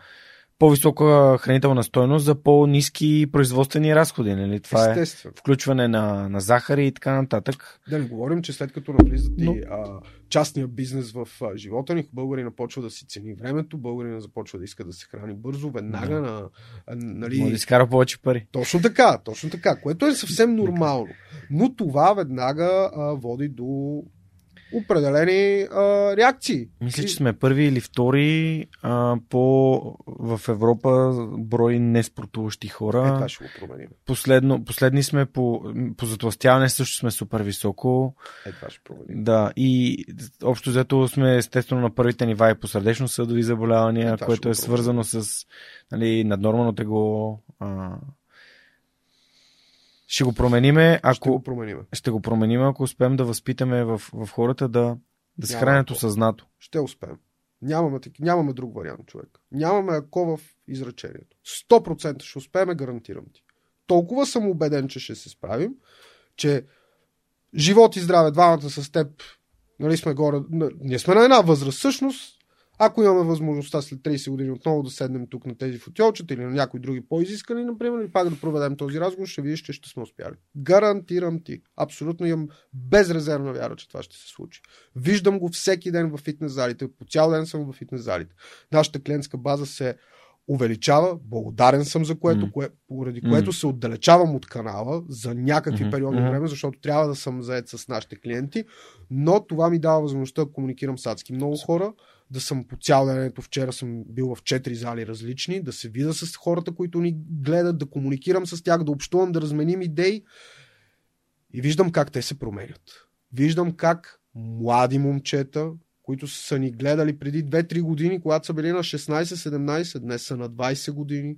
по-висока хранителна стойност за по-низки производствени разходи. Нали? Това е включване на, на захари и така нататък. Да не говорим, че след като навлизат Но... и а, частния бизнес в а, живота ни, българина почва да си цени времето, българина започва да иска да се храни бързо, веднага да. на... А, нали... Може да изкара повече пари. Точно така, точно така, което е съвсем нормално. Но това веднага а, води до определени а, реакции. Мисля, че сме първи или втори а, по, в Европа брой неспортуващи хора. Е, това ще го променим. Последно, последни сме по, по затластяване също сме супер високо. Е, това ще променим. Да, и общо взето сме естествено на първите нива и по сърдечно-съдови заболявания, е, което е свързано с нали, наднормално тегло. А, ще го промениме, ако... Ще го промениме. Ще го промениме, ако успеем да възпитаме в, в хората да, да се хранят осъзнато. Ще успеем. Нямаме, нямаме друг вариант, човек. Нямаме ако в изречението. 100% ще успеем, гарантирам ти. Толкова съм убеден, че ще се справим, че живот и здраве, двамата с теб, нали сме горе, ние сме на една възраст. Всъщност, ако имаме възможността след 30 години отново да седнем тук на тези футиолчета или на някои други по-изискани, например, и пак да проведем този разговор, ще видиш, че ще сме успяли. Гарантирам ти. Абсолютно имам безрезервна вяра, че това ще се случи. Виждам го всеки ден в фитнес залите. По цял ден съм в фитнес залите. Нашата клиентска база се увеличава. Благодарен съм за което, mm. кое, поради mm. което се отдалечавам от канала за някакви mm-hmm. периоди mm-hmm. време, защото трябва да съм заед с нашите клиенти, но това ми дава възможността да комуникирам с адски много хора, да съм по цял ден. Ето вчера съм бил в четири зали различни, да се видя с хората, които ни гледат, да комуникирам с тях, да общувам, да разменим идеи. И виждам как те се променят. Виждам как млади момчета, които са ни гледали преди 2-3 години, когато са били на 16-17, днес са на 20 години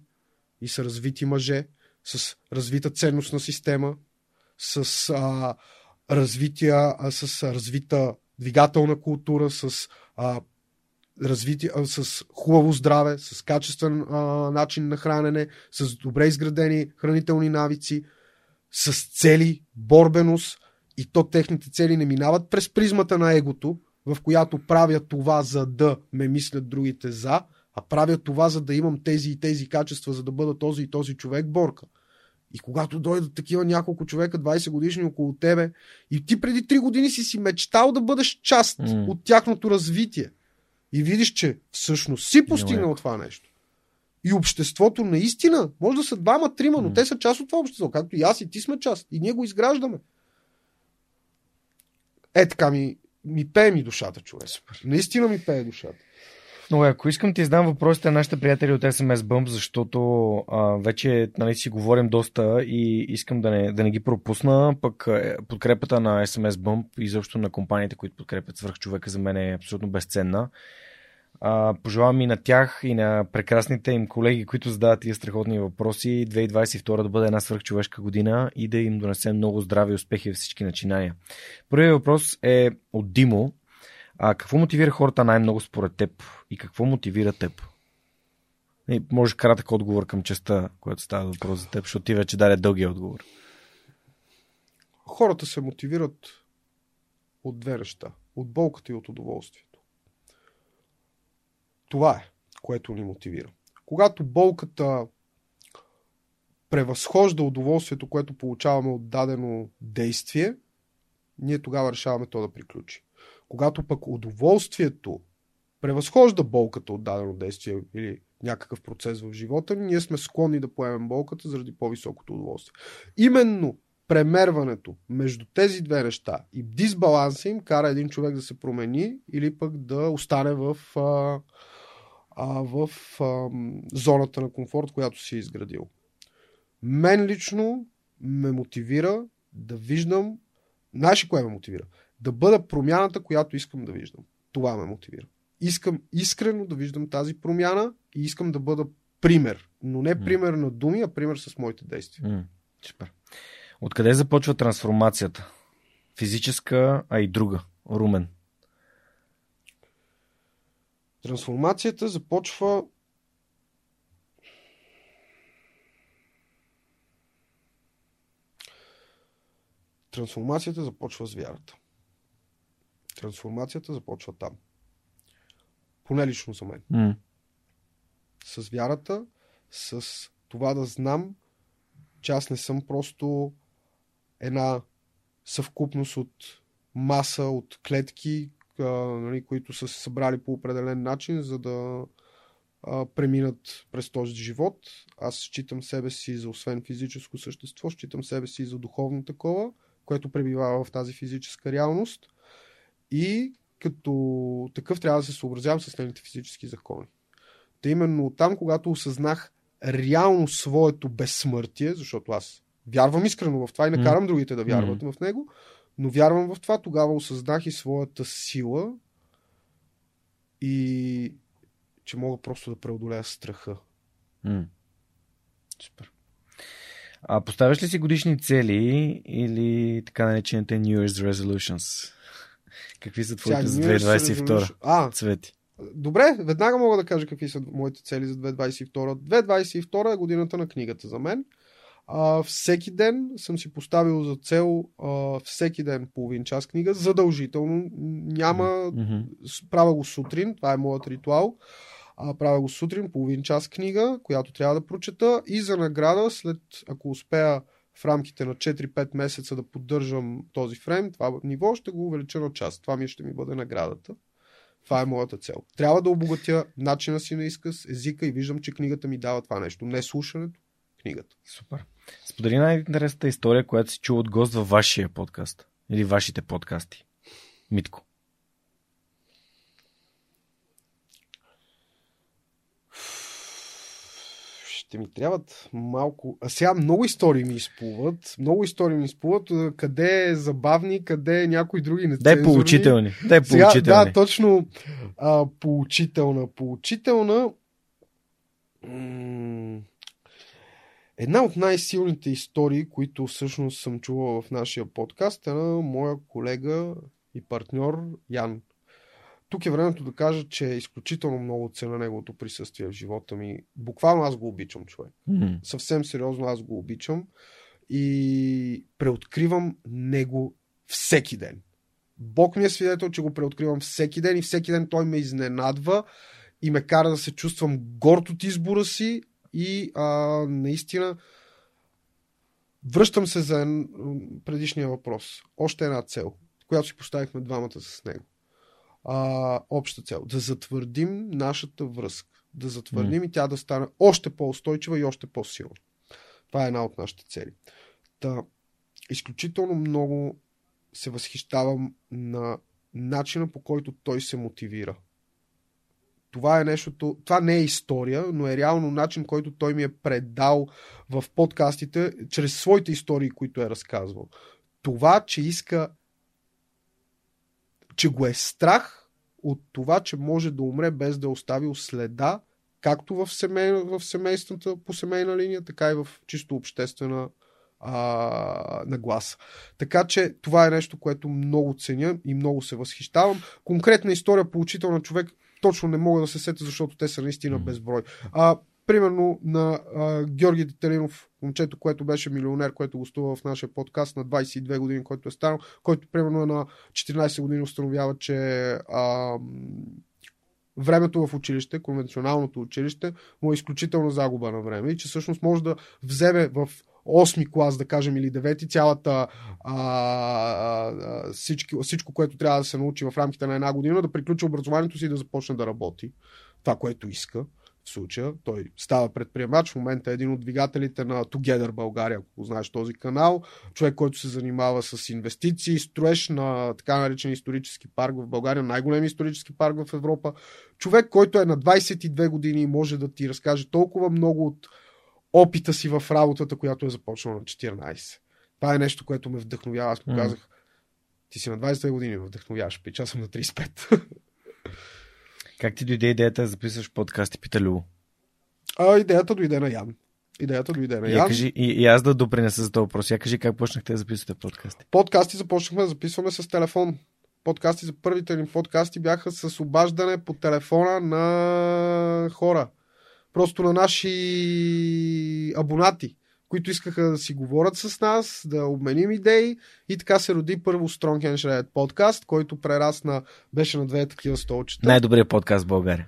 и са развити мъже, с развита ценностна система, с, а, развития, а, с развита двигателна култура, с, а, развитие, а, с хубаво здраве, с качествен а, начин на хранене, с добре изградени хранителни навици, с цели, борбеност и то техните цели не минават през призмата на егото, в която правя това, за да ме мислят другите за, а правя това, за да имам тези и тези качества, за да бъда този и този човек, борка. И когато дойдат такива няколко човека, 20 годишни около тебе, и ти преди 3 години си си мечтал да бъдеш част mm. от тяхното развитие. И видиш, че всъщност си постигнал това нещо. И обществото наистина, може да са двама, трима, но mm. те са част от това общество, както и аз и ти сме част. И ние го изграждаме. Е, така ми, ми пее ми душата, човек. Супер. Наистина ми пее душата. Но ако искам ти задам въпросите на нашите приятели от SMS Bump, защото а, вече нали, си говорим доста и искам да не, да не ги пропусна, пък е, подкрепата на SMS Bump и защо на компаниите, които подкрепят свърх човека за мен е абсолютно безценна. А, пожелавам и на тях и на прекрасните им колеги, които задават тия страхотни въпроси, 2022 да бъде една свърхчовешка година и да им донесем много здраве и успехи във всички начинания. Първият въпрос е от Димо. А какво мотивира хората най-много според теб и какво мотивира теб? И може кратък отговор към частта, която става въпрос за теб, защото ти вече даде дългия отговор. Хората се мотивират от две неща. От болката и от удоволствието. Това е, което ни мотивира. Когато болката превъзхожда удоволствието, което получаваме от дадено действие, ние тогава решаваме то да приключи. Когато пък удоволствието превъзхожда болката от дадено действие или някакъв процес в живота ни, ние сме склонни да поемем болката заради по-високото удоволствие. Именно премерването между тези две неща и дисбаланса им кара един човек да се промени или пък да остане в, а, а, в а, зоната на комфорт, която си е изградил. Мен лично ме мотивира да виждам. Знаеш кое ме мотивира? Да бъда промяната, която искам да виждам. Това ме мотивира. Искам искрено да виждам тази промяна и искам да бъда пример. Но не пример на думи, а пример с моите действия. Супер. Откъде започва трансформацията? Физическа, а и друга. Румен. Трансформацията започва Трансформацията започва с вярата. Трансформацията започва там. Поне лично за мен. Mm. С вярата, с това да знам, че аз не съм просто една съвкупност от маса, от клетки, а, нали, които са се събрали по определен начин, за да а, преминат през този живот. Аз считам себе си за освен физическо същество, считам себе си за духовно такова, което пребивава в тази физическа реалност и като такъв трябва да се съобразявам с нейните физически закони. Та именно там, когато осъзнах реално своето безсмъртие, защото аз вярвам искрено в това и не карам другите да вярват mm. в него, но вярвам в това, тогава осъзнах и своята сила и че мога просто да преодолея страха. Mm. Супер. А поставяш ли си годишни цели или така наречените New Year's Resolutions? Какви са твоите за 2022? А, цвети. Добре, веднага мога да кажа какви са моите цели за 2022. 2022 е годината на книгата за мен. А, всеки ден съм си поставил за цел а, всеки ден половин час книга. Задължително. Няма. Mm-hmm. Правя го сутрин. Това е моят ритуал. А, правя го сутрин, половин час книга, която трябва да прочета. И за награда, след ако успея в рамките на 4-5 месеца да поддържам този фрейм, това ниво ще го увелича на час. Това ми ще ми бъде наградата. Това е моята цел. Трябва да обогатя начина си на изказ, езика и виждам, че книгата ми дава това нещо. Не слушането, книгата. Супер. Сподели най-интересната история, която си чул от гост във вашия подкаст. Или вашите подкасти. Митко. Ще ми трябват малко... А сега много истории ми изплуват. Много истории ми изплуват. Къде е забавни, къде е някои други нецензурни. Дай поучителни. Сега, поучителни. да, точно а, поучителна. Поучителна. М- Една от най-силните истории, които всъщност съм чувал в нашия подкаст е на моя колега и партньор Ян. Тук е времето да кажа, че изключително много цена неговото присъствие в живота ми. Буквално аз го обичам, човек. М. Съвсем сериозно аз го обичам и преоткривам него всеки ден. Бог ми е свидетел, че го преоткривам всеки ден и всеки ден той ме изненадва и ме кара да се чувствам горд от избора си и а, наистина връщам се за предишния въпрос. Още една цел, която си поставихме двамата с него. А, обща цел. Да затвърдим нашата връзка. Да затвърдим и тя да стане още по-устойчива и още по-силна. Това е една от нашите цели. Та, изключително много се възхищавам на начина по който той се мотивира. Това е нещото, това не е история, но е реално начин, който той ми е предал в подкастите, чрез своите истории, които е разказвал. Това, че иска, че го е страх от това, че може да умре без да е оставил следа, както в, семей, в семействата по семейна линия, така и в чисто обществена а, нагласа. Така че това е нещо, което много ценя и много се възхищавам. Конкретна история, поучителна човек, точно не мога да се сетя, защото те са наистина безброй. А, примерно на а, Георги Детелинов, момчето, което беше милионер, което гостува в нашия подкаст на 22 години, който е станал, който примерно е на 14 години установява, че а, времето в училище, конвенционалното училище, му е изключителна загуба на време и че всъщност може да вземе в 8 клас, да кажем, или 9, цялата а, а, всички, всичко, което трябва да се научи в рамките на една година, да приключи образованието си и да започне да работи. Това, което иска в случая. Той става предприемач, в момента е един от двигателите на Together България, ако знаеш този канал. Човек, който се занимава с инвестиции, строеж на така наречен исторически парк в България, най-големи исторически парк в Европа. Човек, който е на 22 години и може да ти разкаже толкова много от опита си в работата, която е започнала на 14. Това е нещо, което ме вдъхновява. Аз му казах, ти си на 22 години, ме вдъхновяваш, пич, аз съм на 35. Как ти дойде идеята да записваш подкасти, пита Любо? А идеята дойде на Ян. Идеята дойде на Я Ян. кажи, и, и, аз да допринеса за този въпрос. Я кажи как почнахте да записвате подкасти. Подкасти започнахме да записваме с телефон. Подкасти за първите ни подкасти бяха с обаждане по телефона на хора. Просто на наши абонати, които искаха да си говорят с нас, да обменим идеи и така се роди първо Strong and Shredded подкаст, който прерасна, беше на две такива столчета. Най-добрият подкаст в България.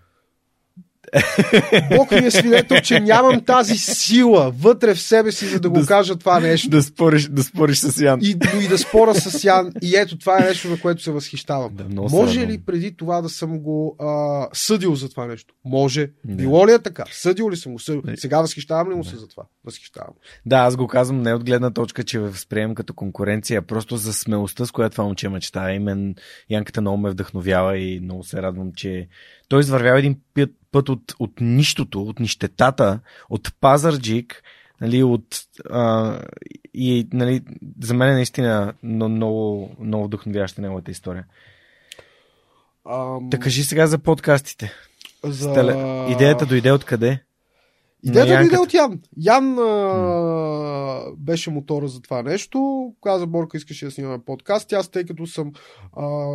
Бог ми е свидетел, че нямам тази сила вътре в себе си, за да го Да- кажа това нещо. Да спориш, да спориш с Ян. И, и да спора с Ян. И ето, това е нещо, на което се възхищавам. Да, Може ли преди това да съм го а, съдил за това нещо? Може. Да. Било ли е така? Съдил ли съм го? Съдил. Сега възхищавам ли му се за това? Възхищавам. Да, аз го казвам не от гледна точка, че възприемам като конкуренция, просто за смелостта, с която това момче мечтае. И мен Янката много ме вдъхновява и много се радвам, че той извървява един път, път от, от нищото, от нищетата, от Пазарджик, нали, от, а, и нали, за мен е наистина но- много, много вдъхновяваща неговата история. Ам, Да кажи сега за подкастите. за... Теле... Идеята дойде откъде? Идеята дойде от Ян. Ян а, беше мотора за това нещо. Каза Борка, искаше да снимаме подкаст. Аз, тъй като съм а,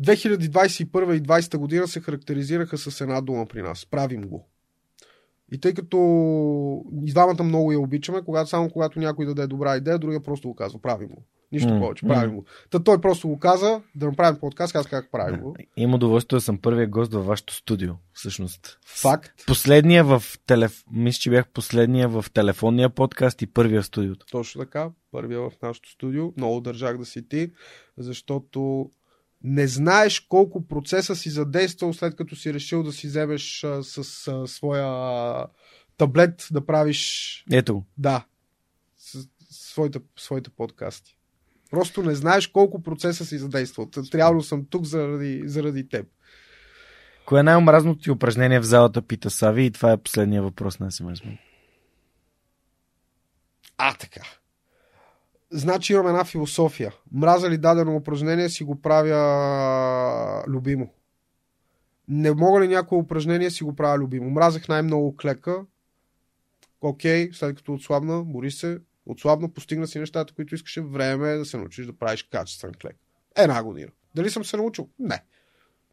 2021 и 2020 година се характеризираха с една дума при нас. Правим го. И тъй като и двамата много я обичаме, когато, само когато някой даде добра идея, другия просто го казва. Правим го. Нищо М, повече. Правим го. Та той просто го каза да направим подкаст, аз как правим го. Да. Имам удоволствие да съм първият гост във вашето студио, всъщност. Факт. Последния в телеф... Мисля, че бях последния в телефонния подкаст и първия в студиото. Точно така. Първия в нашото студио. Много държах да си ти, защото не знаеш колко процеса си задействал след като си решил да си вземеш а, с а, своя а, таблет да правиш Ето да, с, своите, своите подкасти. Просто не знаеш колко процеса си задействал. Т- Реално съм тук заради, заради теб. Кое е най-омразното ти упражнение в залата, пита Сави и това е последния въпрос на СМС. А, така. Значи имам една философия. Мраза ли дадено упражнение, си го правя любимо. Не мога ли някое упражнение, си го правя любимо. Мразех най-много клека. Окей, след като отслабна, бори се, отслабна, постигна си нещата, които искаше. Време е да се научиш да правиш качествен клек. Една година. Дали съм се научил? Не.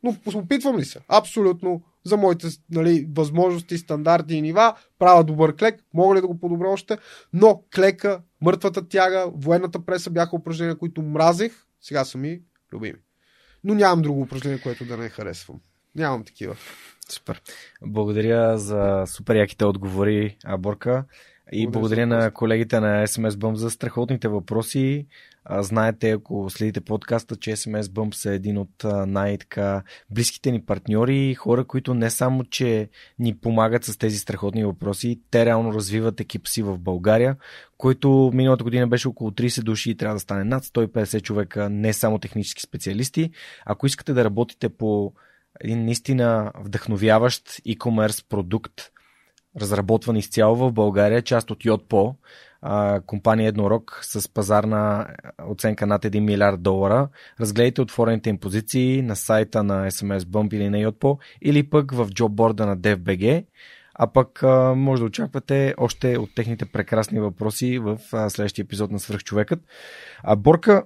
Но опитвам ли се? Абсолютно. За моите нали, възможности, стандарти и нива, правя добър клек, мога ли да го подобря още, но клека, мъртвата тяга, военната преса бяха упражнения, които мразех, сега са ми любими. Но нямам друго упражнение, което да не харесвам. Нямам такива. Супер. Благодаря за супер яките отговори, Борка. И благодаря, благодаря на колегите на SMS Bump за страхотните въпроси. Знаете, ако следите подкаста, че SMS Bump е един от най-така близките ни партньори, хора, които не само, че ни помагат с тези страхотни въпроси, те реално развиват екип си в България, който миналата година беше около 30 души и трябва да стане над 150 човека, не само технически специалисти. Ако искате да работите по един наистина вдъхновяващ e-commerce продукт, разработван изцяло в България, част от Компания Еднорог с пазарна оценка над 1 милиард долара. Разгледайте отворените им позиции на сайта на SMS Bump или на Yotpo или пък в джобборда на DFBG. А пък може да очаквате още от техните прекрасни въпроси в следващия епизод на Свръхчовекът. А Борка,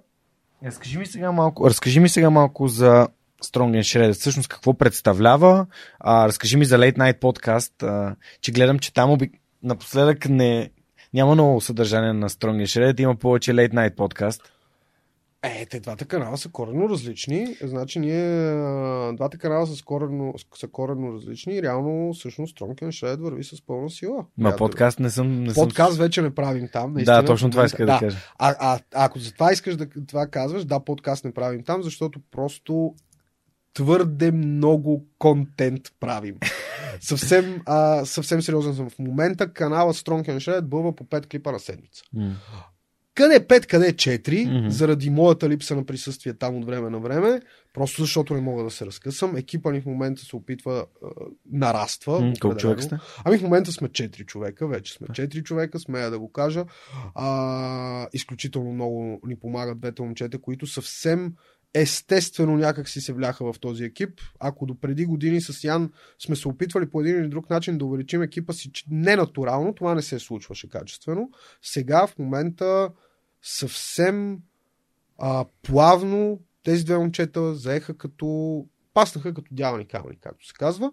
разкажи ми сега малко, разкажи ми сега малко за Strong and Shredded. Всъщност какво представлява? А, разкажи ми за Late Night подкаст, а, че гледам, че там оби... напоследък не, няма много съдържание на Strong and Shredded, има повече Late Night подкаст. Е, те двата канала са коренно различни. Значи ние двата канала са коренно, са коренно различни и реално всъщност Strong and Shredded върви с пълна сила. Ма подкаст не съм... Не подкаст съм... вече не правим там. Наистина. Да, точно това иска да, да кажа. А, а, а, ако за това искаш да това казваш, да, подкаст не правим там, защото просто твърде много контент правим. Съвсем, а, съвсем сериозен съм. В момента канала Strong and Shred бълва по 5 клипа на седмица. Mm. Къде е 5, къде е 4, mm-hmm. заради моята липса на присъствие там от време на време, просто защото не мога да се разкъсам. Екипа ни в момента се опитва, а, нараства. Mm, колко човек сте? Ами в момента сме 4 човека, вече сме 4 човека, смея да го кажа. А, изключително много ни помагат двете момчета, които съвсем естествено някак си се вляха в този екип. Ако до преди години с Ян сме се опитвали по един или друг начин да увеличим екипа си ненатурално, това не се случваше качествено. Сега в момента съвсем а, плавно тези две момчета заеха като паснаха като дявани камъни, както се казва.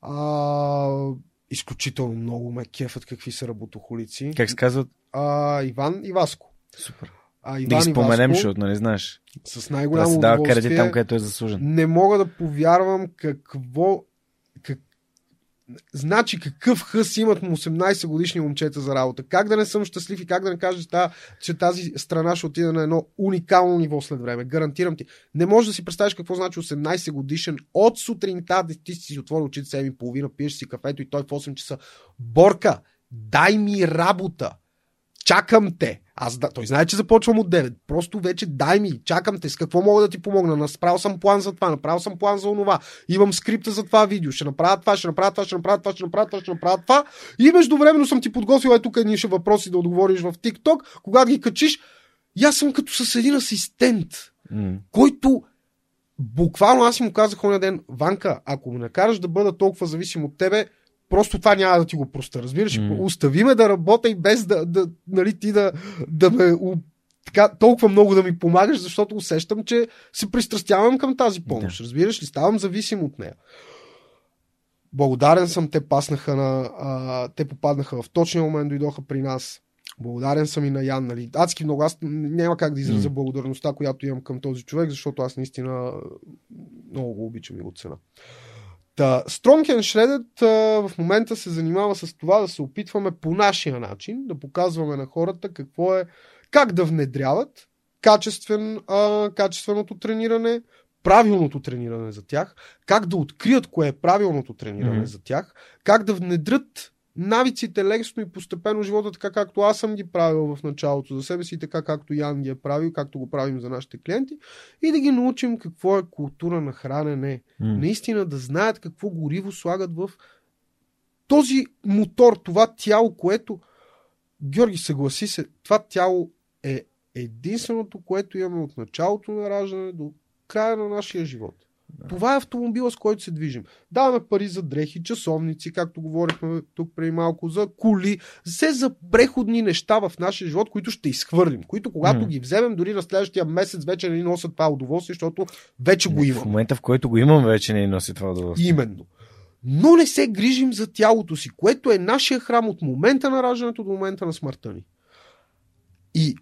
А, изключително много ме кефът какви са работохолици. Как се казват? А, Иван и Васко. Супер. А, Иван да ги споменем, защото, нали знаеш. С най-голямо да се дава кредит там, където е заслужен. Не мога да повярвам какво... Как... Значи какъв хъс имат му 18 годишни момчета за работа. Как да не съм щастлив и как да не кажа, че тази страна ще отиде на едно уникално ниво след време. Гарантирам ти. Не можеш да си представиш какво значи 18 годишен от сутринта, да ти си отвори очите 7 и половина, пиеш си кафето и той в 8 часа. Борка, дай ми работа. Чакам те. Аз да, той знае, че започвам от 9. Просто вече дай ми, чакам те, с какво мога да ти помогна. Направил съм план за това, направил съм план за онова. Имам скрипта за това видео. Ще направя това, ще направя това, ще направя това, ще направя това, ще направя това. И междувременно съм ти подготвил е тук едни ще въпроси да отговориш в TikTok. Когато ги качиш, и аз съм като с един асистент, mm. който буквално аз му казах оня ден, Ванка, ако ме накараш да бъда толкова зависим от тебе, Просто това няма да ти го проста. Разбираш, mm. остави ме да работя и без да, да нали, ти да, да ме така, толкова много да ми помагаш, защото усещам, че се пристрастявам към тази помощ. Yeah. Разбираш ли, ставам зависим от нея. Благодарен съм, те паснаха на. А, те попаднаха в точния момент, дойдоха при нас. Благодарен съм и на Ян. Нали. Адски много. Аз няма как да изразя mm. благодарността, която имам към този човек, защото аз наистина много го обичам и го цена. Та, Strong and Shredded а, в момента се занимава с това да се опитваме по нашия начин да показваме на хората какво е, как да внедряват качествен, а, качественото трениране, правилното трениране за тях, как да открият кое е правилното трениране mm-hmm. за тях, как да внедрят навиците лесно и постепенно живота, така както аз съм ги правил в началото за себе си, така както Ян ги е правил, както го правим за нашите клиенти, и да ги научим какво е култура на хранене. М. Наистина да знаят какво гориво слагат в този мотор, това тяло, което Георги, съгласи се, това тяло е единственото, което имаме от началото на раждане до края на нашия живот. Това е автомобила, с който се движим. Даваме пари за дрехи, часовници, както говорихме тук преди малко, за коли, все за преходни неща в нашия живот, които ще изхвърлим, които когато М. ги вземем, дори на следващия месец вече не ни носят това удоволствие, защото вече го В имаме. момента, в който го имам, вече не ни носи това удоволствие. Именно. Но не се грижим за тялото си, което е нашия храм от момента на раждането до момента на смъртта ни. И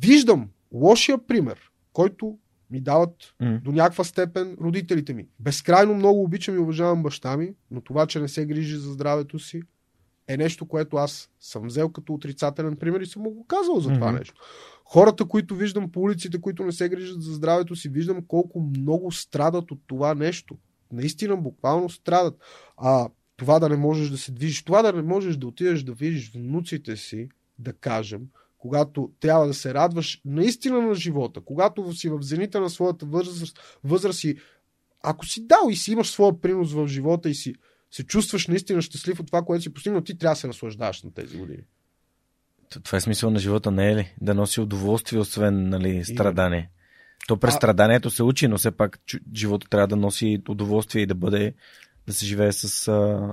виждам лошия пример, който ми дават М. до някаква степен родителите ми. Безкрайно много обичам и уважавам баща ми, но това, че не се грижи за здравето си, е нещо, което аз съм взел като отрицателен пример и съм му го казал за това Мгм. нещо. Хората, които виждам по улиците, които не се грижат за здравето си, виждам колко много страдат от това нещо. Наистина, буквално страдат. А това да не можеш да се движиш, това да не можеш да отидеш да видиш внуците си, да кажем, когато трябва да се радваш наистина на живота, когато си в зенита на своята възраст, възраст и ако си дал и си имаш своя принос в живота и си се чувстваш наистина щастлив от това, което си постигнал, ти трябва да се наслаждаваш на тези години. Това е смисъл на живота, не е ли? Да носи удоволствие, освен нали, страдание. То през А- страданието се учи, но все пак живота трябва да носи удоволствие и да бъде, да се живее с,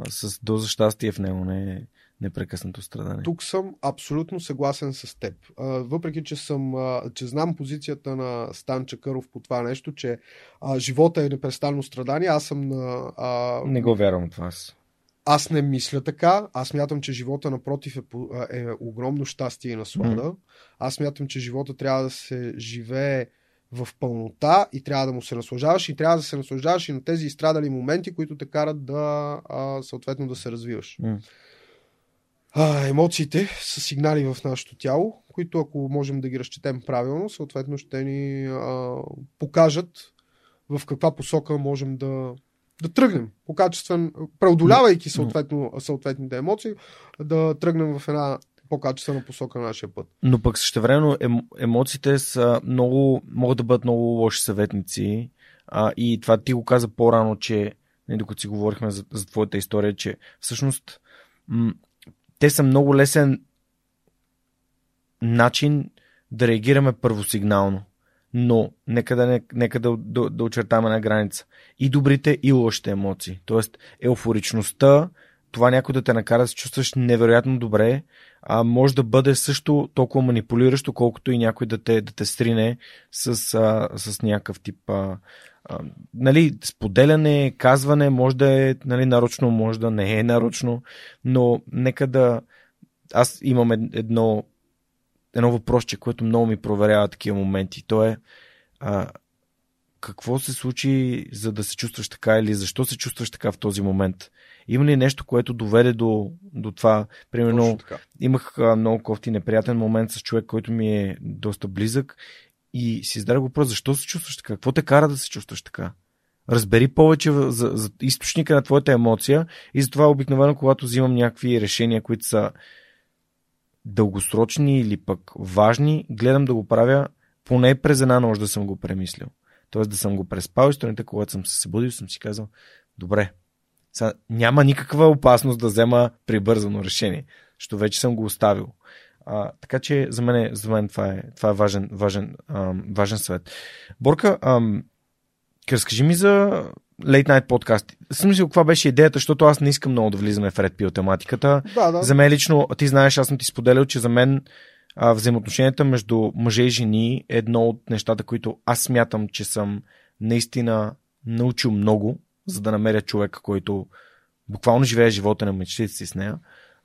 с доза щастие в него, не непрекъснато страдание. Тук съм абсолютно съгласен с теб. Въпреки, че, съм, че знам позицията на Стан Чакъров по това нещо, че а, живота е непрестанно страдание, аз съм на... А, Не го вярвам това. Аз. Аз не мисля така. Аз мятам, че живота, напротив, е, по- е огромно щастие и наслада. Аз мятам, че живота трябва да се живее в пълнота и трябва да му се наслаждаваш и трябва да се наслаждаваш и на тези изстрадали моменти, които те карат да а, съответно да се развиваш. М. А, емоциите са сигнали в нашето тяло, които ако можем да ги разчетем правилно, съответно ще ни а, покажат в каква посока можем да, да тръгнем по качествен, преодолявайки съответно, съответните емоции, да тръгнем в една по-качествена посока на нашия път. Но пък същевременно ем, емоциите са много, могат да бъдат много лоши съветници. А, и това ти го каза по-рано, че, не, докато си говорихме за, за твоята история, че всъщност м- те са много лесен начин да реагираме първосигнално. Но нека да, не, нека да, да, да очертаме една граница. И добрите, и лошите емоции. Тоест, еуфоричността, това някой да те накара да се чувстваш невероятно добре, а, може да бъде също толкова манипулиращо, колкото и някой да те, да те стрине с, а, с някакъв тип. А, а, нали, споделяне, казване, може да е нали, нарочно, може да не е нарочно, но нека да. Аз имам ед- едно, едно въпросче, което много ми проверява такива моменти. То е а, какво се случи, за да се чувстваш така или защо се чувстваш така в този момент? Има ли нещо, което доведе до, до това? Примерно, имах а, много кофти неприятен момент с човек, който ми е доста близък и си зададох въпрос, защо се чувстваш така? Какво те кара да се чувстваш така? Разбери повече за, за източника на твоята емоция и затова обикновено, когато взимам някакви решения, които са дългосрочни или пък важни, гледам да го правя поне през една нощ да съм го премислил. Тоест да съм го преспал и сутринта, когато съм се събудил, съм си казал, добре, сега, няма никаква опасност да взема прибързано решение, защото вече съм го оставил. А, така че за мен, за мен това е, това е важен, важен, ам, важен съвет. Борка, ам, разкажи ми за Late Night подкаст. Смисъл, каква беше идеята, защото аз не искам много да влизаме в ред пил тематиката. Да, да. За мен лично, ти знаеш, аз съм ти споделял, че за мен а, взаимоотношенията между мъже и жени е едно от нещата, които аз смятам, че съм наистина научил много, за да намеря човека, който буквално живее живота на мечтите си с нея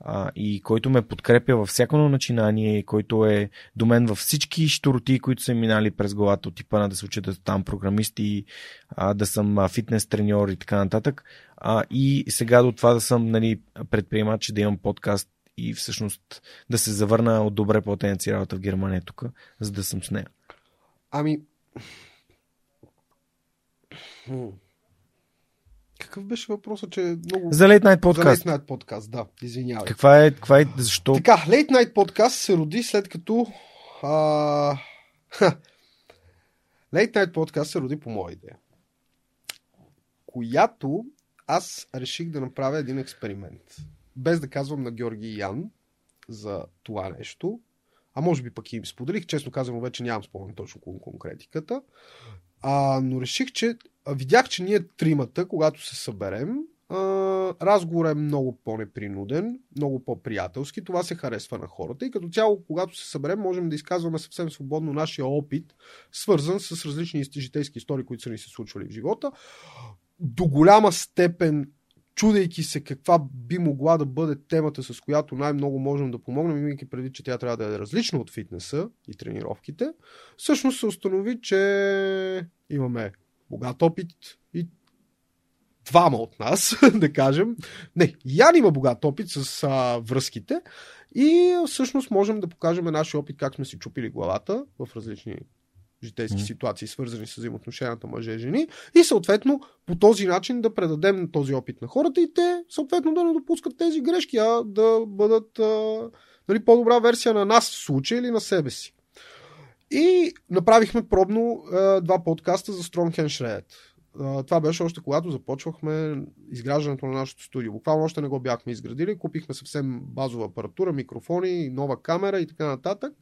а, и който ме подкрепя във всяко начинание, който е до мен във всички штороти, които са минали през главата от типа на да се уча да там програмисти, а, да съм фитнес треньор и така нататък. А, и сега до това да съм нали, предприемач, да имам подкаст и всъщност да се завърна от добре платена си работа в Германия тук, за да съм с нея. Ами. Какъв беше въпросът, че е много... За Late Night подкаст. За Late Night подкаст, да. Извинявай. Каква е, каква е, защо? Така, Late Night подкаст се роди след като... А... Late Night подкаст се роди по моя идея. Която аз реших да направя един експеримент. Без да казвам на Георги и Ян за това нещо. А може би пък и им споделих. Честно казвам, вече нямам спомен точно конкретиката. А, но реших, че видях, че ние тримата, когато се съберем, а, разговорът е много по-непринуден, много по-приятелски. Това се харесва на хората и като цяло, когато се съберем, можем да изказваме съвсем свободно нашия опит, свързан с различни житейски истории, които са ни се случвали в живота. До голяма степен чудейки се каква би могла да бъде темата, с която най-много можем да помогнем, имайки преди, че тя трябва да е различна от фитнеса и тренировките, всъщност се установи, че имаме богат опит и двама от нас, (laughs) да кажем. Не, Ян има богат опит с а, връзките и всъщност можем да покажем нашия опит как сме си чупили главата в различни житейски mm. ситуации, свързани с взаимоотношенията мъже-жени и съответно по този начин да предадем този опит на хората и те съответно да не допускат тези грешки, а да бъдат а, нали, по-добра версия на нас в случая или на себе си. И направихме пробно а, два подкаста за Strong Hand Shred. А, това беше още когато започвахме изграждането на нашото студио. Буквално още не го бяхме изградили. Купихме съвсем базова апаратура, микрофони, нова камера и така нататък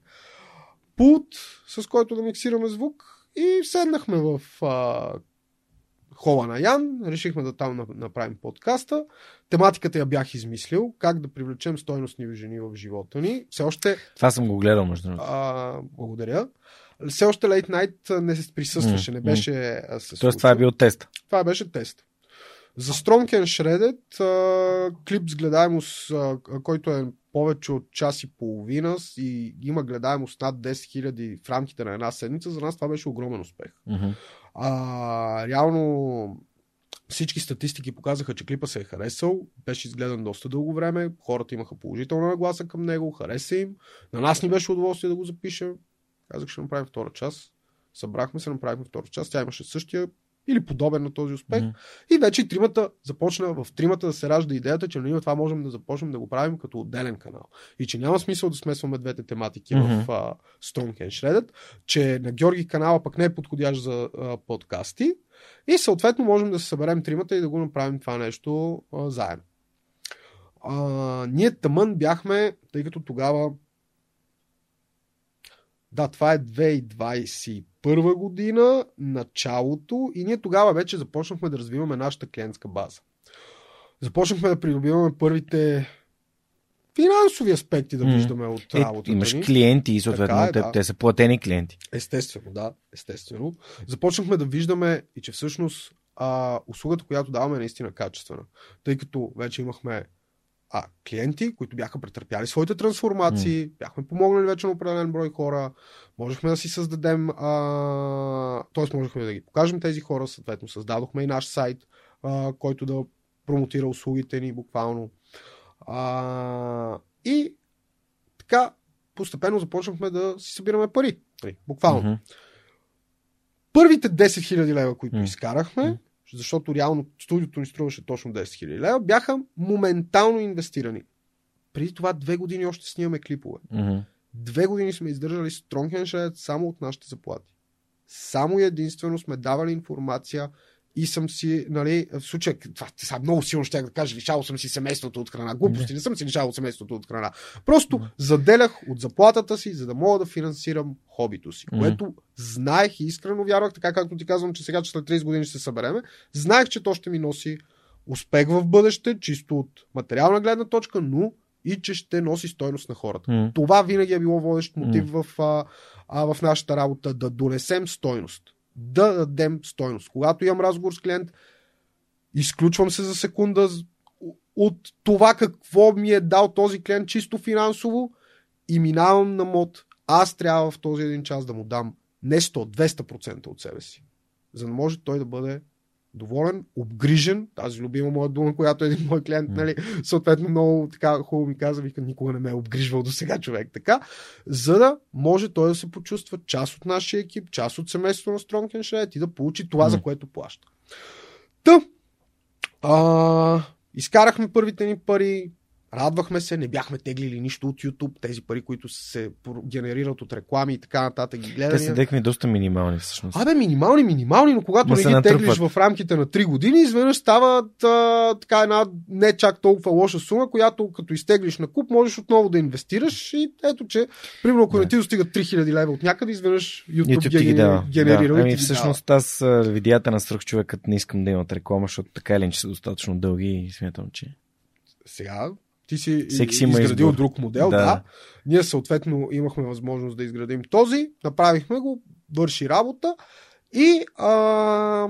пулт, с който да миксираме звук и седнахме в а, хола на Ян, решихме да там направим подкаста. Тематиката я бях измислил, как да привлечем стойностни жени в живота ни. Все още... Това съм го гледал, между другото. Благодаря. Все още Late Night не се присъстваше, mm, не беше mm. се Тоест това е бил тест. Това беше тест. За Strong and Shredded, клип с гледаемост, който е повече от час и половина и има гледаемост над 10 000 в рамките на една седмица, за нас това беше огромен успех. Mm-hmm. А, реално всички статистики показаха, че клипа се е харесал, беше изгледан доста дълго време, хората имаха положителна нагласа към него, хареса им. На нас ни беше удоволствие да го запишем. Казах, ще направим втора част. Събрахме се, направихме втора част. Тя имаше същия или подобен на този успех. Mm-hmm. И вече тримата започна в тримата да се ражда идеята, че ние това можем да започнем да го правим като отделен канал. И че няма смисъл да смесваме двете тематики mm-hmm. в uh, Strong and Shredded, че на Георги канала пък не е подходящ за uh, подкасти. И съответно можем да се съберем тримата и да го направим това нещо uh, заедно. Uh, ние тъмън бяхме, тъй като тогава да, това е 2021 година, началото и ние тогава вече започнахме да развиваме нашата клиентска база. Започнахме да придобиваме първите финансови аспекти да виждаме mm. от работата е, имаш ни. клиенти и съответно е, те, да. те са платени клиенти. Естествено, да, естествено. Започнахме да виждаме и че всъщност а, услугата, която даваме е наистина качествена. Тъй като вече имахме а, клиенти, които бяха претърпяли своите трансформации, mm. бяхме помогнали вече на определен брой хора, можехме да си създадем, а, т.е. можехме да ги покажем тези хора, съответно създадохме и наш сайт, а, който да промотира услугите ни буквално. А, и така, постепенно започнахме да си събираме пари. Нали, буквално. Mm-hmm. Първите 10 000 лева, които mm-hmm. изкарахме, защото реално студиото ни струваше точно 10 000 лева, бяха моментално инвестирани. Преди това две години още снимаме клипове. Mm-hmm. Две години сме издържали Handshake само от нашите заплати. Само единствено сме давали информация и съм си, нали, в случая, това сега много силно ще да кажа, лишавал съм си семейството от храна. Глупости, не, не съм си лишавал семейството от храна. Просто mm. заделях от заплатата си, за да мога да финансирам хобито си, mm. което знаех и искрено вярвах, така както ти казвам, че сега, че след 30 години ще се събереме, знаех, че то ще ми носи успех в бъдеще, чисто от материална гледна точка, но и че ще носи стойност на хората. Mm. Това винаги е било водещ мотив mm. в, а, а, в нашата работа, да донесем стойност да дадем стойност. Когато имам разговор с клиент, изключвам се за секунда от това какво ми е дал този клиент чисто финансово и минавам на мод. Аз трябва в този един час да му дам не 100, 200% от себе си. За да може той да бъде доволен, обгрижен, тази любима моя дума, която един мой клиент, mm. нали, съответно много така хубаво ми каза, вика, никога не ме е обгрижвал до сега човек, така, за да може той да се почувства част от нашия екип, част от семейството на Shred и да получи това, mm. за което плаща. Та, А, изкарахме първите ни пари, Радвахме се, не бяхме теглили нищо от YouTube, тези пари, които се генерират от реклами и така нататък ги гледаме. Те се дехме доста минимални всъщност. Абе, минимални, минимални, но когато не ги теглиш в рамките на 3 години, изведнъж стават а, така една не чак толкова лоша сума, която като изтеглиш на куп, можеш отново да инвестираш и ето, че примерно ако не ти достигат 3000 лева от някъде, изведнъж YouTube, YouTube ги, да. генерира. Да. Ами, всъщност аз видеята на свръхчовекът не искам да имат реклама, защото така или иначе са достатъчно дълги и смятам, че сега ти си Всеки изградил избор. друг модел, да. да. Ние съответно имахме възможност да изградим този, направихме го, върши работа и а,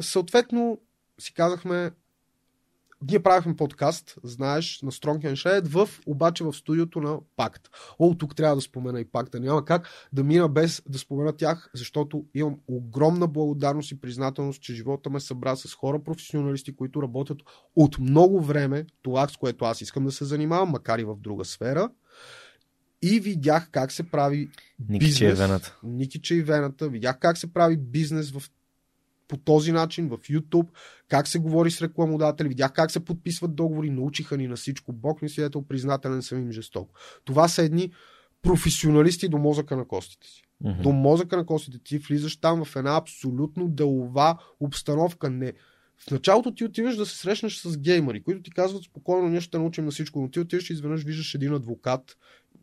съответно си казахме ние правихме подкаст, знаеш, на Strong and Shared, в, обаче в студиото на Пакт. О, тук трябва да спомена и Пакта. Няма как да мина без да спомена тях, защото имам огромна благодарност и признателност, че живота ме събра с хора професионалисти, които работят от много време, това с което аз искам да се занимавам, макар и в друга сфера. И видях как се прави бизнес. Е вената. Никиче и вената. Видях как се прави бизнес в по този начин в YouTube, как се говори с рекламодатели, видях как се подписват договори, научиха ни на всичко. Бог ми свидетел, признателен съм им жестоко. Това са едни професионалисти до мозъка на костите си. Mm-hmm. До мозъка на костите. Ти влизаш там в една абсолютно делова обстановка. Не, в началото ти отиваш да се срещнеш с геймери, които ти казват спокойно, ние ще научим на всичко, но ти отиваш и изведнъж виждаш един адвокат,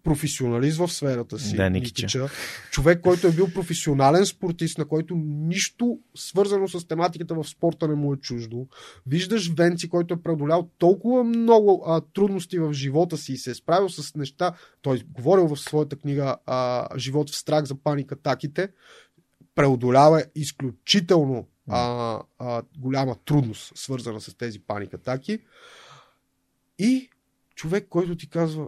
професионалист в сферата си. Да, Никича. Човек, който е бил професионален спортист, на който нищо свързано с тематиката в спорта не му е чуждо. Виждаш Венци, който е преодолял толкова много а, трудности в живота си и се е справил с неща. Той е говорил в своята книга а, Живот в страх за паник атаките. Преодолява изключително а, а, голяма трудност, свързана с тези паник атаки. И човек, който ти казва,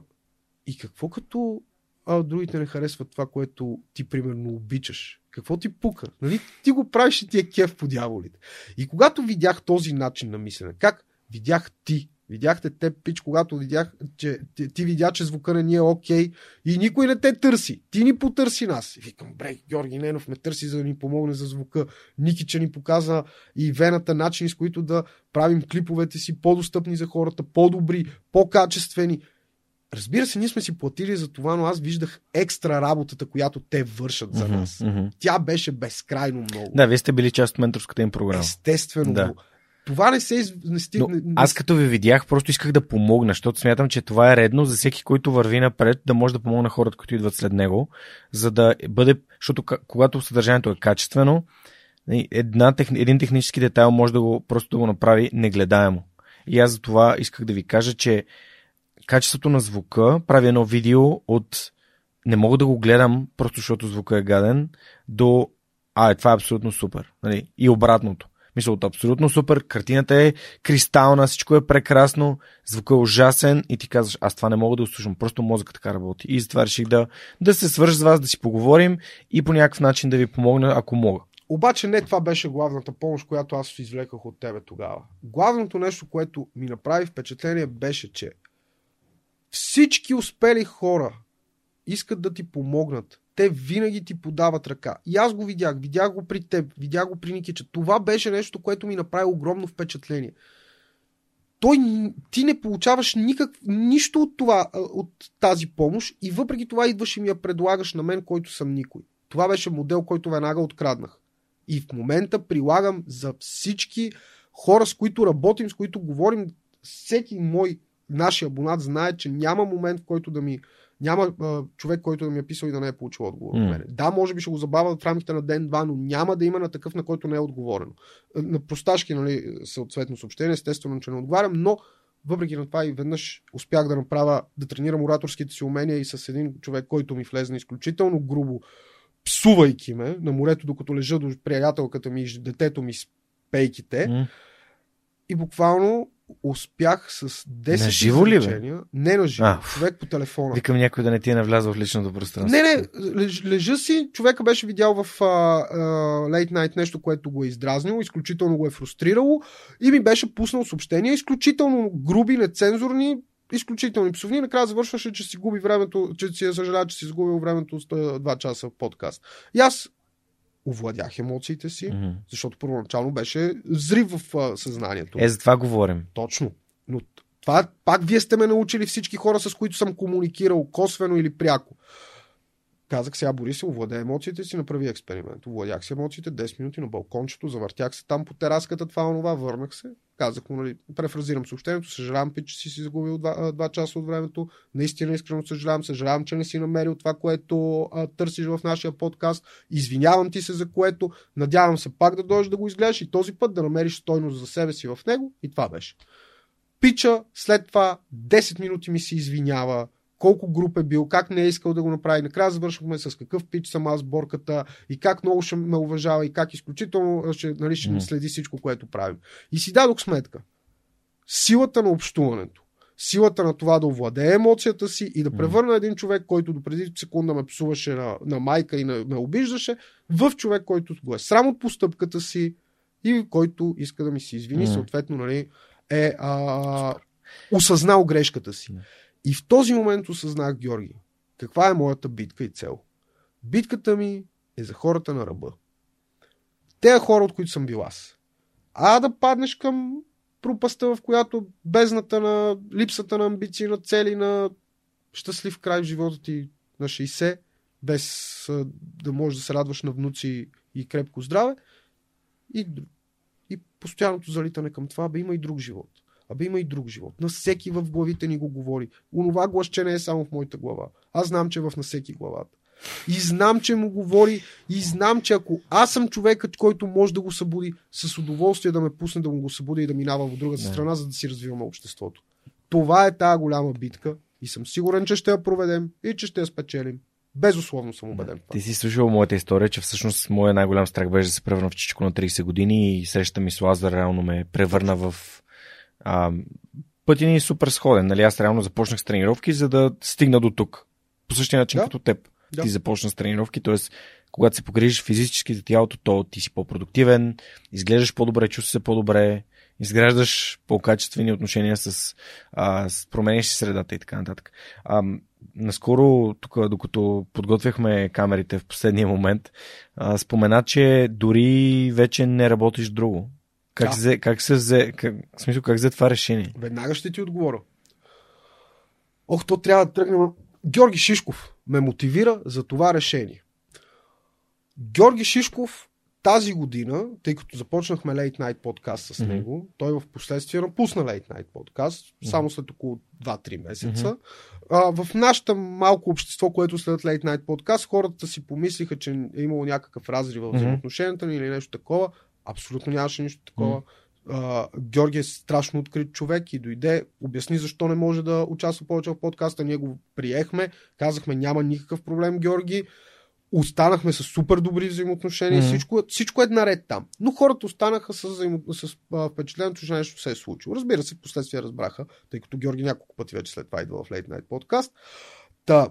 и какво като а, другите не харесват това, което ти примерно обичаш? Какво ти пука? Нали? Ти го правиш и ти е кеф по дяволите. И когато видях този начин на мислене, как видях ти, видяхте те, пич, когато видях, че ти, ти видя, че звука не ни е окей okay, и никой не те търси. Ти ни потърси нас. И викам, бре, Георги Ненов ме търси, за да ни помогне за звука. Ники, че ни показа и вената начини, с които да правим клиповете си по-достъпни за хората, по-добри, по-качествени. Разбира се, ние сме си платили за това, но аз виждах екстра работата, която те вършат за нас. Mm-hmm. Тя беше безкрайно много. Да, вие сте били част от менторската им програма. Естествено. Да. Това не се изнести. Но, аз като ви видях, просто исках да помогна, защото смятам, че това е редно за всеки, който върви напред, да може да помогне хората, които идват след него, за да бъде, защото когато съдържанието е качествено, нали, една, един технически детайл може да го просто да го направи негледаемо. И аз за това исках да ви кажа, че качеството на звука, прави едно видео от не мога да го гледам, просто защото звука е гаден, до а, е, това е абсолютно супер. Нали? И обратното. Мисля, от абсолютно супер, картината е кристална, всичко е прекрасно, звукът е ужасен и ти казваш, аз това не мога да услушам, просто мозъкът така работи. И затова реших да, да се свържа с вас, да си поговорим и по някакъв начин да ви помогна, ако мога. Обаче не това беше главната помощ, която аз извлеках от тебе тогава. Главното нещо, което ми направи впечатление беше, че всички успели хора искат да ти помогнат. Те винаги ти подават ръка. И аз го видях. Видях го при теб. Видях го при Никича. Това беше нещо, което ми направи огромно впечатление. Той, ти не получаваш никак, нищо от това, от тази помощ и въпреки това идваш и ми я предлагаш на мен, който съм никой. Това беше модел, който веднага откраднах. И в момента прилагам за всички хора, с които работим, с които говорим, всеки мой нашия абонат знае, че няма момент, в който да ми. Няма а, човек, който да ми е писал и да не е получил отговор mm. от мене. Да, може би ще го забавя в рамките на ден-два, но няма да има на такъв, на който не е отговорено. На просташки, нали, съответно съобщение, естествено, че не отговарям, но въпреки на това и веднъж успях да направя, да тренирам ораторските си умения и с един човек, който ми влезна изключително грубо, псувайки ме на морето, докато лежа до приятелката ми и детето ми с пейките. Mm. И буквално успях с 10 на живо ли, бе? Не на живо, а, човек по телефона. Викам някой да не ти е навлязъл в личното пространство. Не, не, леж, лежа си, човека беше видял в а, а, Late Night нещо, което го е издразнило, изключително го е фрустрирало и ми беше пуснал съобщения, изключително груби, нецензурни, изключителни псовни. Накрая завършваше, че си губи времето, че си е съжалява, че си изгубил времето с 2 часа в подкаст. И аз овладях емоциите си, Мгм. защото първоначално беше взрив в съзнанието. Е, за това говорим. Точно. Но това пак вие сте ме научили всички хора, с които съм комуникирал, косвено или пряко. Казах сега, Борис, овладя емоциите си, направи експеримент. Овладях си емоциите 10 минути на балкончето, завъртях се там по тераската, това, онова, върнах се. Казах му, нали, префразирам съобщението, съжалявам, пич, че си си загубил 2, часа от времето. Наистина искрено съжалявам, съжалявам, че не си намерил това, което а, търсиш в нашия подкаст. Извинявам ти се за което. Надявам се пак да дойдеш да го изгледаш и този път да намериш стойност за себе си в него. И това беше. Пича след това 10 минути ми се извинява, колко груп е бил, как не е искал да го направи. Накрая завършвахме с какъв пич съм аз борката и как много ще ме уважава и как изключително ще, нали, ще Мгм. следи всичко, което правим. И си дадох сметка. Силата на общуването, силата на това да овладее емоцията си и да превърна един човек, който допреди секунда ме псуваше на, на майка и ме, ме обиждаше, в човек, който го е срам от постъпката си и който иска да ми се извини, съответно, нали, е а, осъзнал грешката си. И в този момент осъзнах, Георги, каква е моята битка и цел. Битката ми е за хората на ръба. Те хора, от които съм бил аз. А да паднеш към пропаста, в която бездната на липсата на амбиции, на цели, на щастлив край в живота ти на 60, без да можеш да се радваш на внуци и крепко здраве. И, и постоянното залитане към това, бе има и друг живот. Абе има и друг живот. На всеки в главите ни го говори. Онова гласче не е само в моята глава. Аз знам, че е в на всеки главата. И знам, че му говори. И знам, че ако аз съм човекът, който може да го събуди, с удоволствие да ме пусне да му го събуди и да минава в другата Да. страна, за да си развиваме обществото. Това е тази голяма битка. И съм сигурен, че ще я проведем и че ще я спечелим. Безусловно съм убеден. това. Ти си слушал моята история, че всъщност моят най-голям страх беше да се превърна в чичко на 30 години и срещата ми с Лазар реално ме превърна в а, пътя ни е супер сходен. Нали? Аз реално започнах с тренировки, за да стигна до тук. По същия начин Да. като теб. Да. Ти започна с тренировки, т.е. когато се погрижиш физически за тялото, то ти си по-продуктивен, изглеждаш по-добре, чувстваш се по-добре, изграждаш по-качествени отношения с, а, с променяш средата и така нататък. А, наскоро, тук, докато подготвяхме камерите в последния момент, а, спомена, че дори вече не работиш друго. Как, Да. взе, как се взе, как, в смисъл, как взе това решение? Веднага ще ти отговоря. Ох, то трябва да тръгнем. Георги Шишков ме мотивира за това решение. Георги Шишков тази година, тъй като започнахме Late Night подкаст с Мгм. него, той в последствие напусна Late Night подкаст, само след около 2-3 месеца. А, в нашата малко общество, което след Late Night подкаст, хората си помислиха, че е имало някакъв разрив в взаимоотношенията ни или нещо такова. Абсолютно нямаше нищо такова. А, Георги е страшно открит човек и дойде, обясни защо не може да участва повече в подкаста. Ние го приехме, казахме няма никакъв проблем, Георги. Останахме с супер добри взаимоотношения, Мгм. всичко, всичко е наред там. Но хората останаха с, взаимо... с а, впечатлението, че нещо се е случило. Разбира се, в последствие разбраха, тъй като Георги няколко пъти вече след това идва в Late Night подкаст. Та,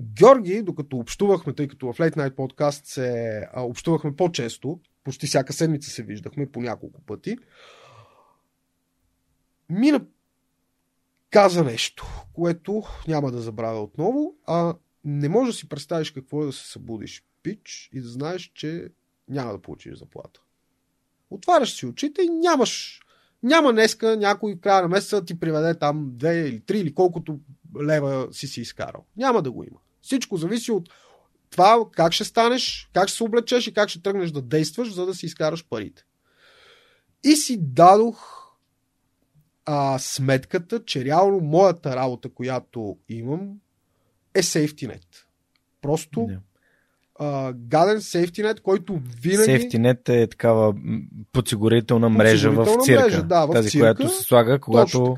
Георги, докато общувахме, тъй като в Late Night подкаст се а, общувахме по-често, почти всяка седмица се виждахме по няколко пъти, мина каза нещо, което няма да забравя отново, а не можеш да си представиш какво е да се събудиш пич и да знаеш, че няма да получиш заплата. Отваряш си очите и нямаш няма днеска някой края на месеца ти приведе там две или три или колкото лева си си изкарал. Няма да го има. Всичко зависи от това как ще станеш, как ще се облечеш и как ще тръгнеш да действаш, за да си изкараш парите. И си дадох а, сметката, че реално моята работа, която имам, е safety net. Просто а, гаден safety net, който винаги... SafetyNet е такава подсигурителна мрежа в Подсигурителна цирка. мрежа, да, в Тази, цирка. която се слага, когато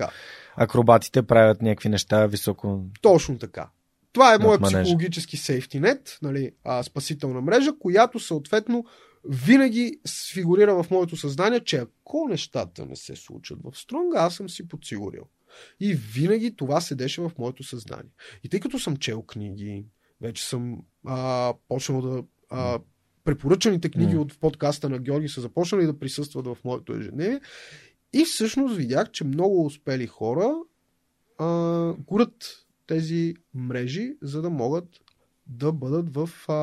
акробатите правят някакви неща високо. Точно така. Това е моят психологически safety net, нали, а, спасителна мрежа, която съответно винаги фигурира в моето съзнание, че ако нещата не се случат в Стронга, аз съм си подсигурил. И винаги това седеше в моето съзнание. И тъй като съм чел книги, вече съм а, почнал да. А, препоръчаните книги М. от подкаста на Георги са започнали да присъстват в моето ежедневие. И всъщност видях, че много успели хора а, горят тези мрежи, за да могат да бъдат в а,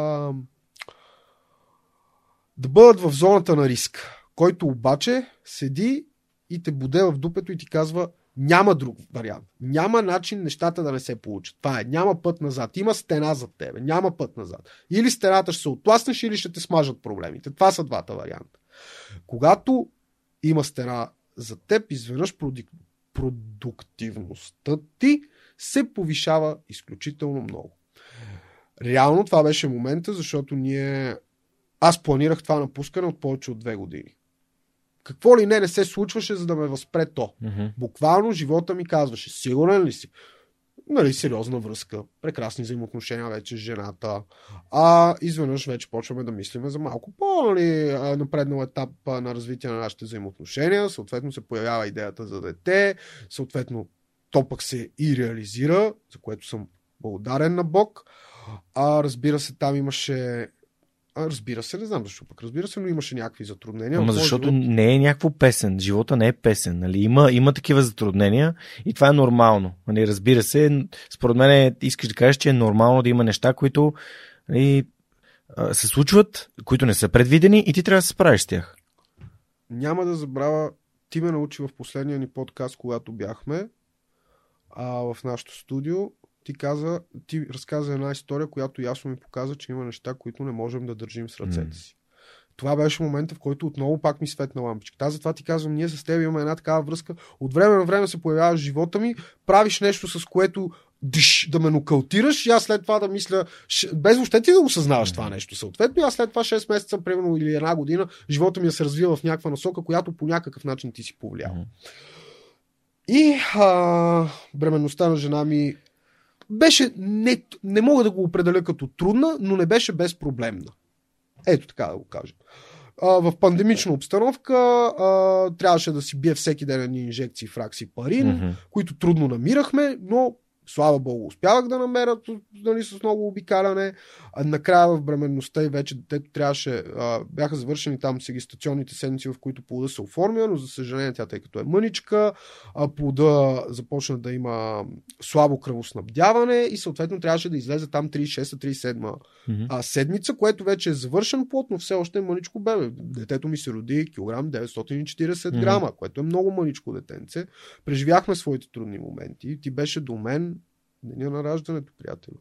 да бъдат в зоната на риск, който обаче седи и те буде в дупето и ти казва няма друг вариант. Няма начин нещата да не се получат. Това е. Няма път назад. Има стена зад тебе. Няма път назад. Или стената ще се отласнеш, или ще те смажат проблемите. Това са двата варианта. Когато има стена за теб, изведнъж продуктивността ти се повишава изключително много. Реално това беше момента, защото ние... Аз планирах това напускане от повече от две години. Какво ли не не се случваше, за да ме възпре то. Mm-hmm. Буквално живота ми казваше, сигурен ли си? Нали, сериозна връзка, прекрасни взаимоотношения вече с жената. А изведнъж вече почваме да мислиме за малко по-нали, напреднал етап на развитие на нашите взаимоотношения. Съответно се появява идеята за дете, съответно то пък се и реализира, за което съм благодарен на Бог. А разбира се, там имаше а, разбира се, не знам защо пък разбира се, но имаше някакви затруднения. Ама защото живот... не е някакво песен. Живота не е песен. Нали? Има, има такива затруднения и това е нормално. Нали? Разбира се, според мен искаш да кажеш, че е нормално да има неща, които нали, се случват, които не са предвидени и ти трябва да се справиш с тях. Няма да забравя, ти ме научи в последния ни подкаст, когато бяхме а, в нашото студио, ти, каза, ти разказа една история, която ясно ми показа, че има неща, които не можем да държим с ръцете си. Това беше момента, в който отново пак ми светна лампичка. Тази затова ти казвам, ние с теб имаме една такава връзка. От време на време се появява в живота ми, правиш нещо, с което диш, да ме нокаутираш и аз след това да мисля, без въобще ти да осъзнаваш това нещо. Съответно, аз след това 6 месеца, примерно или една година, живота ми да се развива в някаква насока, която по някакъв начин ти си повлиял. И а, бременността на жена ми беше, не, не мога да го определя като трудна, но не беше безпроблемна. Ето така да го кажа. А, в пандемична обстановка а, трябваше да си бие всеки ден инжекции фракси парин, mm-hmm. които трудно намирахме, но слава богу, успявах да намеря нали, с много обикаляне. А накрая в бременността и вече детето трябваше, а, бяха завършени там сегистационните седмици, в които плода се оформя, но за съжаление тя, тъй като е мъничка, а плода започна да има слабо кръвоснабдяване и съответно трябваше да излезе там 36-37 mm-hmm. седмица, което вече е завършен плод, но все още е мъничко бебе. Детето ми се роди килограм 940 mm-hmm. грама, което е много мъничко детенце. Преживяхме своите трудни моменти. Ти беше до мен деня на раждането, приятел.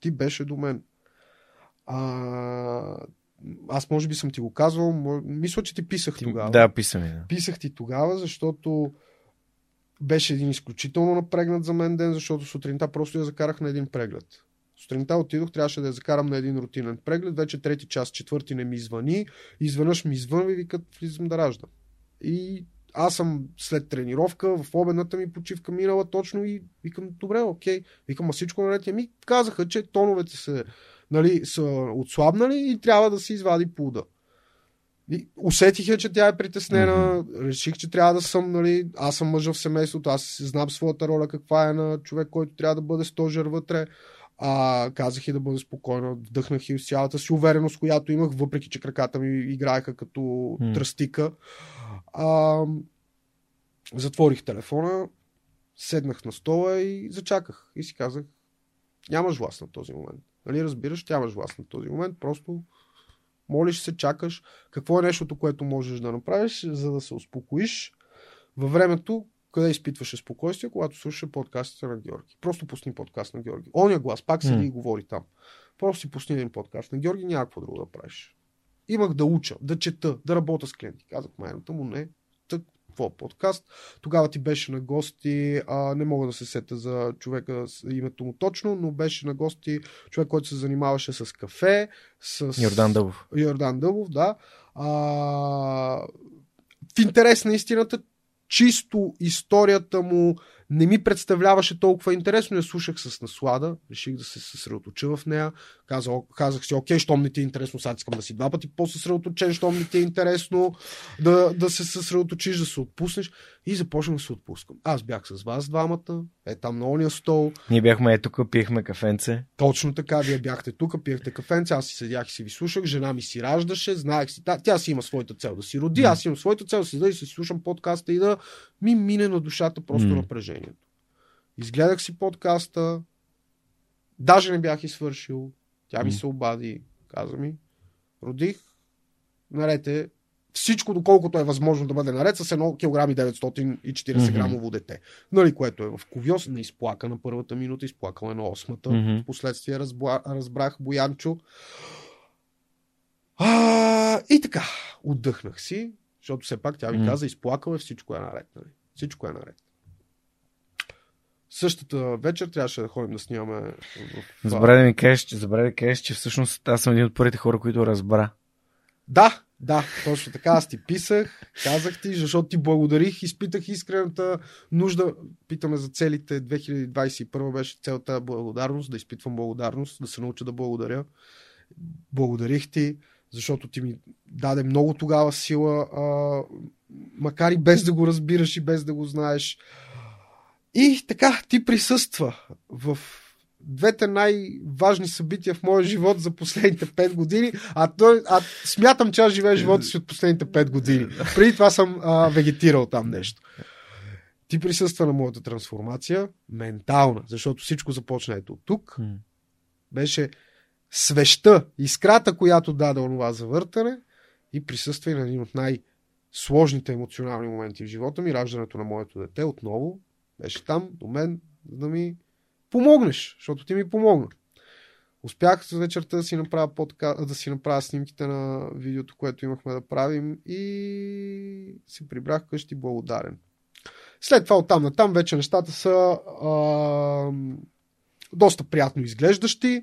Ти беше до мен. А, аз може би съм ти го казвал, мисля, че ти писах ти, тогава. Да, писах ми. Да. Писах ти тогава, защото беше един изключително напрегнат за мен ден, защото сутринта просто я закарах на един преглед. Сутринта отидох, трябваше да я закарам на един рутинен преглед, вече трети час, четвърти не ми звъни, изведнъж ми звънва и викат, влизам да раждам. И аз съм след тренировка, в обедната ми почивка минала точно и викам, добре, окей. Викам, а всичко наред. Ми казаха, че тоновете са, нали, са отслабнали и трябва да се извади плуда. И усетих че тя е притеснена, mm-hmm. реших, че трябва да съм, нали, аз съм мъжа в семейството, аз знам своята роля каква е на човек, който трябва да бъде стожер вътре. А, казах и да бъда спокойна, вдъхнах и цялата си увереност, която имах, въпреки че краката ми играеха като mm. тръстика. А, затворих телефона, седнах на стола и зачаках. И си казах, нямаш власт на този момент. Нали разбираш, нямаш власт на този момент. Просто молиш се, чакаш. Какво е нещото, което можеш да направиш, за да се успокоиш във времето, къде изпитваше спокойствие, когато слушаше подкастите на Георги. Просто пусни подкаст на Георги. Оня глас пак седи mm. и говори там. Просто си пусни един подкаст на Георги, няма какво друго да правиш. Имах да уча, да чета, да работя с клиенти. Казах майната му, не, тък, какво подкаст. Тогава ти беше на гости, а, не мога да се сета за човека с името му точно, но беше на гости човек, който се занимаваше с кафе, с... Йордан Дъбов. Йордан Дъбов, да. А, в интерес на истината, чисто историята му не ми представляваше толкова интересно. Я слушах с наслада, реших да се съсредоточа в нея. Казах, казах си, окей, щом не ти е интересно, сега искам да си два пъти по-съсредоточен, щом не ти е интересно да, да се съсредоточиш, да се отпуснеш. И започнах да се отпускам. Аз бях с вас двамата, е там на ония стол. Ние бяхме е тук, пиехме кафенце. Точно така, вие бяхте тук, пиехте кафенце, аз си седях и си ви слушах, жена ми си раждаше, знаех си, тя си има своята цел да си роди, mm. аз имам своята цел да си да и си слушам подкаста и да ми мине на душата просто mm. напрежението. Изгледах си подкаста, даже не бях свършил. Тя ми се обади, каза ми, родих, наред е всичко, доколкото е възможно да бъде наред с 1 кг 940 грамово дете. Нали, което е в ковиоз, не изплака на първата минута, изплакала е на осмата. Мгм. Впоследствие разбла, разбрах Боянчо. А, и така, отдъхнах си, защото все пак тя ми каза, изплакала е, всичко е наред. Нали? Всичко е наред. Същата вечер трябваше да ходим да снимаме в... Забравя да ми кажеш, че, забравя да кажеш, че всъщност аз съм един от първите хора, които разбра. Да, да, точно така. Аз ти писах, казах ти, защото ти благодарих, изпитах искрената нужда. Питаме за целите 2021 беше целта благодарност, да изпитвам благодарност, да се науча да благодаря. Благодарих ти, защото ти ми даде много тогава сила, а, макар и без да го разбираш и без да го знаеш. И така, ти присъства в двете най-важни събития в моя живот за последните 5 години, а, той, а смятам, че аз живея живота си от последните 5 години. Преди това съм а, вегетирал там нещо. Ти присъства на моята трансформация, ментална, защото всичко започна ето от тук. Беше свеща, искрата, която даде онова завъртане и присъства и на един от най-сложните емоционални моменти в живота ми, раждането на моето дете отново. Беше там до мен, за да ми помогнеш, защото ти ми помогна. Успях за вечерта да си направя, подка... да си направя снимките на видеото, което имахме да правим и си прибрах къщи благодарен. След това оттам натам вече нещата са а, доста приятно изглеждащи.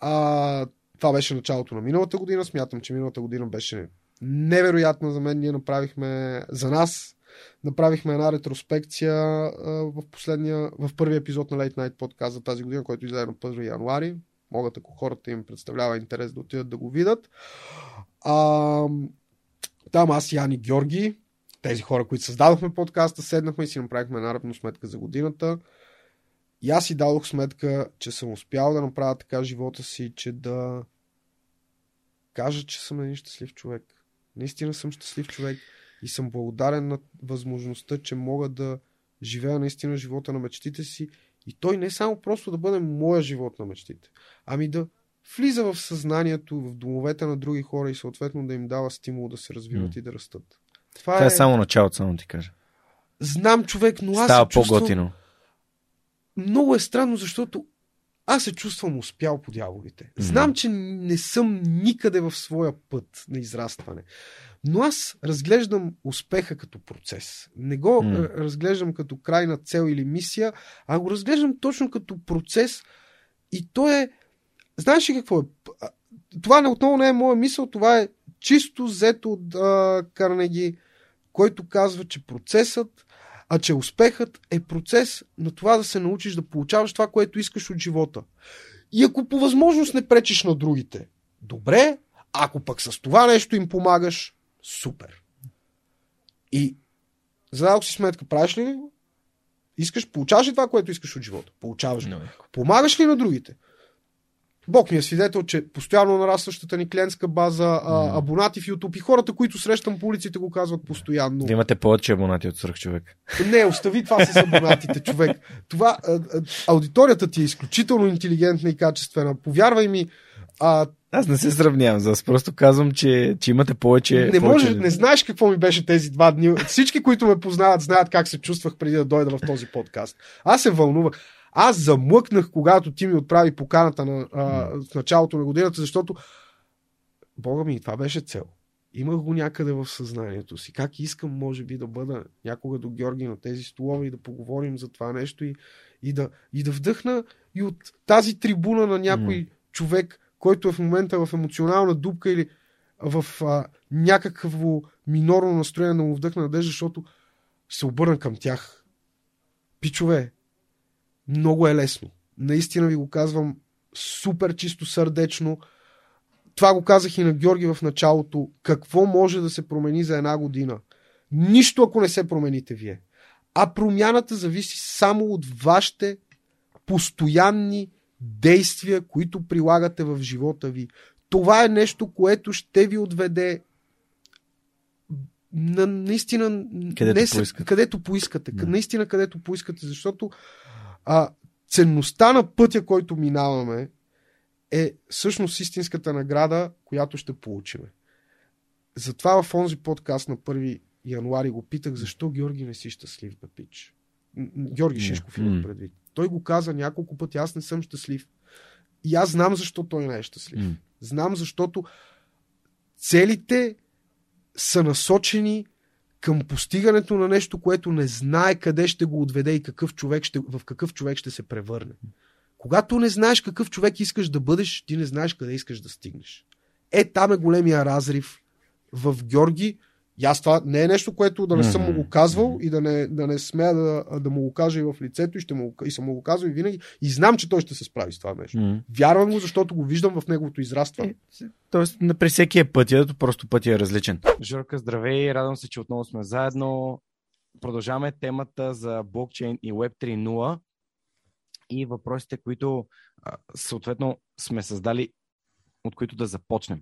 А, това беше началото на миналата година. Смятам, че миналата година беше невероятна за мен. Ние направихме за нас направихме една ретроспекция в последния, в първи епизод на Late Night подкаст за тази година, който излезе на 1 януари. Могат, ако хората им представлява интерес да отидат да го видят. А, там аз и Ани Георги, тези хора, които създадохме подкаста, седнахме и си направихме една равносметка за годината. И аз си дадох сметка, че съм успял да направя така живота си, че да кажа, че съм един щастлив човек. Наистина съм щастлив човек и съм благодарен на възможността, че мога да живея наистина живота на мечтите си и той не е само просто да бъде моя живот на мечтите, ами да влиза в съзнанието, в домовете на други хора и съответно да им дава стимул да се развиват М. и да растат. Това, Това е само началото, само ти кажа. Знам човек, но аз Става се чувствам... по-готино. Много е странно, защото аз се чувствам успял по дяволите. Знам, че не съм никъде в своя път на израстване. Но аз разглеждам успеха като процес. Не го м. разглеждам като крайна цел или мисия, а го разглеждам точно като процес. И то е. Знаеш ли какво е? Това не отново не е моя мисъл, това е чисто взето от а, Карнеги, който казва, че процесът, а че успехът е процес на това да се научиш да получаваш това, което искаш от живота. И ако по възможност не пречиш на другите, добре, ако пък с това нещо им помагаш, супер. И зададох си сметка, правиш ли? Искаш, получаваш ли това, което искаш от живота? Получаваш го. Помагаш ли на другите? Бог ми е свидетел, че постоянно нарастващата ни клиентска база, а, абонати в YouTube и хората, които срещам по улиците, го казват постоянно. Да имате повече абонати от свръх човек. Не, остави това с абонатите, човек. Това, а, а, аудиторията ти е изключително интелигентна и качествена. Повярвай ми, а, Аз не се сравнявам, аз просто казвам, че, че имате повече. не, повече... може, не знаеш какво ми беше тези два дни. Всички, които ме познават, знаят как се чувствах преди да дойда в този подкаст. Аз се вълнувах. Аз замлъкнах, когато ти ми отправи поканата на, а, в началото на годината, защото Бога ми, това беше цел. Имах го някъде в съзнанието си. Как искам, може би, да бъда някога до Георги на тези столове и да поговорим за това нещо и, и, да, и да вдъхна и от тази трибуна на някой М. човек, който е в момента в емоционална дупка или в а, някакво минорно настроение да му вдъхна надежда, защото се обърна към тях. Пичове, много е лесно. Наистина ви го казвам супер чисто сърдечно. Това го казах и на Георги в началото. Какво може да се промени за една година? Нищо, ако не се промените вие. А промяната зависи само от вашите постоянни действия, които прилагате в живота ви. Това е нещо, което ще ви отведе на, наистина Където не, поискате. където поискате. Да. Наистина където поискате, защото а, ценността на пътя, който минаваме, е всъщност истинската награда, която ще получиме. затова в онзи подкаст на 1 януари го питах, защо Георги не си щастлив, бе, пич. Георги Шишков имах предвид. Той го каза няколко пъти, аз не съм щастлив. И аз знам защо той не е щастлив. Знам, защото целите са насочени към постигането на нещо, което не знае къде ще го отведе и какъв човек ще, в какъв човек ще се превърне. Когато не знаеш какъв човек искаш да бъдеш, ти не знаеш къде искаш да стигнеш. Е, там е големия разрив в Георги. И аз това не е нещо, което да не съм му го казвал и да не, да не смея да, да му го кажа и в лицето и, ще му, и съм му го казвал и винаги. И знам, че той ще се справи с това нещо. Вярвам го, защото го виждам в неговото израстване. Е, тоест, при всеки е пътя, просто пътя е различен. Жорка, здравей, радвам се, че отново сме заедно. Продължаваме темата за блокчейн и Web 3.0 и въпросите, които съответно сме създали, от които да започнем.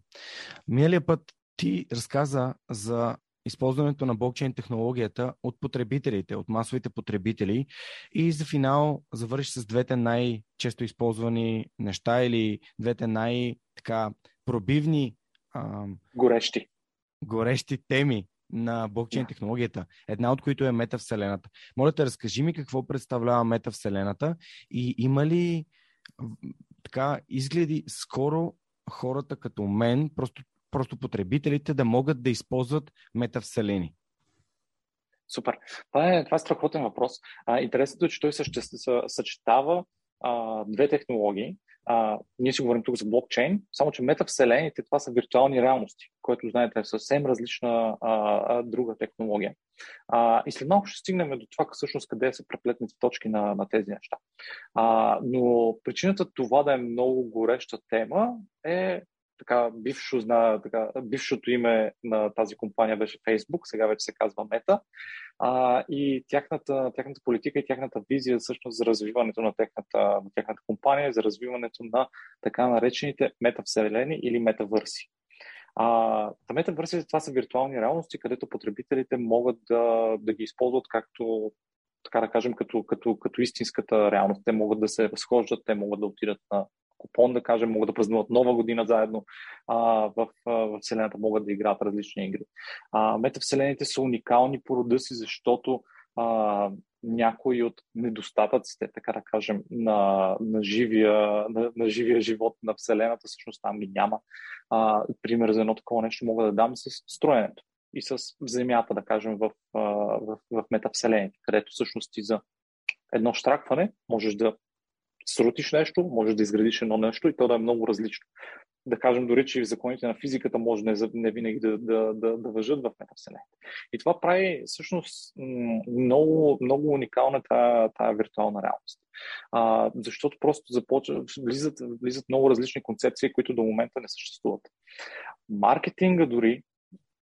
Миналия път ти разказа за използването на блокчейн технологията от потребителите, от масовите потребители и за финал завърши с двете най-често използвани неща или двете най-пробивни горещи. горещи теми на блокчейн технологията, една от които е метавселената. Моля те, разкажи ми какво представлява метавселената и има ли така изгледи скоро хората като мен, просто, просто потребителите да могат да използват метавселени? Супер. Това е, това е страхотен въпрос. Интересното е, че той съчетава а, две технологии. А, ние си говорим тук за блокчейн, само че метавселените това са виртуални реалности, което знаете е съвсем различна а, а, друга технология. А, и след малко ще стигнем до това всъщност къде се преплетните точки на, на тези неща. А, но причината това да е много гореща тема е така, бившо, зна, така, бившото име на тази компания беше Facebook, сега вече се казва Meta. А, и тяхната, тяхната политика и тяхната визия всъщност за развиването на тяхната, на тяхната компания, за развиването на така наречените метавселени или метавърси. А, метавърси това са виртуални реалности, където потребителите могат да, да ги използват както така да кажем, като, като, като истинската реалност. Те могат да се разхождат, те могат да отидат на купон, да кажем, могат да празнуват нова година заедно а, в, в Вселената, могат да играят различни игри. А, метавселените са уникални по рода си, защото а, някои от недостатъците, така да кажем, на, на, живия, на, на живия живот на Вселената, всъщност там ги няма. А, пример за едно такова нещо мога да дам с строенето и с Земята, да кажем, в, в, в метавселените, където всъщност ти за едно штракване можеш да срутиш нещо, можеш да изградиш едно нещо и то да е много различно. Да кажем дори, че законите на физиката може не, не винаги да, да, да, да въжат в метавселените. И това прави всъщност много, много уникална тая, тая виртуална реалност. А, защото просто започва, влизат, влизат много различни концепции, които до момента не съществуват. Маркетинга дори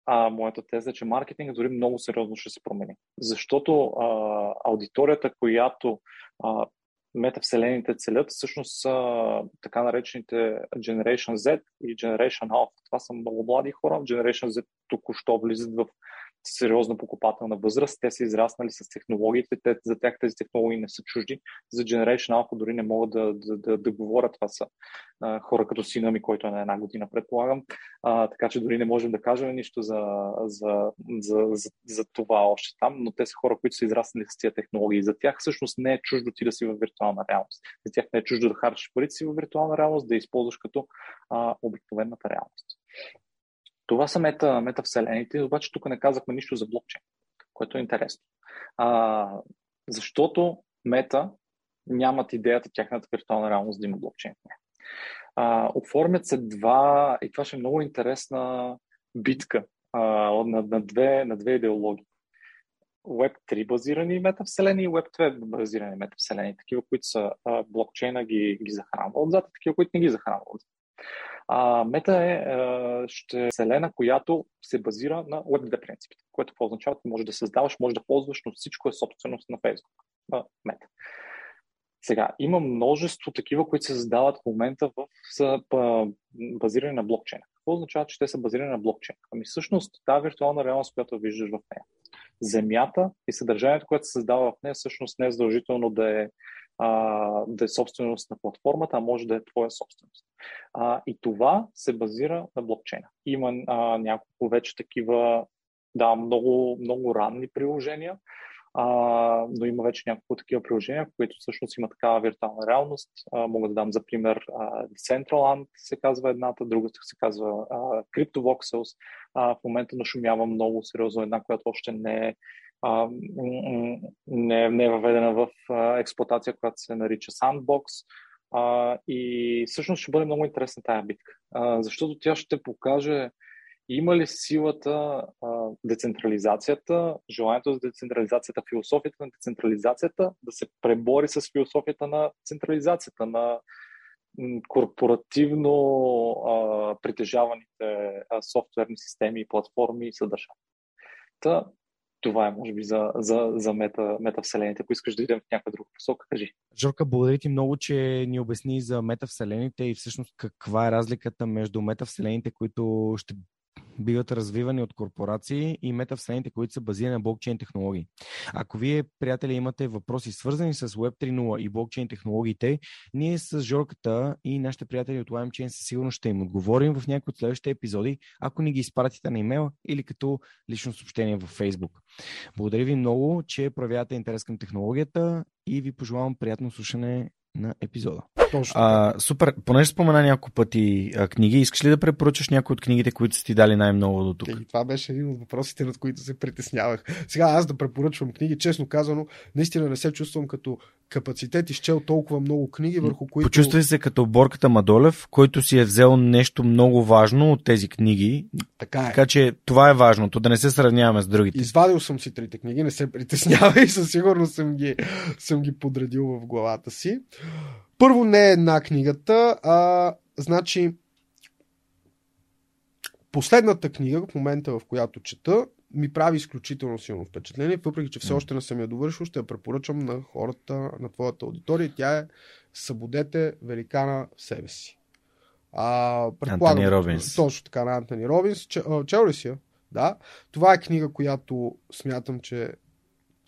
а, моята теза е, че маркетинга дори много сериозно ще се промени. Защото а, аудиторията, която а, метавселените целят, всъщност са така наречените Generation Z и Generation Alpha. Това са много млади хора. Generation Z току-що влизат в сериозна покупателна възраст. Те са израснали с технологиите, те, за тях тези технологии не са чужди. За Generation Alpha дори не могат да, да, да, да говорят. Това са а, хора като сина ми, който е на една година, предполагам. А, така че дори не можем да кажем нищо за, за, за, за, за това още там, но те са хора, които са израснали с тези технологии. За тях всъщност не е чуждо ти да си в виртуална реалност. За тях не е чуждо да харчиш парите си в виртуална реалност, да използваш като а, обикновената реалност. Това са мета, метавселените, обаче тук не казахме нищо за блокчейн, което е интересно. А, защото мета нямат идеята тяхната виртуална реалност да има блокчейн. А, оформят се два, и това ще е много интересна битка а, на, на, две, на две идеологии. Web 3 базирани метавселени и Web 2 базирани метавселени, такива, които са а, блокчейна ги, ги захранва отзад и такива, които не ги захранва отзад. А, мета е, е ще вселена, която се базира на Web 2 принципите, което означава, че може да създаваш, може да ползваш, но всичко е собственост на Facebook. А, мета. Сега, има множество такива, които се създават в момента в, са, базирани на блокчейна. Какво означава, че те са базирани на блокчейн? Ами всъщност тази виртуална реалност, която виждаш в нея, Земята и съдържанието, което се създава в нея, всъщност не е задължително да е а, да е собственост на платформата, а може да е твоя собственост. А, и това се базира на блокчейна. Има а, няколко вече такива, да, много, много ранни приложения, а, но има вече няколко такива приложения, които всъщност има такава виртуална реалност. А, мога да дам за пример а, Decentraland се казва едната, другата се казва а, CryptoVoxels. А, в момента нашумява много сериозно една, която още не е а, не, не е въведена в а, експлуатация, която се нарича Sandbox. А, и всъщност ще бъде много интересна тая битка, а, защото тя ще покаже има ли силата, а, децентрализацията, желанието за децентрализацията, философията на децентрализацията да се пребори с философията на централизацията, на корпоративно а, притежаваните а, софтуерни системи платформи и съдържания. Та, това е, може би, за, за, за мета, метавселените. Ако искаш да идем в някаква друга посока, кажи. Жорка, благодаря ти много, че ни обясни за метавселените и всъщност каква е разликата между метавселените, които ще биват развивани от корпорации и метавселените, които са базирани на блокчейн технологии. Ако вие, приятели, имате въпроси свързани с Web 3.0 и блокчейн технологиите, ние с Жорката и нашите приятели от LimeChain със сигурност ще им отговорим в някои от следващите епизоди, ако ни ги изпратите на имейл или като лично съобщение във Facebook. Благодаря ви много, че проявявате интерес към технологията и ви пожелавам приятно слушане на епизода. Точно. А, супер. Понеже спомена няколко пъти а, книги, искаш ли да препоръчаш някои от книгите, които са ти дали най-много до тук? И това беше един от въпросите, над които се притеснявах. Сега аз да препоръчвам книги, честно казано, наистина не се чувствам като капацитет изчел толкова много книги, върху които... Почувствай се като борката Мадолев, който си е взел нещо много важно от тези книги. Така е. Така че това е важното, да не се сравняваме с другите. Извадил съм си трите книги, не се притеснявай, със сигурност съм ги, съм ги подредил в главата си. Първо не е една книгата, а значи последната книга, в момента в която чета, ми прави изключително силно впечатление, въпреки че все още не съм я довършил, ще я препоръчам на хората, на твоята аудитория. Тя е Събудете великана в себе си. А, Антони Робинс. Точно така, на Антони Робинс. Чел ли си я? Да. Това е книга, която смятам, че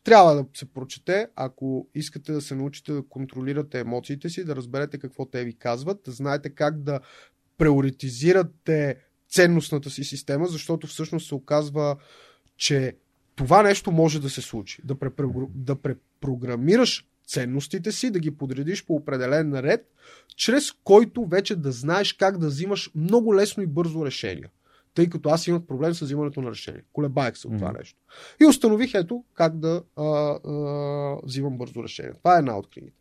трябва да се прочете, ако искате да се научите да контролирате емоциите си, да разберете какво те ви казват, да знаете как да приоритизирате ценностната си система, защото всъщност се оказва, че това нещо може да се случи. Да, препро... да препрограмираш ценностите си, да ги подредиш по определен ред, чрез който вече да знаеш как да взимаш много лесно и бързо решения. Тъй като аз имах проблем с взимането на решение. Колебаех се от това нещо. И установих ето как да а, а, взимам бързо решение. Това е една от книгите.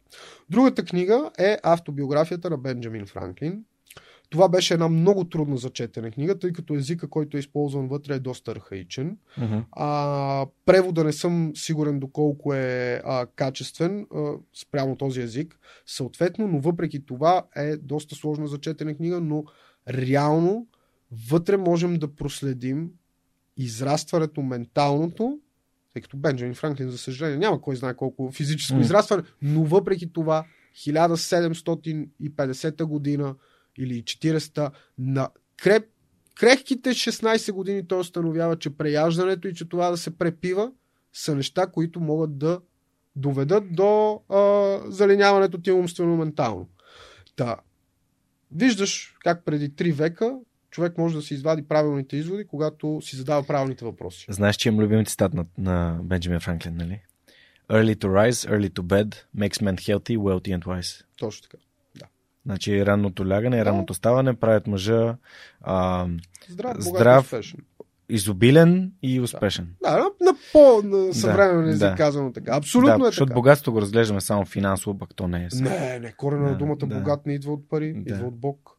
Другата книга е автобиографията на Бенджамин Франклин. Това беше една много трудно за четене книга, тъй като езика, който е използван вътре е доста архаичен. Uh-huh. А, превода не съм сигурен доколко е а, качествен а, спрямо този език, съответно, но въпреки това е доста сложна за четене книга, но реално вътре можем да проследим израстването менталното, тъй като Бенджамин Франклин, за съжаление, няма кой знае колко физическо mm. израстване, но въпреки това 1750 година или 40-та на креп, крехките 16 години той установява, че преяждането и че това да се препива са неща, които могат да доведат до а, залиняването ти умствено-ментално. Та, виждаш как преди 3 века човек може да си извади правилните изводи, когато си задава правилните въпроси. Знаеш, че имам любим цитат на, на Бенджамин Франклин, нали? Early to rise, early to bed, makes men healthy, wealthy and wise. Точно така. Да. Значи ранното лягане и ранното ставане правят мъжа а, Здрав, здрав успешен. изобилен и успешен. Да, на, на по-съвременен език да. казано така. Абсолютно да, е защото така. богатството го разглеждаме само финансово, пък то не е. само. Не, не, корена на Да, думата да. богат не идва от пари, Да. идва от Бог.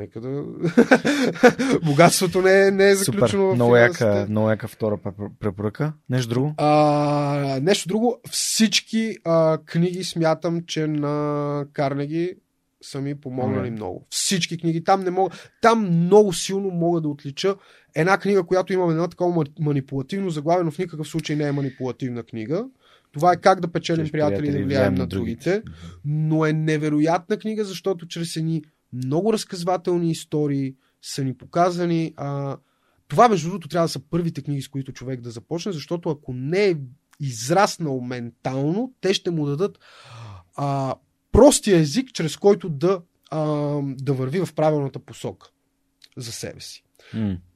Нека да... (laughs) Богатството не е, не е Супер. заключено в Много яка, много яка втора препор- препоръка. Нещо друго? А, нещо друго. Всички а, книги смятам, че на Карнеги са ми помогнали Мгм. много. Всички книги. Там не мога. Там много силно мога да отлича една книга, която има едно такова ма- манипулативно заглавие, но в никакъв случай не е манипулативна книга. Това е как да печелим приятели и да влияем на другите. Но е невероятна книга, защото чрез едни много разказвателни истории са ни показани. А, това, между другото, трябва да са първите книги, с които човек да започне, защото ако не е израснал ментално, те ще му дадат а, простия език, чрез който да, а, да върви в правилната посока за себе си.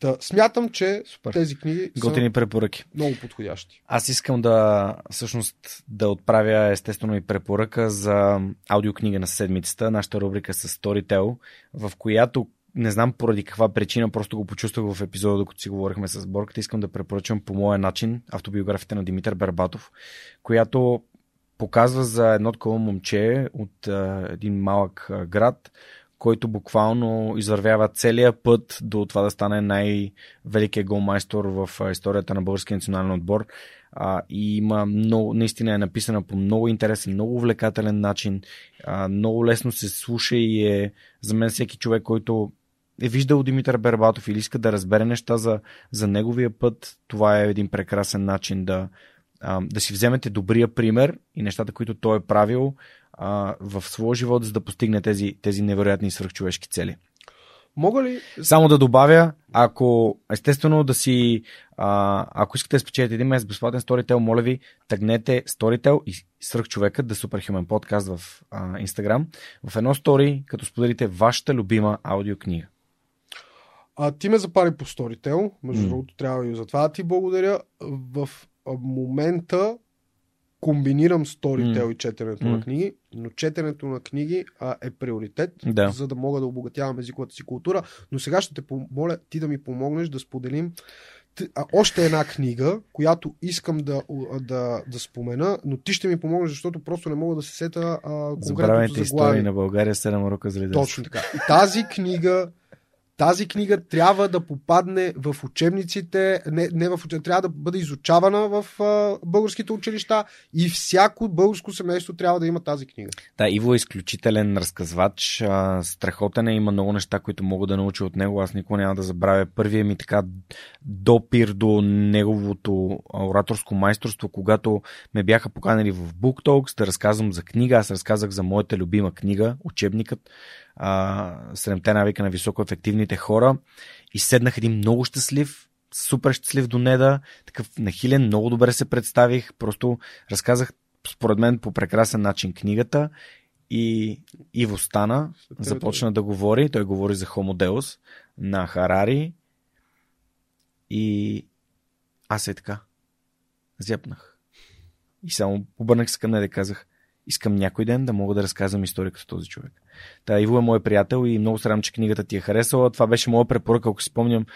Та, смятам, че Супер. тези книги Готини са препоръки. много подходящи. Аз искам да всъщност да отправя естествено и препоръка за аудиокнига на седмицата, нашата рубрика с Storytel, в която не знам поради каква причина, просто го почувствах в епизода, докато си говорихме с Борката. Искам да препоръчам по моя начин автобиографията на Димитър Бербатов, която показва за едно такова момче от а, един малък а, град, който буквално извървява целия път до това да стане най-великият голмайстор в историята на българския национален отбор. А, и има много, наистина е написана по много интересен, много увлекателен начин. А, много лесно се слуша и е за мен всеки човек, който е виждал Димитър Бербатов или иска да разбере неща за, за неговия път, това е един прекрасен начин да, да си вземете добрия пример и нещата, които той е правил а, в своя живот, за да постигне тези, тези невероятни свръхчовешки цели. Мога ли Само да добавя, ако естествено да си, а, ако искате да спечелите един месец безплатен Storytel, моля ви, тъгнете Storytel и свръхчовекът, да Superhuman подкаст в а, Instagram, в едно стори, като споделите вашата любима аудиокнига. А, ти ме запари по Storytel, между другото трябва и за това да ти благодаря. В момента комбинирам Storytel М. и четенето М. на книги, но четенето на книги а, е приоритет, Да. за да мога да обогатявам езиковата си култура. Но сега ще те помоля ти да ми помогнеш да споделим а, още една книга, която искам да, да, да спомена, но ти ще ми помогнеш, защото просто не мога да се сета а, конкретното Забравените истории заглавие. на България, 7 рока за лидерство. Точно така. И тази книга, тази книга трябва да попадне в учебниците, не, не в учебниците, трябва да бъде изучавана в а, българските училища и всяко българско семейство трябва да има тази книга. Да, Иво е изключителен разказвач, а, страхотен е, има много неща, които мога да науча от него. Аз никога няма да забравя първия ми така допир до неговото ораторско майсторство, когато ме бяха поканали в Book Talks да разказвам за книга. Аз разказах за моята любима книга, учебникът, а, Седемте навика на високоефективните хора. И седнах един много щастлив, супер щастлив до неда, такъв нахилен, много добре се представих, просто разказах според мен по прекрасен начин книгата. И Иво стана, започна да говори, той говори за Homo Deus на Харари. И аз е така. Зяпнах. И само обърнах се към нея и казах, искам някой ден да мога да разказвам история като този човек. Та, Иво е мой приятел и много се радвам, че книгата ти е харесала. Това беше моя препоръка, ако си спомням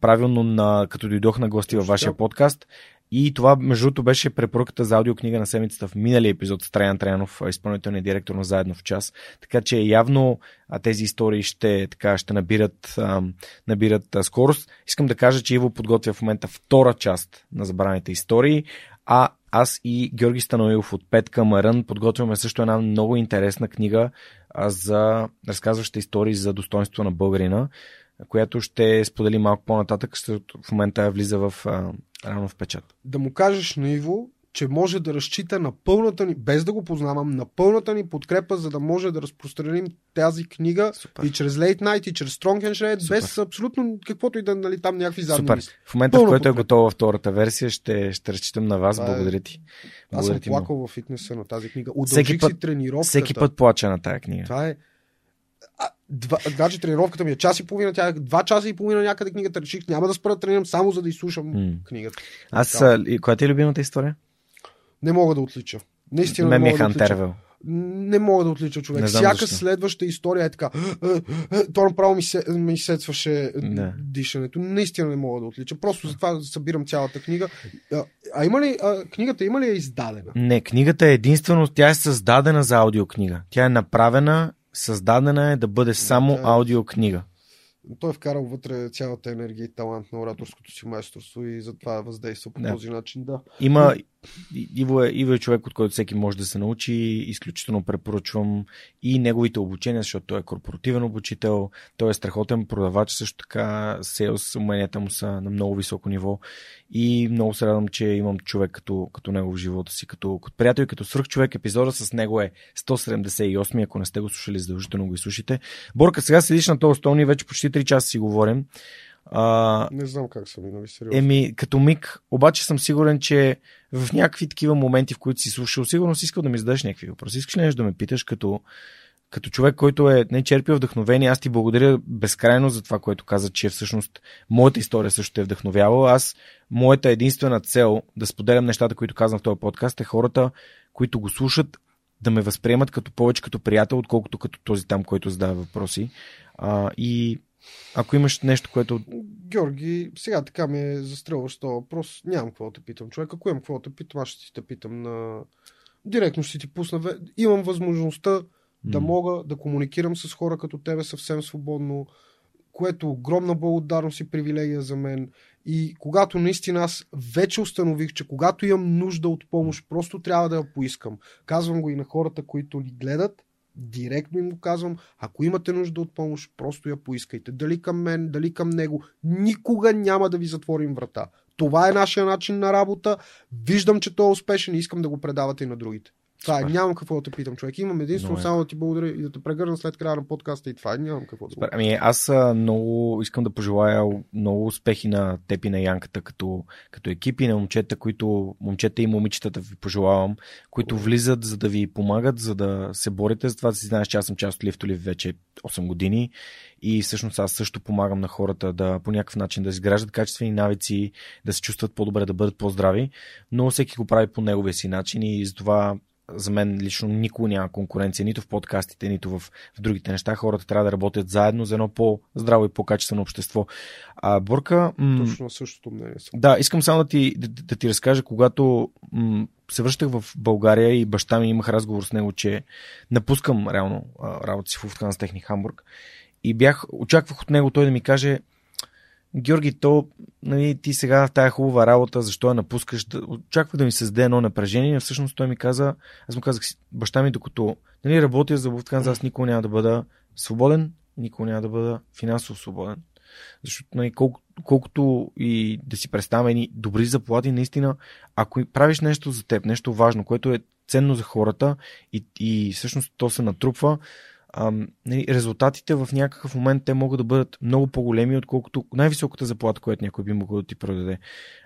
правилно, на, като дойдох на гости във вашия подкаст. И това, между другото, беше препоръката за аудиокнига на седмицата в миналия епизод с Траян Траянов, изпълнителният директор на Заедно в час. Така че явно а, тези истории ще, така, ще набират, а, набират а, скорост. Искам да кажа, че Иво подготвя в момента втора част на забраните истории, а аз и Георги Станоилов от Петка Марън подготвяме също една много интересна книга за разказваща истории за достоинство на българина, която ще сподели малко по-нататък, защото в момента влиза в рано в печат. Да му кажеш на Иво, че може да разчита на пълната ни, без да го познавам, на пълната ни подкрепа, за да може да разпространим тази книга Супер. и чрез Late Night, и чрез Strong Handshake, Супер. без абсолютно каквото и да нали, там някакви задни Супер. мисли. В момента, в Пълна който е подкрепа. готова втората версия, ще, ще разчитам на вас. Това е- Благодаря ти. Аз съм ти много. плакал в фитнеса на тази книга. Всеки Удължих път- си тренировката. Всеки път плача на тая книга. Това е... А, два, значи тренировката ми е час и половина, тя е два часа и половина някъде книгата. Реших, няма да спра да тренирам, само за да изслушам М. книгата. Аз, а, коя ти е любимата история? Не мога да отлича. Наистина не е мога да отлича. Не мога да отлича човек. Всяка защо. следваща история е така. То направо ми, се, ми сетваше Да. дишането. Наистина не мога да отлича. Просто затова събирам цялата книга. А, има ли, а, книгата има ли е издадена? Не, книгата е единствено, тя е създадена за аудиокнига. Тя е направена, създадена е да бъде само е- аудиокнига. Той е вкарал вътре цялата енергия и талант на ораторското си майсторство и затова въздейства по Да. този начин. Да. Има, Иво е, Иво е човек, от който всеки може да се научи. Изключително препоръчвам и неговите обучения, защото той е корпоративен обучител, той е страхотен продавач, също така сейлс уменията му са на много високо ниво и много се радвам, че имам човек като, като него в живота си, като, като приятел и като свръх човек. Епизода с него е 178, ако не сте го слушали, задължително го изслушайте. Борка, сега седиш на този стол, ние вече почти 3 часа си говорим. А, Не знам как са минали, сериозно. еми, като миг, обаче съм сигурен, че в някакви такива моменти, в които си слушал, сигурно си искал да ми зададеш някакви въпроси. Искаш ли нещо да ме питаш като, като човек, който е не черпил вдъхновение, аз ти благодаря безкрайно за това, което каза, че всъщност моята история също е вдъхновявала. Аз, моята единствена цел да споделям нещата, които казвам в този подкаст е хората, които го слушат, да ме възприемат като повече като приятел, отколкото като този там, който задава въпроси. А, и ако имаш нещо, което... Георги, сега така ми е застрелваш този въпрос. Нямам какво да те питам. Човек, ако имам какво да те питам, аз ще те питам на... Директно ще ти пусна. Имам възможността да мога да комуникирам с хора като тебе съвсем свободно, което е огромна благодарност и привилегия за мен. И когато наистина аз вече установих, че когато имам нужда от помощ, просто трябва да я поискам. Казвам го и на хората, които ни гледат, директно им го казвам, ако имате нужда от помощ, просто я поискайте. Дали към мен, дали към него, никога няма да ви затворим врата. Това е нашия начин на работа. Виждам, че той е успешен и искам да го предавате и на другите. Това е, нямам какво да те питам, човек. Имам единствено е. само да ти благодаря и да те прегърна след края на подкаста и това е. Нямам какво да Супер. Ами аз много искам да пожелая много успехи на теб и на Янката като, като екипи, на момчета, които, момчета и момичетата ви пожелавам, които влизат за да ви помагат, за да се борите. За това да си знаеш, че аз съм част от Лифтолив вече 8 години и всъщност аз също помагам на хората да по някакъв начин да изграждат качествени навици, да се чувстват по-добре, да бъдат по-здрави, но всеки го прави по неговия си начин и затова за мен лично никога няма конкуренция, нито в подкастите, нито в, в другите неща. Хората трябва да работят заедно за едно по-здраво и по-качествено общество. А, Борка, м- Точно същото мнение да, искам само да ти, да, да ти разкажа, когато м- се връщах в България и баща ми имах разговор с него, че напускам реално работа си в Lufthansa Техник Хамбург и бях, очаквах от него той да ми каже Георги, то, нали, ти сега в тая хубава работа, защо я напускаш? Да, очаквах да ми създаде едно напрежение. Всъщност той ми каза, аз му казах, баща ми, докато нали, работя за Lufthansa, аз никога няма да бъда свободен, никога няма да бъда финансово свободен. Защото нали, колко, колкото и да си представяме едни добри заплати, наистина, ако правиш нещо за теб, нещо важно, което е ценно за хората и, и всъщност то се натрупва, нали, резултатите в някакъв момент те могат да бъдат много по-големи, отколкото най-високата заплата, която някой би могъл да ти продаде.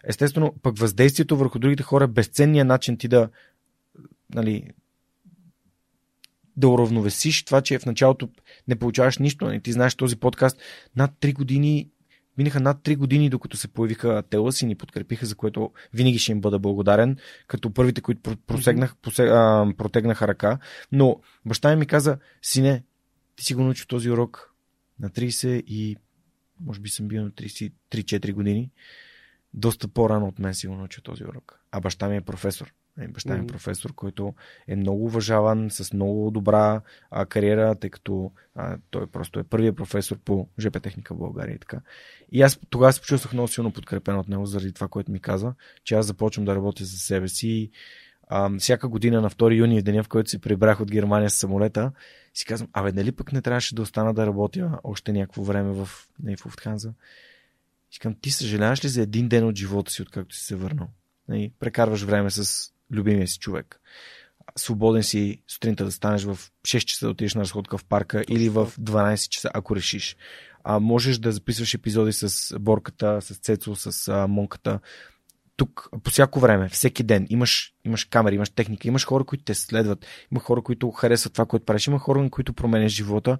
Естествено, пък въздействието върху другите хора е безценният начин ти да нали, да уравновесиш това, че в началото не получаваш нищо. Нали? Ти знаеш този подкаст над 3 години Минаха над 3 години, докато се появиха Телас и ни подкрепиха, за което винаги ще им бъда благодарен, като първите, които про- просегнах, посе, а, протегнаха ръка. Но баща ми ми каза, сине, ти си го научил този урок на 30 и може би съм бил на 33-4 години. Доста по-рано от мен си го научил този урок. А баща ми е професор. Е, Баща ми е професор, който е много уважаван, с много добра а, кариера, тъй като а, той просто е първият професор по ЖП техника в България и така. И аз тогава се почувствах много силно подкрепен от него заради това, което ми каза, че аз започвам да работя за себе си. А, всяка година на 2 юни, в деня в който се прибрах от Германия с самолета, си казвам, абе, дали пък не трябваше да остана да работя още някакво време в, не, в Lufthansa? Искам, ти съжаляваш ли за един ден от живота си, откакто си се върнал? Не, прекарваш време с любимия си човек. Свободен си сутринта да станеш в 6 часа да отидеш на разходка в парка или в 12 часа, ако решиш. А, можеш да записваш епизоди с Борката, с Цецо, с а, Монката. Тук по всяко време, всеки ден имаш, имаш камери, имаш техника, имаш хора, които те следват, има хора, които харесват това, което правиш, има хора, на които променяш живота.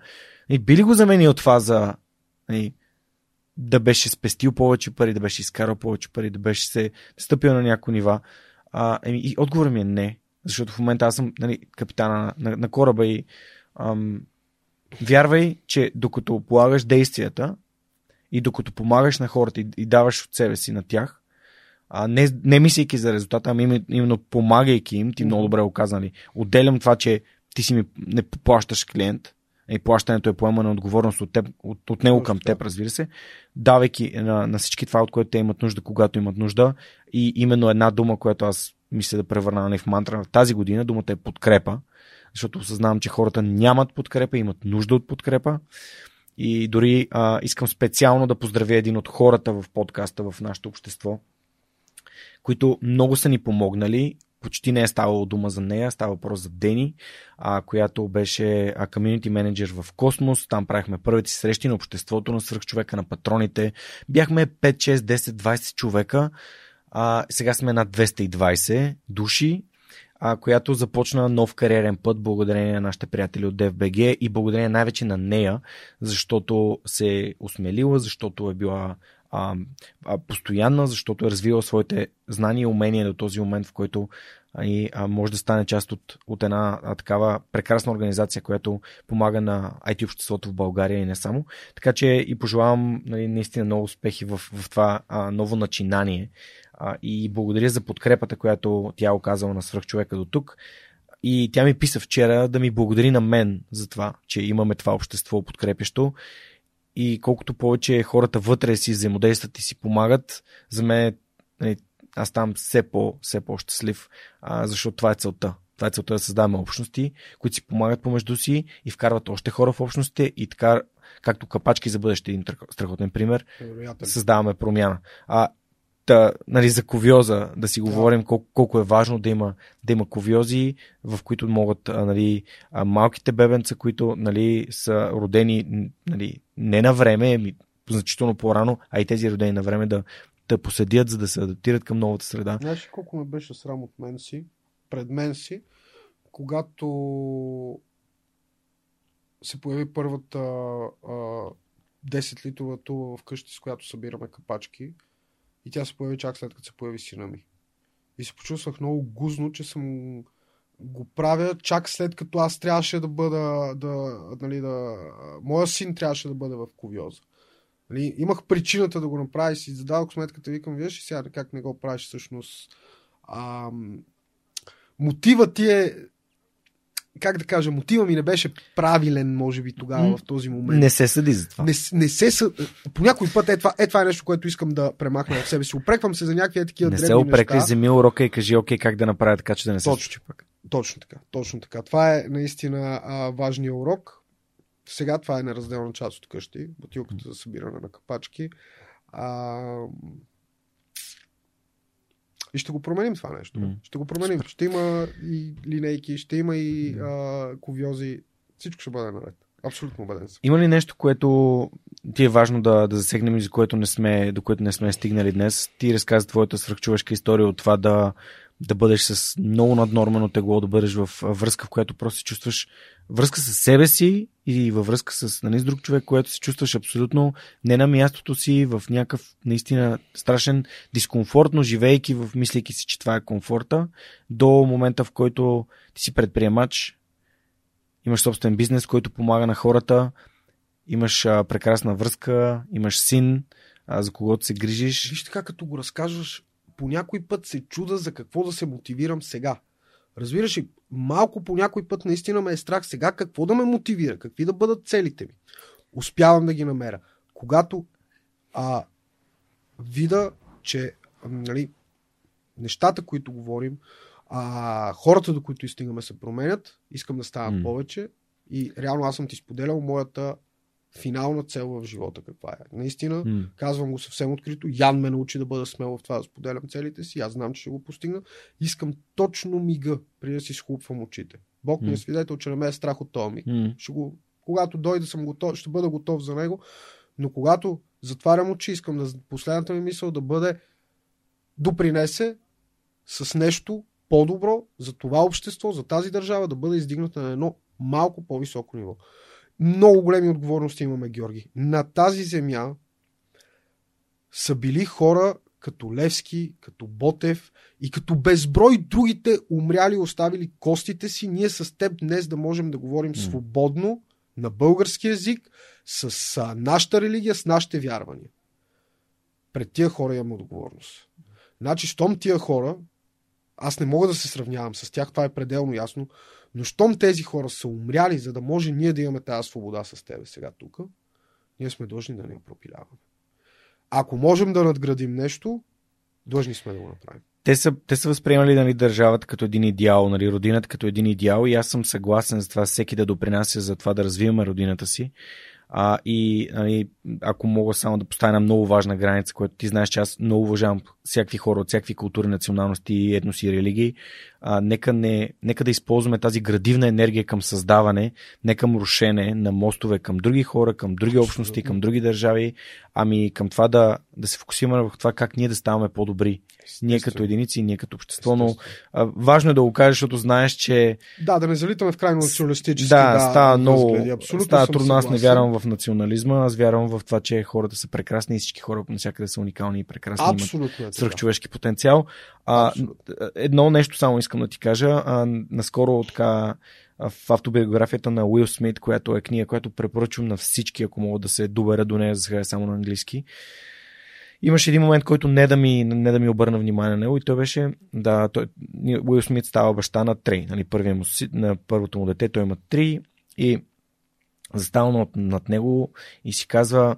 И би ли го заменил това за нали, да беше спестил повече пари, да беше изкарал повече пари, да беше се стъпил на някои нива? А, еми, и отговорът ми е не. Защото в момента аз съм нали, капитана на, на, на кораба и ам, вярвай, че докато полагаш действията и докато помагаш на хората и, и даваш от себе си на тях, а, не, не мислейки за резултата, ами именно, помагайки им, ти много добре го каза, нали, отделям това, че ти си ми не плащаш клиент, и плащането е поемане отговорност от, теб, от, от него към теб, разбира се, давайки на, на всички това, от което те имат нужда, когато имат нужда. И именно една дума, която аз мисля да превърна нали, в мантра тази година, думата е подкрепа, защото осъзнавам, че хората нямат подкрепа, имат нужда от подкрепа. И дори а, искам специално да поздравя един от хората в подкаста в нашето общество, които много са ни помогнали почти не е ставало дума за нея, става въпрос за Дени, а, която беше комьюнити менеджер в Космос. Там правихме първите срещи на обществото, на свръхчовека, на патроните. Бяхме 5, 6, 10, 20 човека. А, сега сме над 220 души, а, която започна нов кариерен път благодарение на нашите приятели от DFBG и благодарение най-вече на нея, защото се е осмелила, защото е била а, а, постоянна, защото е развила своите знания и умения до този момент, в който и, а, може да стане част от, от една а, такава прекрасна организация, която помага на IT обществото в България и не само. Така че и пожелавам нали, наистина много успехи в, в това а, ново начинание а, и благодаря за подкрепата, която тя е оказала на свръхчовека до тук. И тя ми писа вчера да ми благодари на мен за това, че имаме това общество подкрепящо и колкото повече хората вътре си взаимодействат и си помагат, за мен нали, аз ставам все, по, все по-щастлив, а, защото това е целта. Това е целта да създаваме общности, които си помагат помежду си и вкарват още хора в общностите и така, както капачки за бъдеще, един страхотен пример, Вероятен. създаваме промяна. А, Та, нали, за ковиоза да си говорим колко, колко е важно да има, да има ковиози, в които могат нали, малките бебенца, които нали, са родени нали, не на време, значително по-рано, а и тези родени на време да, да поседят, за да се адаптират към новата среда. Знаеш колко ме беше срам от мен си, пред мен си, когато се появи първата а, 10 литрова туба вкъщи, с която събираме капачки и тя се появи чак след като се появи сина ми. И се почувствах много гузно, че съм го правя чак след като аз трябваше да бъда, да, нали, да, моя син трябваше да бъде в ковиоза. Нали, имах причината да го направя и си зададох сметката, викам, виж сега как не го правиш всъщност. А, мотива ти е как да кажа, мотива ми не беше правилен, може би, тогава, в този момент. Не се съди за това. Не, не се съ... По някой път е това, е това е нещо, което искам да премахна в себе си. Опреквам се за някакви е такива Не се опрекли, вземи урока и кажи, окей, как да направя така, че да не се точно, пък. Точно така, точно така. Това е наистина а, важният урок. Сега това е неразделна част от къщи, бутилката за събиране на капачки. А, и ще го променим това нещо. Mm. Ще го променим. Ще има и линейки, ще има и mm. а, ковиози. Всичко ще бъде наред. Абсолютно убеден съм. Има ли нещо, което ти е важно да, да засегнем и за което не сме, до което не сме стигнали днес? Ти разказа твоята свръхчувашка история от това да, да бъдеш с много наднормено тегло, да бъдеш в връзка, в която просто се чувстваш връзка с себе си и във връзка с, нали, с друг човек, което се чувстваш абсолютно не на мястото си, в някакъв наистина страшен дискомфорт, но живейки в мислейки си, че това е комфорта, до момента в който ти си предприемач, имаш собствен бизнес, който помага на хората, имаш а, прекрасна връзка, имаш син, а, за когото се грижиш. Виж така, като го разказваш, по някой път се чуда за какво да се мотивирам сега. Разбираш ли, малко по някой път наистина ме е страх сега какво да ме мотивира, какви да бъдат целите ми. Успявам да ги намеря. Когато а, вида, че нали, нещата, които говорим, а, хората, до които стигаме, се променят, искам да ставам mm. повече и реално аз съм ти споделял моята финална цел в живота каква е. Наистина, mm. казвам го съвсем открито. Ян ме научи да бъда смел в това да споделям целите си. Аз знам, че ще го постигна. Искам точно мига, преди да си схлупвам очите. Бог mm. ми е свидетел, че не ме е страх от този миг. Mm. Ще го, когато дойде, съм готов, ще бъда готов за него. Но когато затварям очи, искам да последната ми мисъл да бъде допринесе с нещо по-добро за това общество, за тази държава, да бъде издигната на едно малко по-високо ниво. Много големи отговорности имаме, Георги. На тази земя са били хора като Левски, като Ботев и като безброй другите умряли, оставили костите си, ние с теб днес да можем да говорим mm. свободно на български язик, с а, нашата религия, с нашите вярвания. Пред тия хора имаме отговорност. Значи, щом тия хора, аз не мога да се сравнявам с тях, това е пределно ясно, но щом тези хора са умряли, за да може ние да имаме тази свобода с тебе сега тук, ние сме длъжни да не я пропиляваме. Ако можем да надградим нещо, длъжни сме да го направим. Те са, те са възприемали нали, държавата като един идеал, нали, родината като един идеал и аз съм съгласен с това всеки да допринася за това да развиваме родината си. А, и нали, ако мога само да поставя една много важна граница, която ти знаеш, че аз много уважавам всякакви хора от всякакви култури, националности, етноси и религии, а, нека, не, нека да използваме тази градивна енергия към създаване, не към рушене на мостове към други хора, към други общности, към други държави, ами към това да, да се фокусираме върху това как ние да ставаме по-добри. Ние като единици, ние като общество, но а, важно е да го кажеш, защото знаеш, че... Да, да не залитаме в крайно националистически. Да, да става много... Става трудно, аз не вярвам в национализма, аз вярвам в това, че хората са прекрасни и всички хора навсякъде са уникални и прекрасни. Абсолютно. Имат е свръхчовешки потенциал. А, едно нещо само искам да ти кажа. А, наскоро така в автобиографията на Уил Смит, която е книга, която препоръчвам на всички, ако могат да се добера до нея, за сега е само на английски. Имаше един момент, който не да ми, не да ми обърна внимание на него и той беше, да, той, Уил Смит става баща на три. Нали, му, на първото му дете той има три и застава над, над него и си казва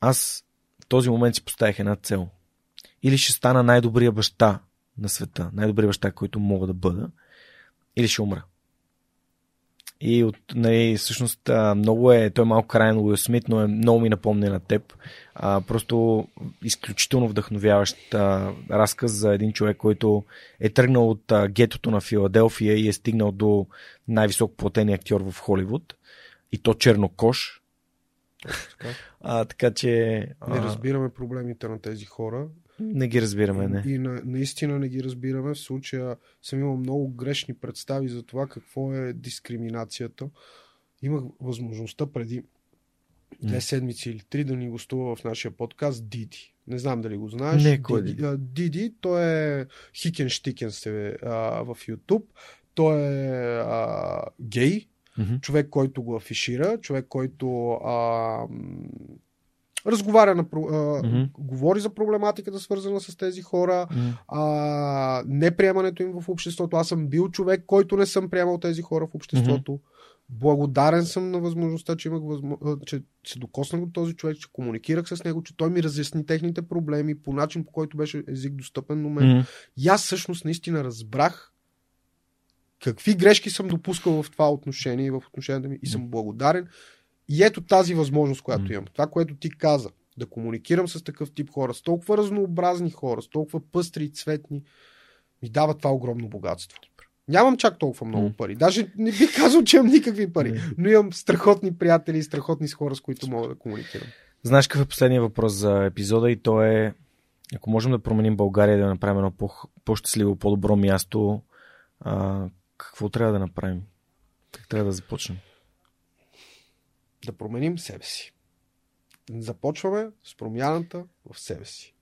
аз в този момент си поставих една цел. Или ще стана най-добрия баща на света, най-добрия баща, който мога да бъда, или ще умра. И от, нали, всъщност много е, той е малко крайен Уил Смит, но е много ми напомня на теб. А, просто изключително вдъхновяващ а, разказ за един човек, който е тръгнал от а, гетото на Филаделфия и е стигнал до най-високо платения актьор в Холивуд. И то чернокош. Така. А, така че... Не разбираме проблемите на тези хора не ги разбираме, не. И на, наистина не ги разбираме. В случая съм имал много грешни представи за това какво е дискриминацията. Имах възможността преди две седмици или три да ни гостува в нашия подкаст Диди. Не знам дали го знаеш. Не, кой Диди, Диди, той е Хикен се а, в YouTube. Той е а, гей, mm-hmm. човек, който го афишира, човек, който а, разговаря на, а, mm-hmm. говори за проблематиката, свързана с тези хора, mm-hmm. а, неприемането им в обществото. Аз съм бил човек, който не съм приемал тези хора в обществото. Mm-hmm. Благодарен съм на възможността, че, имах възмо... че се докоснах до този човек, че комуникирах с него, че той ми разясни техните проблеми по начин, по който беше език достъпен до мен. Mm-hmm. И аз всъщност наистина разбрах какви грешки съм допускал в това отношение и в отношението ми и съм благодарен и ето тази възможност, която mm. имам. Това, което ти каза, да комуникирам с такъв тип хора, с толкова разнообразни хора, с толкова пъстри и цветни, ми дава това огромно богатство. Нямам чак толкова много mm. пари. Даже не бих казал, че имам никакви пари. Но имам страхотни приятели и страхотни хора, с които мога да комуникирам. Знаеш какъв е последният въпрос за епизода и то е ако можем да променим България да направим едно по-щастливо, по-добро място, а, какво трябва да направим? Как трябва да започнем? Да променим себе си. Започваме с промяната в себе си.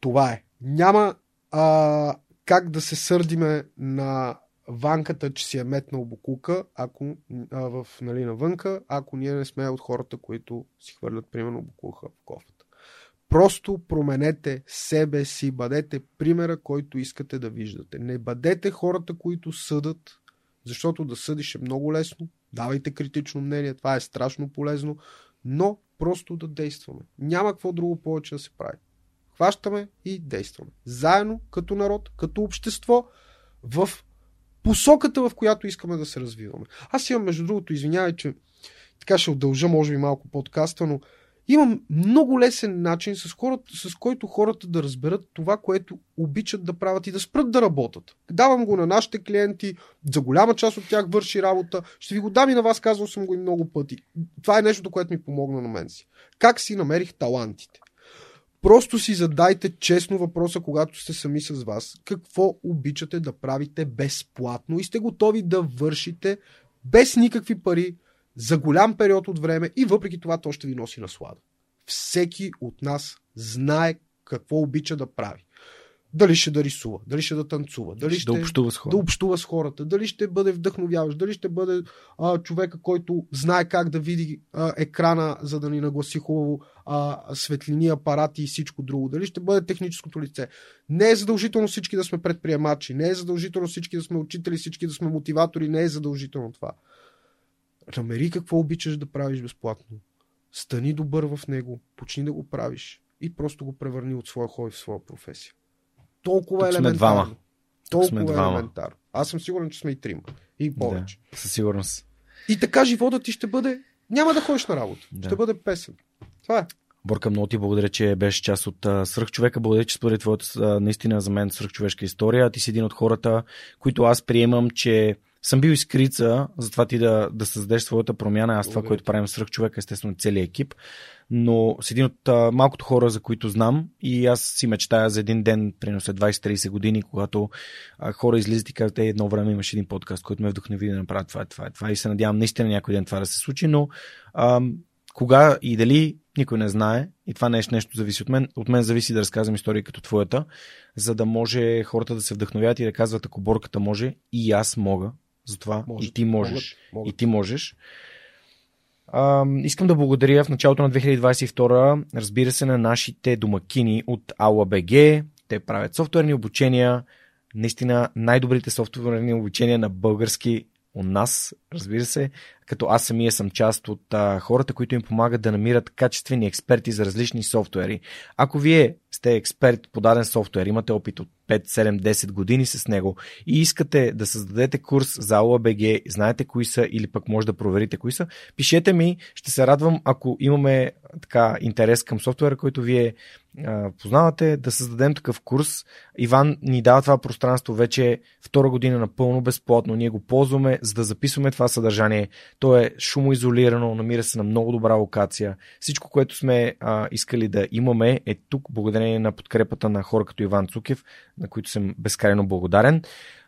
Това е. Няма а, как да се сърдиме на ванката, че си е метнал букука, ако, а, в, нали, навънка, ако ние не сме от хората, които си хвърлят, примерно, букука в кофата. Просто променете себе си, бъдете примера, който искате да виждате. Не бъдете хората, които съдат, защото да съдиш е много лесно, Давайте критично мнение, това е страшно полезно, но просто да действаме. Няма какво друго повече да се прави. Хващаме и действаме. Заедно, като народ, като общество, в посоката, в която искаме да се развиваме. Аз имам, между другото, извинявай, че така ще удължа, може би, малко подкаста, но Имам много лесен начин, с, хората, с който хората да разберат това, което обичат да правят и да спрат да работят. Давам го на нашите клиенти, за голяма част от тях върши работа. Ще ви го дам и на вас, казвал съм го и много пъти. Това е нещо, което ми помогна на мен си. Как си намерих талантите? Просто си задайте честно въпроса, когато сте сами с вас. Какво обичате да правите безплатно и сте готови да вършите без никакви пари, за голям период от време и въпреки това то ще ви носи наслада. Всеки от нас знае какво обича да прави. Дали ще да рисува, дали ще да танцува, дали ще, да, общува с да общува с хората, дали ще бъде вдъхновяващ, дали ще бъде а, човека, който знае как да види а, екрана, за да ни нагласи хубаво а, светлини, апарати и всичко друго, дали ще бъде техническото лице. Не е задължително всички да сме предприемачи, не е задължително всички да сме учители, всички да сме мотиватори, не е задължително това. Намери какво обичаш да правиш безплатно. Стани добър в него, почни да го правиш и просто го превърни от своя хой в своя професия. Толкова Тук елементарно. Сме двама. Толкова сме двама. елементарно. Аз съм сигурен, че сме и трима. И повече. Да, със сигурност. И така живота ти ще бъде... Няма да ходиш на работа. Да. Ще бъде песен. Това е. Борка, много ти благодаря, че беше част от а, Свръхчовека. Благодаря, че сподели твоята наистина за мен свръхчовешка история. Ти си един от хората, които аз приемам, че съм бил изкрица, затова ти да, да създадеш своята промяна. Аз това, което правим в Свръхчовека, естествено целият екип. Но с един от а, малкото хора, за които знам и аз си мечтая за един ден, примерно след 20-30 години, когато а, хора излизат и казват, е, едно време имаше един подкаст, който ме вдъхнови да направя това, това, това. И се надявам наистина някой ден това да се случи, но ам, кога и дали никой не знае и това нещо, нещо зависи от мен. От мен зависи да разказвам истории като твоята, за да може хората да се вдъхновят и да казват, ако борката може, и аз мога. Затова Може. и ти можеш. Могат, могат. И ти можеш. А, искам да благодаря в началото на 2022, разбира се, на нашите домакини от AulaBG. Те правят софтуерни обучения, наистина най-добрите софтуерни обучения на български у нас, разбира се, като аз самия съм част от а, хората, които им помагат да намират качествени експерти за различни софтуери. Ако вие сте експерт по даден софтуер, имате опит от 5, 7, 10 години с него и искате да създадете курс за AulaBG, знаете кои са или пък може да проверите кои са, пишете ми, ще се радвам, ако имаме така интерес към софтуера, който вие а, познавате, да създадем такъв курс. Иван ни дава това пространство вече втора година напълно безплатно. Ние го ползваме, за да записваме това съдържание. То е шумоизолирано, намира се на много добра локация. Всичко, което сме а, искали да имаме е тук, благодарение на подкрепата на хора като Иван Цукев, на които съм безкрайно благодарен.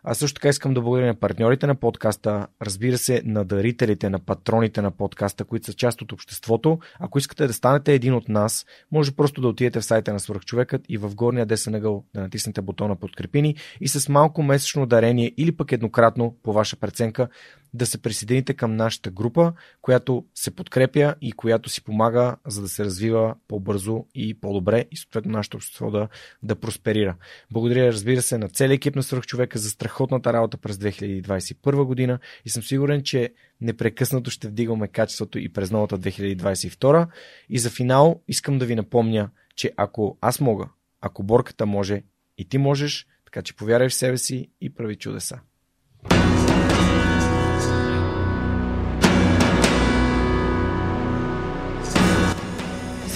А също така искам да благодаря на партньорите на подкаста, разбира се, на дарителите, на патроните на подкаста, които са част от обществото. Ако искате да станете един от нас, може просто да отидете в сайта на Свърхчовекът и в горния десен ъгъл да натиснете бутона подкрепини и с малко месечно дарение или пък еднократно по ваша преценка да се присъедините към нашата група, която се подкрепя и която си помага, за да се развива по-бързо и по-добре и съответно нашето общество да, да просперира. Благодаря, разбира се, на целия екип на Свръхчовека за страхотната работа през 2021 година и съм сигурен, че непрекъснато ще вдигаме качеството и през новата 2022. И за финал искам да ви напомня, че ако аз мога, ако борката може, и ти можеш, така че повярвай в себе си и прави чудеса.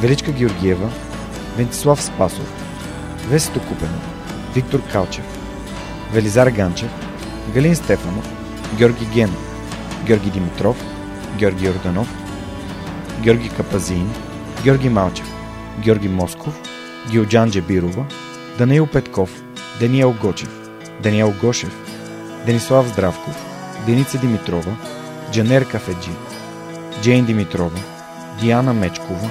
Величка Георгиева, Вентислав Спасов, Весето Купенов, Виктор Калчев, Велизар Ганчев, Галин Стефанов, Георги Генов, Георги Димитров, Георги Орданов, Георги Капазин, Георги Малчев, Георги Москов, Гилджан Джебирова, Даниил Петков, Даниел Гочев, Даниел Гошев, Денислав Здравков, Деница Димитрова, Джанер Кафеджи, Джейн Димитрова, Диана Мечкова,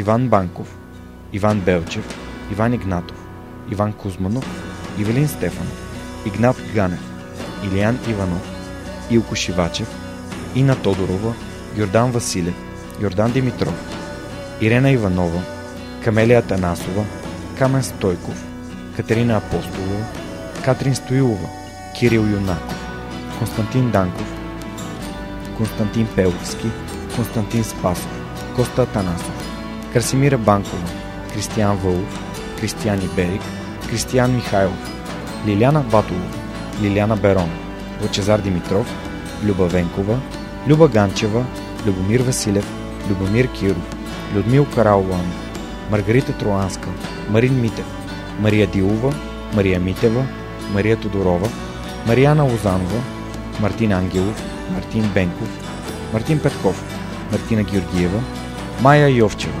Иван Банков, Иван Белчев, Иван Игнатов, Иван Кузманов, Ивелин Стефанов, Игнат Ганев, Илиян Иванов, Илко Шивачев, Ина Тодорова, Йордан Василев, Йордан Димитров, Ирена Иванова, Камелия Танасова, Камен Стойков, Катерина Апостолова, Катрин Стоилова, Кирил Юнаков, Константин Данков, Константин Пеловски, Константин Спасов, Коста Атанасов, Красимира Банкова, Кристиян Вълов, Кристиян Иберик, Кристиян Михайлов, Лиляна Батолова, Лиляна Берон, Лачезар Димитров, Люба Венкова, Люба Ганчева, Любомир Василев, Любомир Киров, Людмил Караулан, Маргарита Троанска, Марин Митев, Мария Дилова, Мария Митева, Мария Тодорова, Марияна Лозанова, Мартин Ангелов, Мартин Бенков, Мартин Петков, Мартина Георгиева, Майя Йовчева,